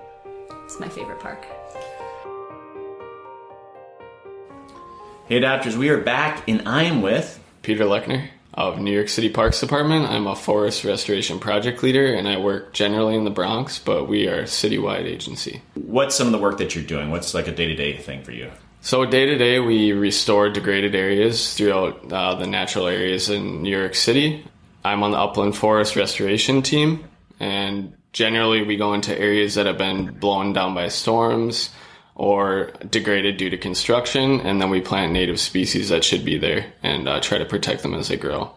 It's my favorite park. Hey, adapters, we are back, and I am with Peter Lechner of New York City Parks Department. I'm a forest restoration project leader and I work generally in the Bronx, but we are a citywide agency. What's some of the work that you're doing? What's like a day to day thing for you? So, day to day, we restore degraded areas throughout uh, the natural areas in New York City. I'm on the upland forest restoration team, and generally, we go into areas that have been blown down by storms or degraded due to construction, and then we plant native species that should be there and uh, try to protect them as they grow.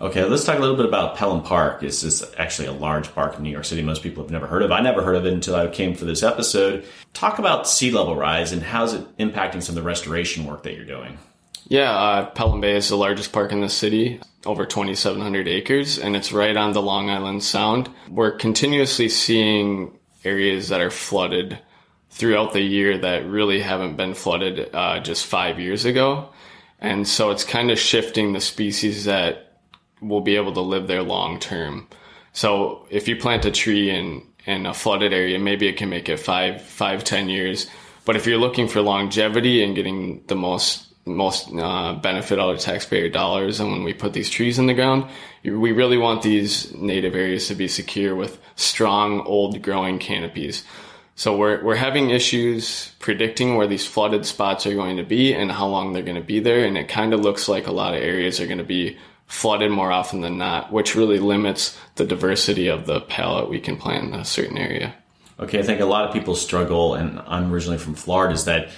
Okay, let's talk a little bit about Pelham Park. This is actually a large park in New York City. Most people have never heard of. I never heard of it until I came for this episode. Talk about sea level rise and how's it impacting some of the restoration work that you're doing. Yeah, uh, Pelham Bay is the largest park in the city, over 2,700 acres, and it's right on the Long Island Sound. We're continuously seeing areas that are flooded throughout the year that really haven't been flooded uh, just five years ago. And so it's kind of shifting the species that will be able to live there long term. So if you plant a tree in, in a flooded area, maybe it can make it five, five, ten years. But if you're looking for longevity and getting the most most uh, benefit out of taxpayer dollars, and when we put these trees in the ground, we really want these native areas to be secure with strong, old growing canopies. So we're, we're having issues predicting where these flooded spots are going to be and how long they're going to be there. And it kind of looks like a lot of areas are going to be flooded more often than not, which really limits the diversity of the palette we can plant in a certain area. Okay, I think a lot of people struggle, and I'm originally from Florida, is that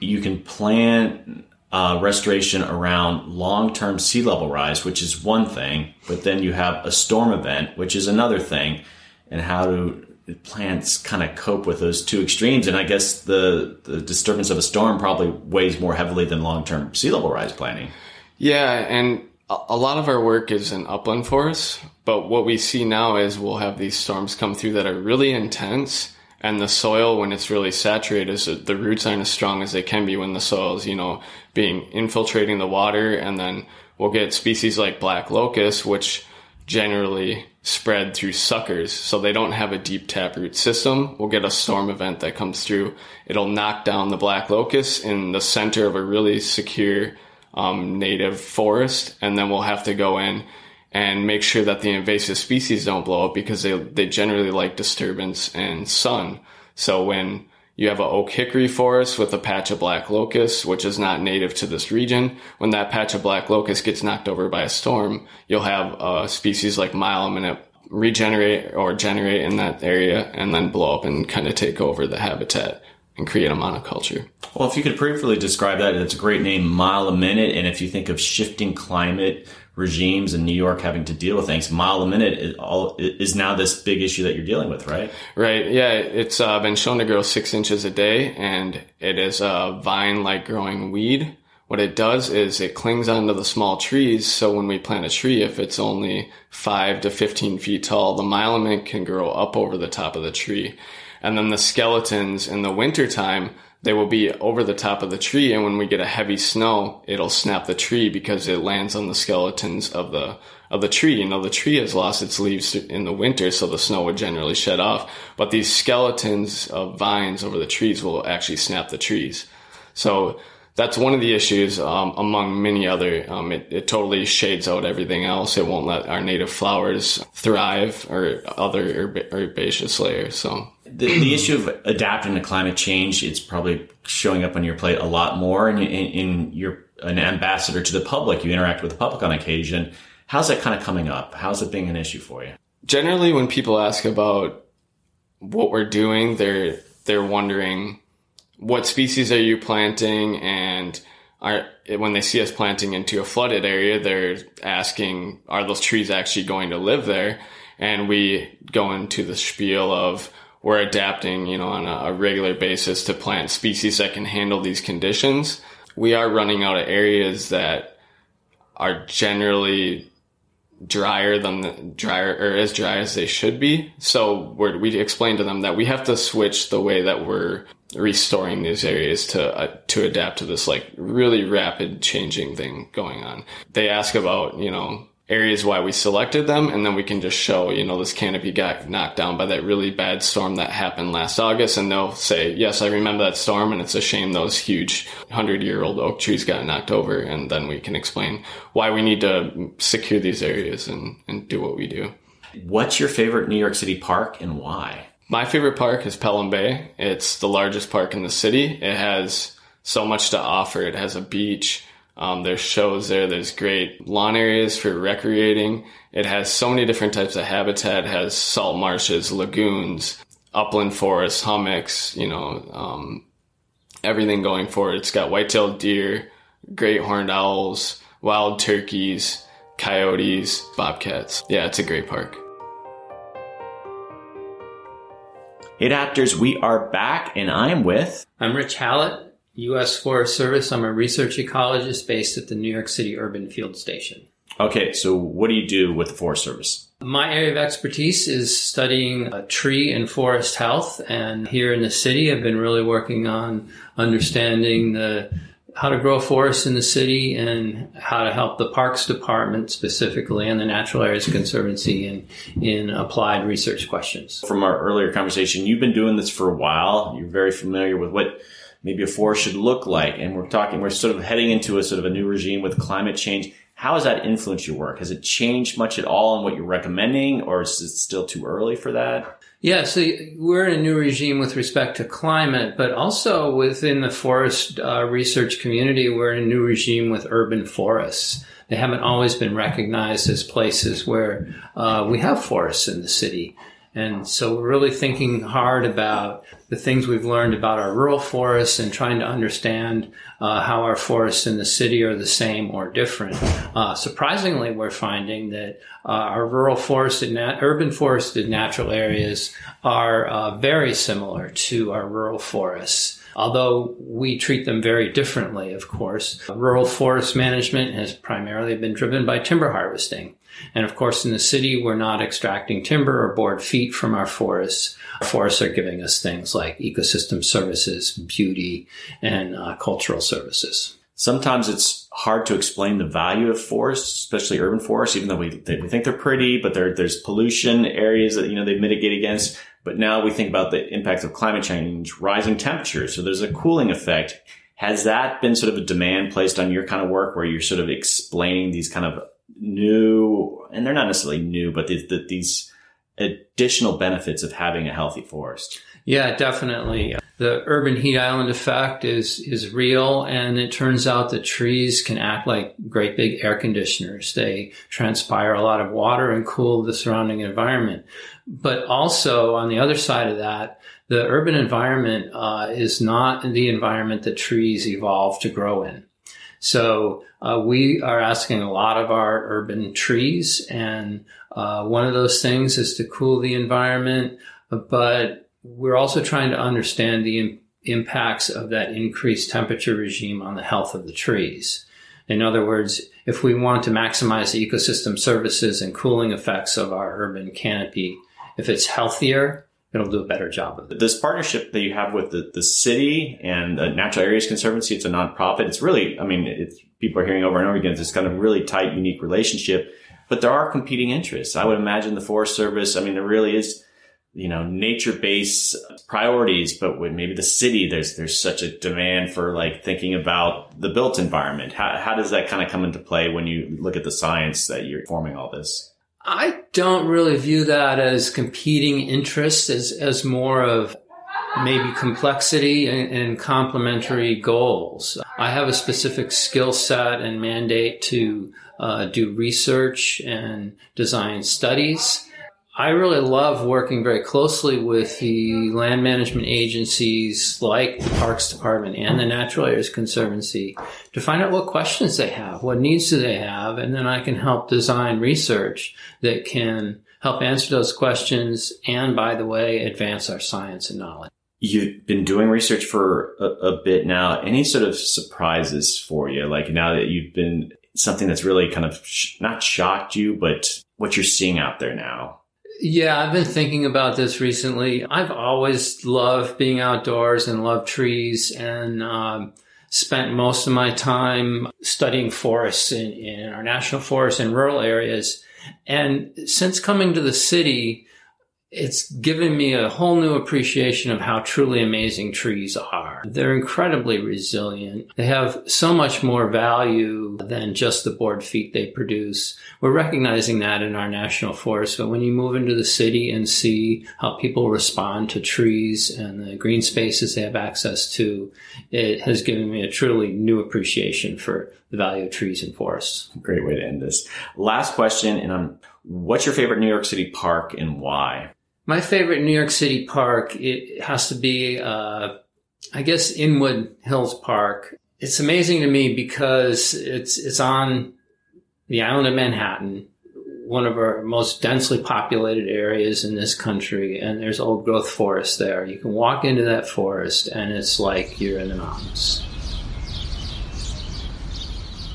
you can plant uh, restoration around long-term sea level rise, which is one thing, but then you have a storm event, which is another thing, and how do plants kind of cope with those two extremes? And I guess the the disturbance of a storm probably weighs more heavily than long-term sea level rise planning. Yeah, and a lot of our work is in upland forests, but what we see now is we'll have these storms come through that are really intense and the soil when it's really saturated is the roots aren't as strong as they can be when the soil is you know being infiltrating the water and then we'll get species like black locust which generally spread through suckers so they don't have a deep taproot system we'll get a storm event that comes through it'll knock down the black locust in the center of a really secure um, native forest and then we'll have to go in and make sure that the invasive species don't blow up because they, they generally like disturbance and sun. So when you have an oak hickory forest with a patch of black locust, which is not native to this region, when that patch of black locust gets knocked over by a storm, you'll have a species like Mile a minute regenerate or generate in that area and then blow up and kind of take over the habitat and create a monoculture. Well, if you could briefly describe that, it's a great name, mile a minute. And if you think of shifting climate, regimes in New York having to deal with things. Mile a minute is, all, is now this big issue that you're dealing with, right? Right. Yeah. It's uh, been shown to grow six inches a day, and it is a vine-like growing weed. What it does is it clings onto the small trees. So when we plant a tree, if it's only five to 15 feet tall, the mile a minute can grow up over the top of the tree. And then the skeletons in the wintertime, they will be over the top of the tree and when we get a heavy snow it'll snap the tree because it lands on the skeletons of the of the tree. You know the tree has lost its leaves in the winter so the snow would generally shed off. But these skeletons of vines over the trees will actually snap the trees. So that's one of the issues um, among many other um, it, it, totally shades out everything else. It won't let our native flowers thrive or other herbaceous layers so the, the issue of adapting to climate change it's probably showing up on your plate a lot more and you're an ambassador to the public. You interact with the public on occasion. How's that kind of coming up? How's it being an issue for you? Generally when people ask about what we're doing they're they're wondering what species are you planting? And are when they see us planting into a flooded area they're asking are those trees actually going to live there? And we go into the spiel of we're adapting, you know, on a, regular basis to plant species that can handle these conditions. We are running out of areas that are generally drier than the, drier or as dry as they should be. So we explain to them that we have to switch the way that we're restoring these areas to uh, to adapt to this like really rapid changing thing going on. They ask about you know areas why we selected them and then we can just show you know this canopy got knocked down by that really bad storm that happened last august and they'll say yes i remember that storm and it's a shame those huge 100 year old oak trees got knocked over and then we can explain why we need to secure these areas and, and do what we do. What's your favorite new york city park and why? My favorite park is pelham bay. It's the largest park in the city. It has so much to offer. It has a beach um, there's shows there. There's great lawn areas for recreating. It has so many different types of habitat. It has salt marshes, lagoons, upland forests, hummocks, you know, um, everything going for it. It's got white-tailed deer, great horned owls, wild turkeys, coyotes, bobcats. Yeah, it's a great park. Adapters, we are back, and I'm with. I'm Rich Hallett, U.S. Forest Service. I'm a research ecologist based at the New York City Urban Field Station. Okay, so what do you do with the Forest Service? My area of expertise is studying uh, tree and forest health, and here in the city, I've been really working on understanding the how to grow forests in the city and how to help the Parks Department specifically and the Natural Areas Conservancy in in applied research questions. From our earlier conversation, you've been doing this for a while. You're very familiar with what maybe a forest should look like. And we're talking, we're sort of heading into a sort of a new regime with climate change. How has that influenced your work? Has it changed much at all in what you're recommending, or is it still too early for that? Yeah, so we're in a new regime with respect to climate, but also within the forest uh, research community, we're in a new regime with urban forests. They haven't always been recognized as places where uh, we have forests in the city. And so we're really thinking hard about the things we've learned about our rural forests and trying to understand uh, how our forests in the city are the same or different. Uh, surprisingly, we're finding that uh, our rural forested, nat- urban forested natural areas are uh, very similar to our rural forests although we treat them very differently, of course. Rural forest management has primarily been driven by timber harvesting. And of course, in the city, we're not extracting timber or board feet from our forests. Forests are giving us things like ecosystem services, beauty, and uh, cultural services. Sometimes it's hard to explain the value of forests, especially urban forests, even though we, they, we think they're pretty, but there's pollution areas that, you know, they mitigate against. But now we think about the impacts of climate change, rising temperatures. So there's a cooling effect. Has that been sort of a demand placed on your kind of work where you're sort of explaining these kind of new, and they're not necessarily new, but the, the, these additional benefits of having a healthy forest? Yeah, definitely. The urban heat island effect is, is real. And it turns out that trees can act like great big air conditioners. They transpire a lot of water and cool the surrounding environment. But also on the other side of that, the urban environment uh, is not the environment that trees evolve to grow in. So uh, we are asking a lot of our urban trees, and uh, one of those things is to cool the environment, but we're also trying to understand the Im- impacts of that increased temperature regime on the health of the trees. In other words, if we want to maximize the ecosystem services and cooling effects of our urban canopy, if it's healthier, it'll do a better job of it. This partnership that you have with the, the city and the Natural Areas Conservancy, it's a nonprofit. It's really, I mean, it's, people are hearing over and over again, this kind of really tight, unique relationship, but there are competing interests. I would imagine the Forest Service, I mean, there really is, you know, nature based priorities, but with maybe the city, there's, there's such a demand for like thinking about the built environment. How, how does that kind of come into play when you look at the science that you're forming all this? I don't really view that as competing interests, as, as more of maybe complexity and, and complementary goals. I have a specific skill set and mandate to uh, do research and design studies. I really love working very closely with the land management agencies like the Parks Department and the Natural Areas Conservancy to find out what questions they have, what needs do they have, and then I can help design research that can help answer those questions and, by the way, advance our science and knowledge. You've been doing research for a, a bit now. Any sort of surprises for you? Like now that you've been something that's really kind of sh- not shocked you, but what you're seeing out there now? Yeah, I've been thinking about this recently. I've always loved being outdoors and loved trees and um, spent most of my time studying forests in, in our national forests and rural areas. And since coming to the city, it's given me a whole new appreciation of how truly amazing trees are. They're incredibly resilient. They have so much more value than just the board feet they produce. We're recognizing that in our national forest, but when you move into the city and see how people respond to trees and the green spaces they have access to, it has given me a truly new appreciation for the value of trees and forests. Great way to end this. Last question, and I'm, what's your favorite New York City park and why? My favorite New York City park, it has to be, uh, I guess, Inwood Hills Park. It's amazing to me because it's it's on the island of Manhattan, one of our most densely populated areas in this country, and there's old growth forest there. You can walk into that forest, and it's like you're in the mountains.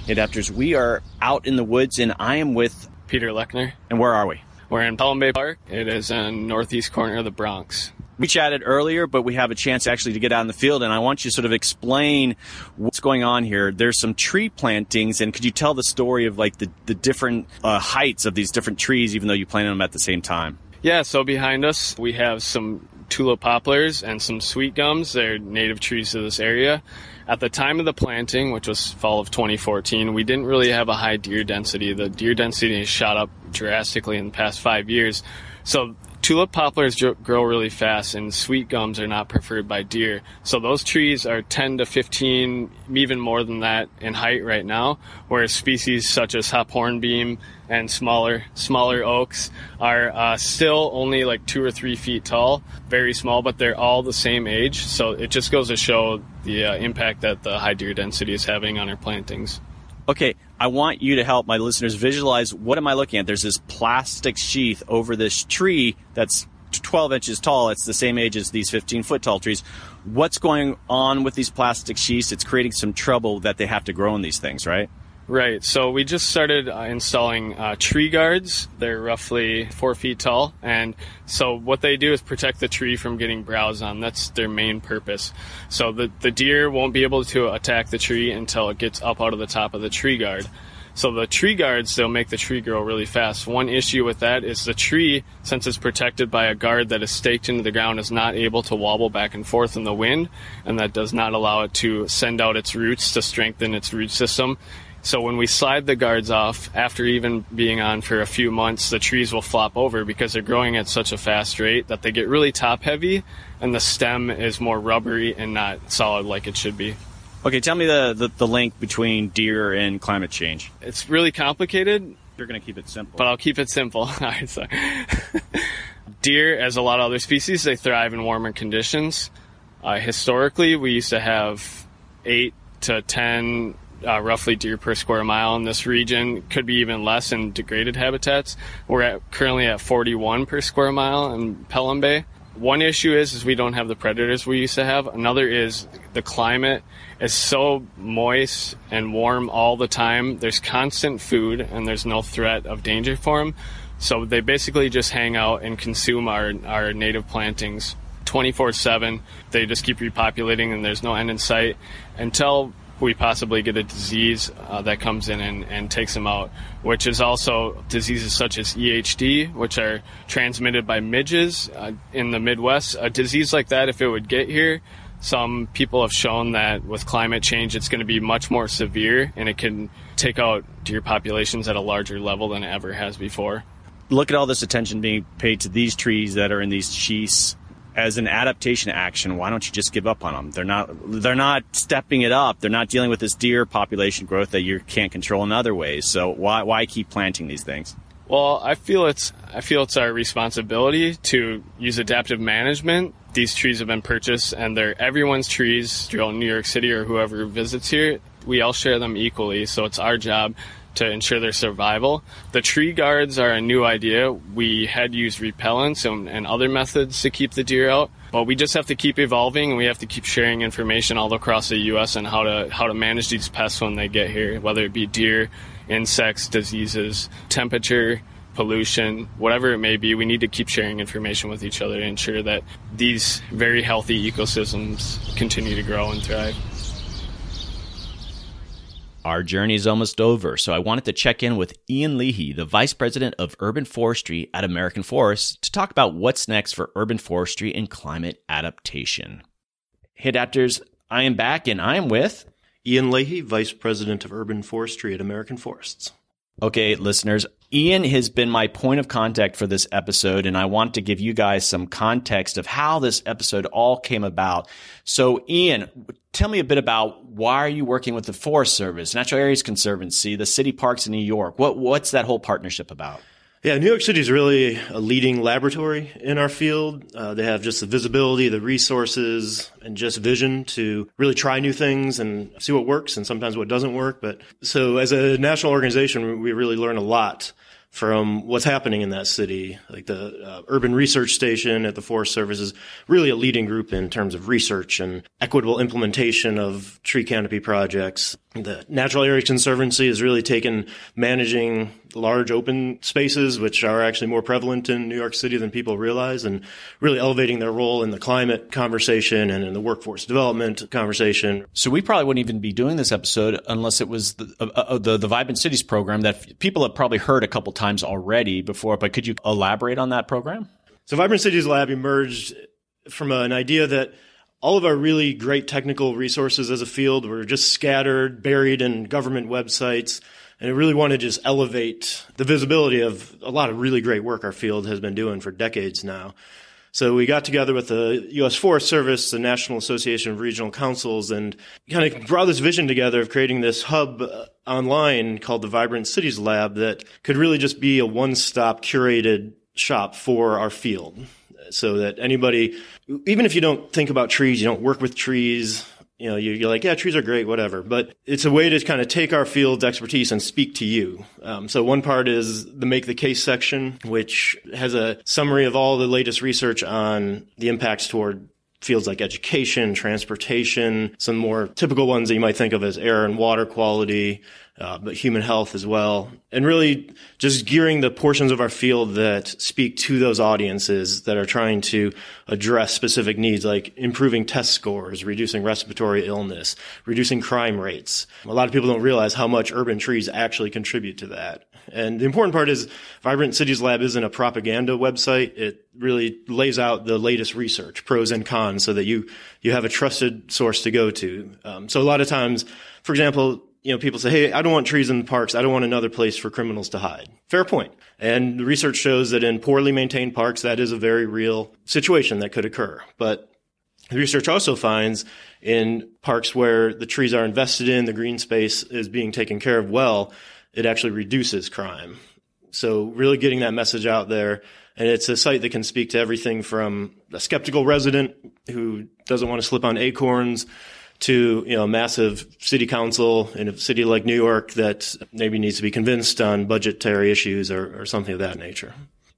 Adapters, we are out in the woods, and I am with Peter Lechner. And where are we? We're in Pelham Bay Park. It is in northeast corner of the Bronx. We chatted earlier, but we have a chance actually to get out in the field, and I want you to sort of explain what's going on here. There's some tree plantings, and could you tell the story of like the, the different uh, heights of these different trees, even though you planted them at the same time? Yeah, so behind us we have some tulip poplars and some sweet gums. They're native trees to this area. At the time of the planting, which was fall of 2014, we didn't really have a high deer density. The deer density has shot up drastically in the past five years. So tulip poplars grow really fast and sweet gums are not preferred by deer. So those trees are 10 to 15, even more than that in height right now, whereas species such as hop hornbeam and smaller smaller oaks are uh, still only like two or three feet tall, very small, but they're all the same age. So it just goes to show the uh, impact that the high deer density is having on our plantings. Okay, I want you to help my listeners visualize what am I looking at? There's this plastic sheath over this tree that's 12 inches tall. It's the same age as these 15 foot tall trees. What's going on with these plastic sheaths? It's creating some trouble that they have to grow in these things, right? Right. So we just started uh, installing uh, tree guards. They're roughly four feet tall. And so what they do is protect the tree from getting browsed on. That's their main purpose. So the, the deer won't be able to attack the tree until it gets up out of the top of the tree guard. So the tree guards, they'll make the tree grow really fast. One issue with that is the tree, since it's protected by a guard that is staked into the ground, is not able to wobble back and forth in the wind, and that does not allow it to send out its roots to strengthen its root system so when we slide the guards off, after even being on for a few months, the trees will flop over because they're growing at such a fast rate that they get really top heavy and the stem is more rubbery and not solid like it should be. Okay, tell me the, the, the link between deer and climate change. It's really complicated. You're going to keep it simple. But I'll keep it simple. All right, sorry. deer, as a lot of other species, they thrive in warmer conditions. Uh, historically, we used to have eight to ten uh, roughly deer per square mile in this region. Could be even less in degraded habitats. We're at, currently at 41 per square mile in Pelham Bay. One issue is, is we don't have the predators we used to have. Another is the climate is so moist and warm all the time. There's constant food and there's no threat of danger for them. So they basically just hang out and consume our, our native plantings 24 7. They just keep repopulating and there's no end in sight until we possibly get a disease uh, that comes in and, and takes them out, which is also diseases such as EHD, which are transmitted by midges uh, in the Midwest. A disease like that, if it would get here, some people have shown that with climate change, it's going to be much more severe and it can take out deer populations at a larger level than it ever has before. Look at all this attention being paid to these trees that are in these sheaths as an adaptation action, why don't you just give up on them? They're not they're not stepping it up. They're not dealing with this deer population growth that you can't control in other ways. So why why keep planting these things? Well, I feel it's I feel it's our responsibility to use adaptive management. These trees have been purchased and they're everyone's trees throughout New York City or whoever visits here. We all share them equally, so it's our job to ensure their survival. The tree guards are a new idea. We had used repellents and, and, other methods to keep the deer out, but we just have to keep evolving and we have to keep sharing information all across the U.S. on how to how to manage these pests when they get here, whether it be deer, insects, diseases, temperature. Pollution, whatever it may be, we need to keep sharing information with each other to ensure that these very healthy ecosystems continue to grow and thrive. Our journey is almost over, so I wanted to check in with Ian Leahy, the Vice President of Urban Forestry at American Forests, to talk about what's next for urban forestry and climate adaptation. Hey, adapters, I am back and I am with Ian Leahy, Vice President of Urban Forestry at American Forests. Okay, listeners, Ian has been my point of contact for this episode, and I want to give you guys some context of how this episode all came about. So, Ian, tell me a bit about why are you working with the Forest Service, Natural Areas Conservancy, the city parks in New York? What what's that whole partnership about? Yeah, New York City is really a leading laboratory in our field. Uh, they have just the visibility, the resources, and just vision to really try new things and see what works and sometimes what doesn't work. But so as a national organization, we really learn a lot from what's happening in that city. Like the uh, Urban Research Station at the Forest Service is really a leading group in terms of research and equitable implementation of tree canopy projects. The Natural Area Conservancy has really taken managing large open spaces, which are actually more prevalent in New York City than people realize, and really elevating their role in the climate conversation and in the workforce development conversation. So we probably wouldn't even be doing this episode unless it was the uh, uh, the, the Vibrant Cities program that people have probably heard a couple times already before. But could you elaborate on that program? So Vibrant Cities Lab emerged from an idea that all of our really great technical resources as a field were just scattered, buried in government websites And I really want to just elevate the visibility of a lot of really great work our field has been doing for decades now. So we got together with the U.S. Forest Service, the National Association of Regional Councils, and kind of brought this vision together of creating this hub uh, online called the Vibrant Cities Lab that could really just be a one-stop curated shop for our field. So that anybody, even if you don't think about trees, you don't work with trees, you know, you're like, yeah, trees are great, whatever. But it's a way to kind of take our field's expertise and speak to you. Um, so one part is the make the case section, which has a summary of all the latest research on the impacts toward fields like education, transportation, some more typical ones that you might think of as air and water quality, uh, but human health as well. And really just gearing the portions of our field that speak to those audiences that are trying to address specific needs like improving test scores, reducing respiratory illness, reducing crime rates. A lot of people don't realize how much urban trees actually contribute to that. And the important part is Vibrant Cities Lab isn't a propaganda website. It really lays out the latest research, pros and cons, so that you, you have a trusted source to go to. Um, so a lot of times, for example, you know, people say, Hey, I don't want trees in the parks. I don't want another place for criminals to hide. Fair point. And the research shows that in poorly maintained parks, that is a very real situation that could occur. But the research also finds in parks where the trees are invested in, the green space is being taken care of well, it actually reduces crime. So really getting that message out there. And it's a site that can speak to everything from a skeptical resident who doesn't want to slip on acorns to you know a massive city council in a city like New York that maybe needs to be convinced on budgetary issues or, or something of that nature.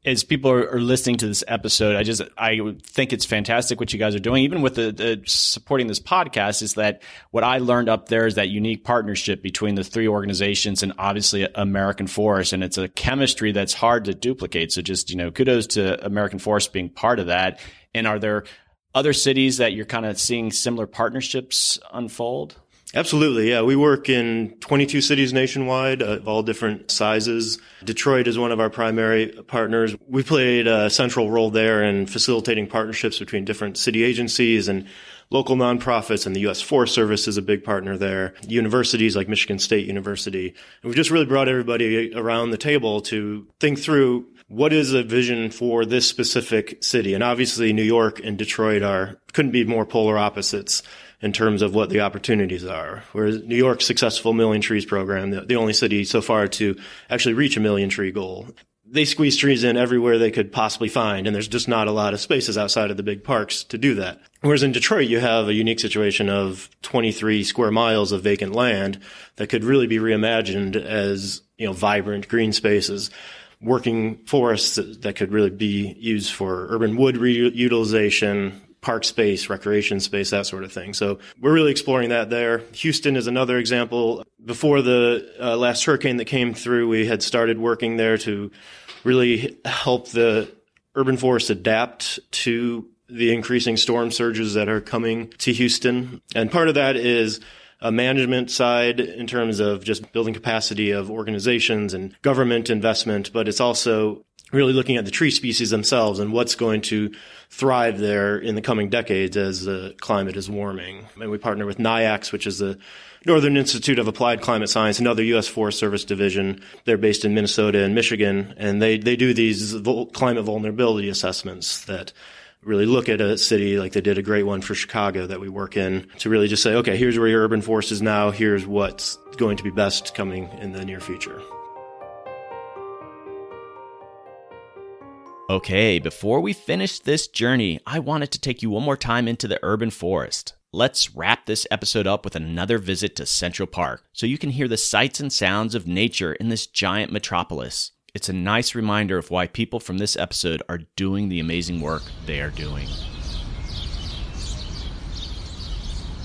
As people are, listening to this episode, I just I think it's fantastic what you guys are doing. Even with the, the, supporting this podcast, is that what I learned up there is that unique partnership between the three organizations and obviously American Forest, and it's a chemistry that's hard to duplicate. So just you know, kudos to American Forest being part of that. And are there other cities that you're kind of seeing similar partnerships unfold? Absolutely, yeah. We work in 22 cities nationwide uh, of all different sizes. Detroit is one of our primary partners. We played a central role there in facilitating partnerships between different city agencies and local nonprofits, and the U.S. Forest Service is a big partner there. Universities like Michigan State University. And we just really brought everybody around the table to think through what is a vision for this specific city? And obviously New York and Detroit are, couldn't be more polar opposites in terms of what the opportunities are. Whereas New York's successful Million Trees program, the, the only city so far to actually reach a million tree goal, they squeeze trees in everywhere they could possibly find, and there's just not a lot of spaces outside of the big parks to do that. Whereas in Detroit, you have a unique situation of 23 square miles of vacant land that could really be reimagined as, you know, vibrant green spaces working forests that, that could really be used for urban wood reutilization, park space, recreation space, that sort of thing. So we're really exploring that there. Houston is another example. Before the uh, last hurricane that came through, we had started working there to really help the urban forest adapt to the increasing storm surges that are coming to Houston. And part of that is a management side in terms of just building capacity of organizations and government investment, but it's also really looking at the tree species themselves and what's going to thrive there in the coming decades as the climate is warming. And we partner with NIACS, which is the Northern Institute of Applied Climate Science, another U.S. Forest Service division. They're based in Minnesota and Michigan, and they, they do these climate vulnerability assessments that really look at a city like they did a great one for Chicago that we work in to really just say, okay, here's where your urban forest is now. Here's what's going to be best coming in the near future. Okay, before we finish this journey, I wanted to take you one more time into the urban forest. Let's wrap this episode up with another visit to Central Park so you can hear the sights and sounds of nature in this giant metropolis. It's a nice reminder of why people from this episode are doing the amazing work they are doing.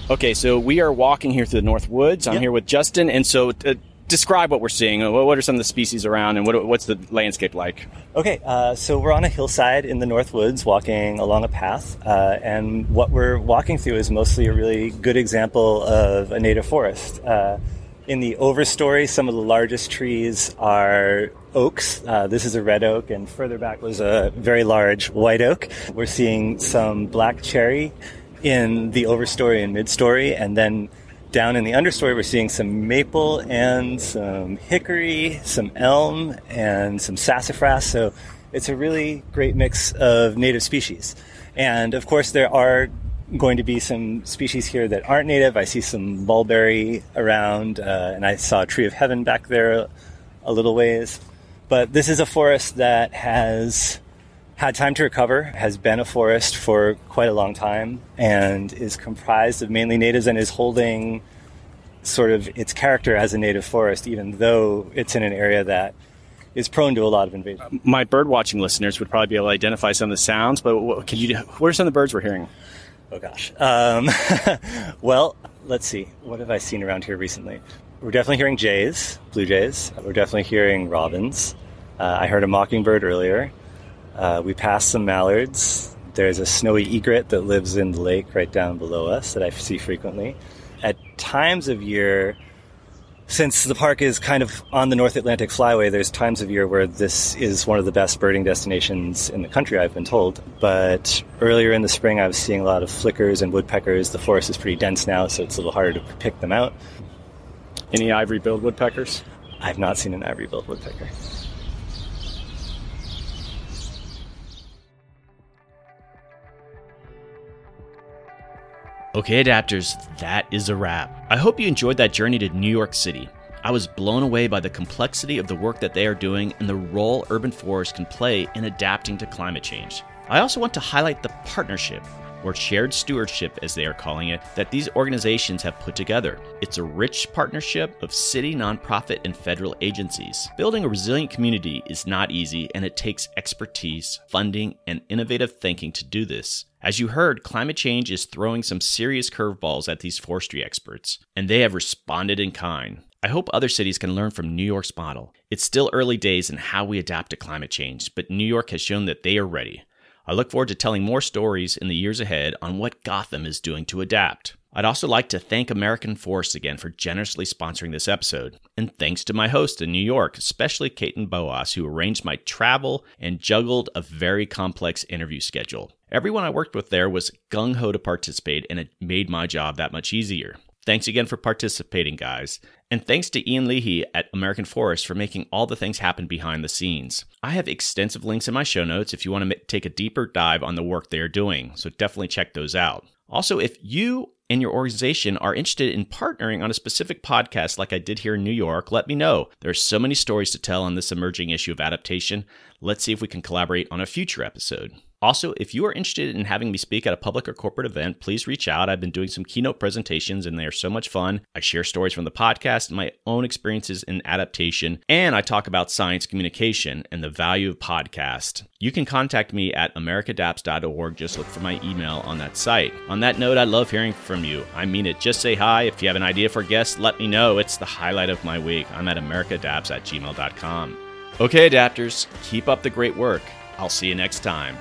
Okay, so we are walking here through the North Woods. I'm yep. here with Justin, and so uh, describe what we're seeing. What are some of the species around, and what, what's the landscape like? Okay, uh, so we're on a hillside in the North Woods, walking along a path, uh, and what we're walking through is mostly a really good example of a native forest. In the overstory, some of the largest trees are oaks. Uh, this is a red oak, and further back was a very large white oak. We're seeing some black cherry in the overstory and midstory, and then Down in the understory, we're seeing some maple and some hickory, some elm, and some sassafras. So it's a really great mix of native species. And of course, there are going to be some species here that aren't native. I see some mulberry around, uh, and I saw a tree of heaven back there a little ways. But this is a forest that has had time to recover, has been a forest for quite a long time, and is comprised of mainly natives and is holding sort of its character as a native forest, even though it's in an area that is prone to a lot of invasion. My bird watching listeners would probably be able to identify some of the sounds, but what, can you? What are some of the birds we're hearing? Oh gosh. Um, well, let's see. What have I seen around here recently? We're definitely hearing jays, blue jays. We're definitely hearing robins. Uh, I heard a mockingbird earlier. Uh, we passed some mallards. There's a snowy egret that lives in the lake right down below us that I see frequently. At times of year, since the park is kind of on the North Atlantic Flyway, there's times of year where this is one of the best birding destinations in the country, I've been told. But earlier in the spring, I was seeing a lot of flickers and woodpeckers. The forest is pretty dense now, so it's a little harder to pick them out. Any ivory billed woodpeckers? I've not seen an ivory billed woodpecker. Okay, adapters, that is a wrap. I hope you enjoyed that journey to New York City. I was blown away by the complexity of the work that they are doing and the role urban forests can play in adapting to climate change. I also want to highlight the partnership, or shared stewardship as they are calling it, that these organizations have put together. It's a rich partnership of city, nonprofit, and federal agencies. Building a resilient community is not easy, and it takes expertise, funding, and innovative thinking to do this. As you heard, climate change is throwing some serious curveballs at these forestry experts, and they have responded in kind. I hope other cities can learn from New York's model. It's still early days in how we adapt to climate change, but New York has shown that they are ready. I look forward to telling more stories in the years ahead on what Gotham is doing to adapt. I'd also like to thank American Forests again for generously sponsoring this episode. And thanks to my host in New York, especially Caitlin Boas, who arranged my travel and juggled a very complex interview schedule. Everyone I worked with there was gung ho to participate, and it made my job that much easier. Thanks again for participating, guys. And thanks to Ian Leahy at American Forest for making all the things happen behind the scenes. I have extensive links in my show notes if you want to take a deeper dive on the work they are doing, so definitely check those out. Also, if you and your organization are interested in partnering on a specific podcast like I did here in New York, let me know. There are so many stories to tell on this emerging issue of adaptation. Let's see if we can collaborate on a future episode. Also, if you are interested in having me speak at a public or corporate event, please reach out. I've been doing some keynote presentations and they are so much fun. I share stories from the podcast my own experiences in adaptation, and I talk about science communication and the value of podcast. You can contact me at americaadapts.org. Just look for my email on that site. On that note, I love hearing from you. I mean it. Just say hi. If you have an idea for guests, let me know. It's the highlight of my week. I'm at americadapts at gmail.com. Okay, adapters, keep up the great work. I'll see you next time.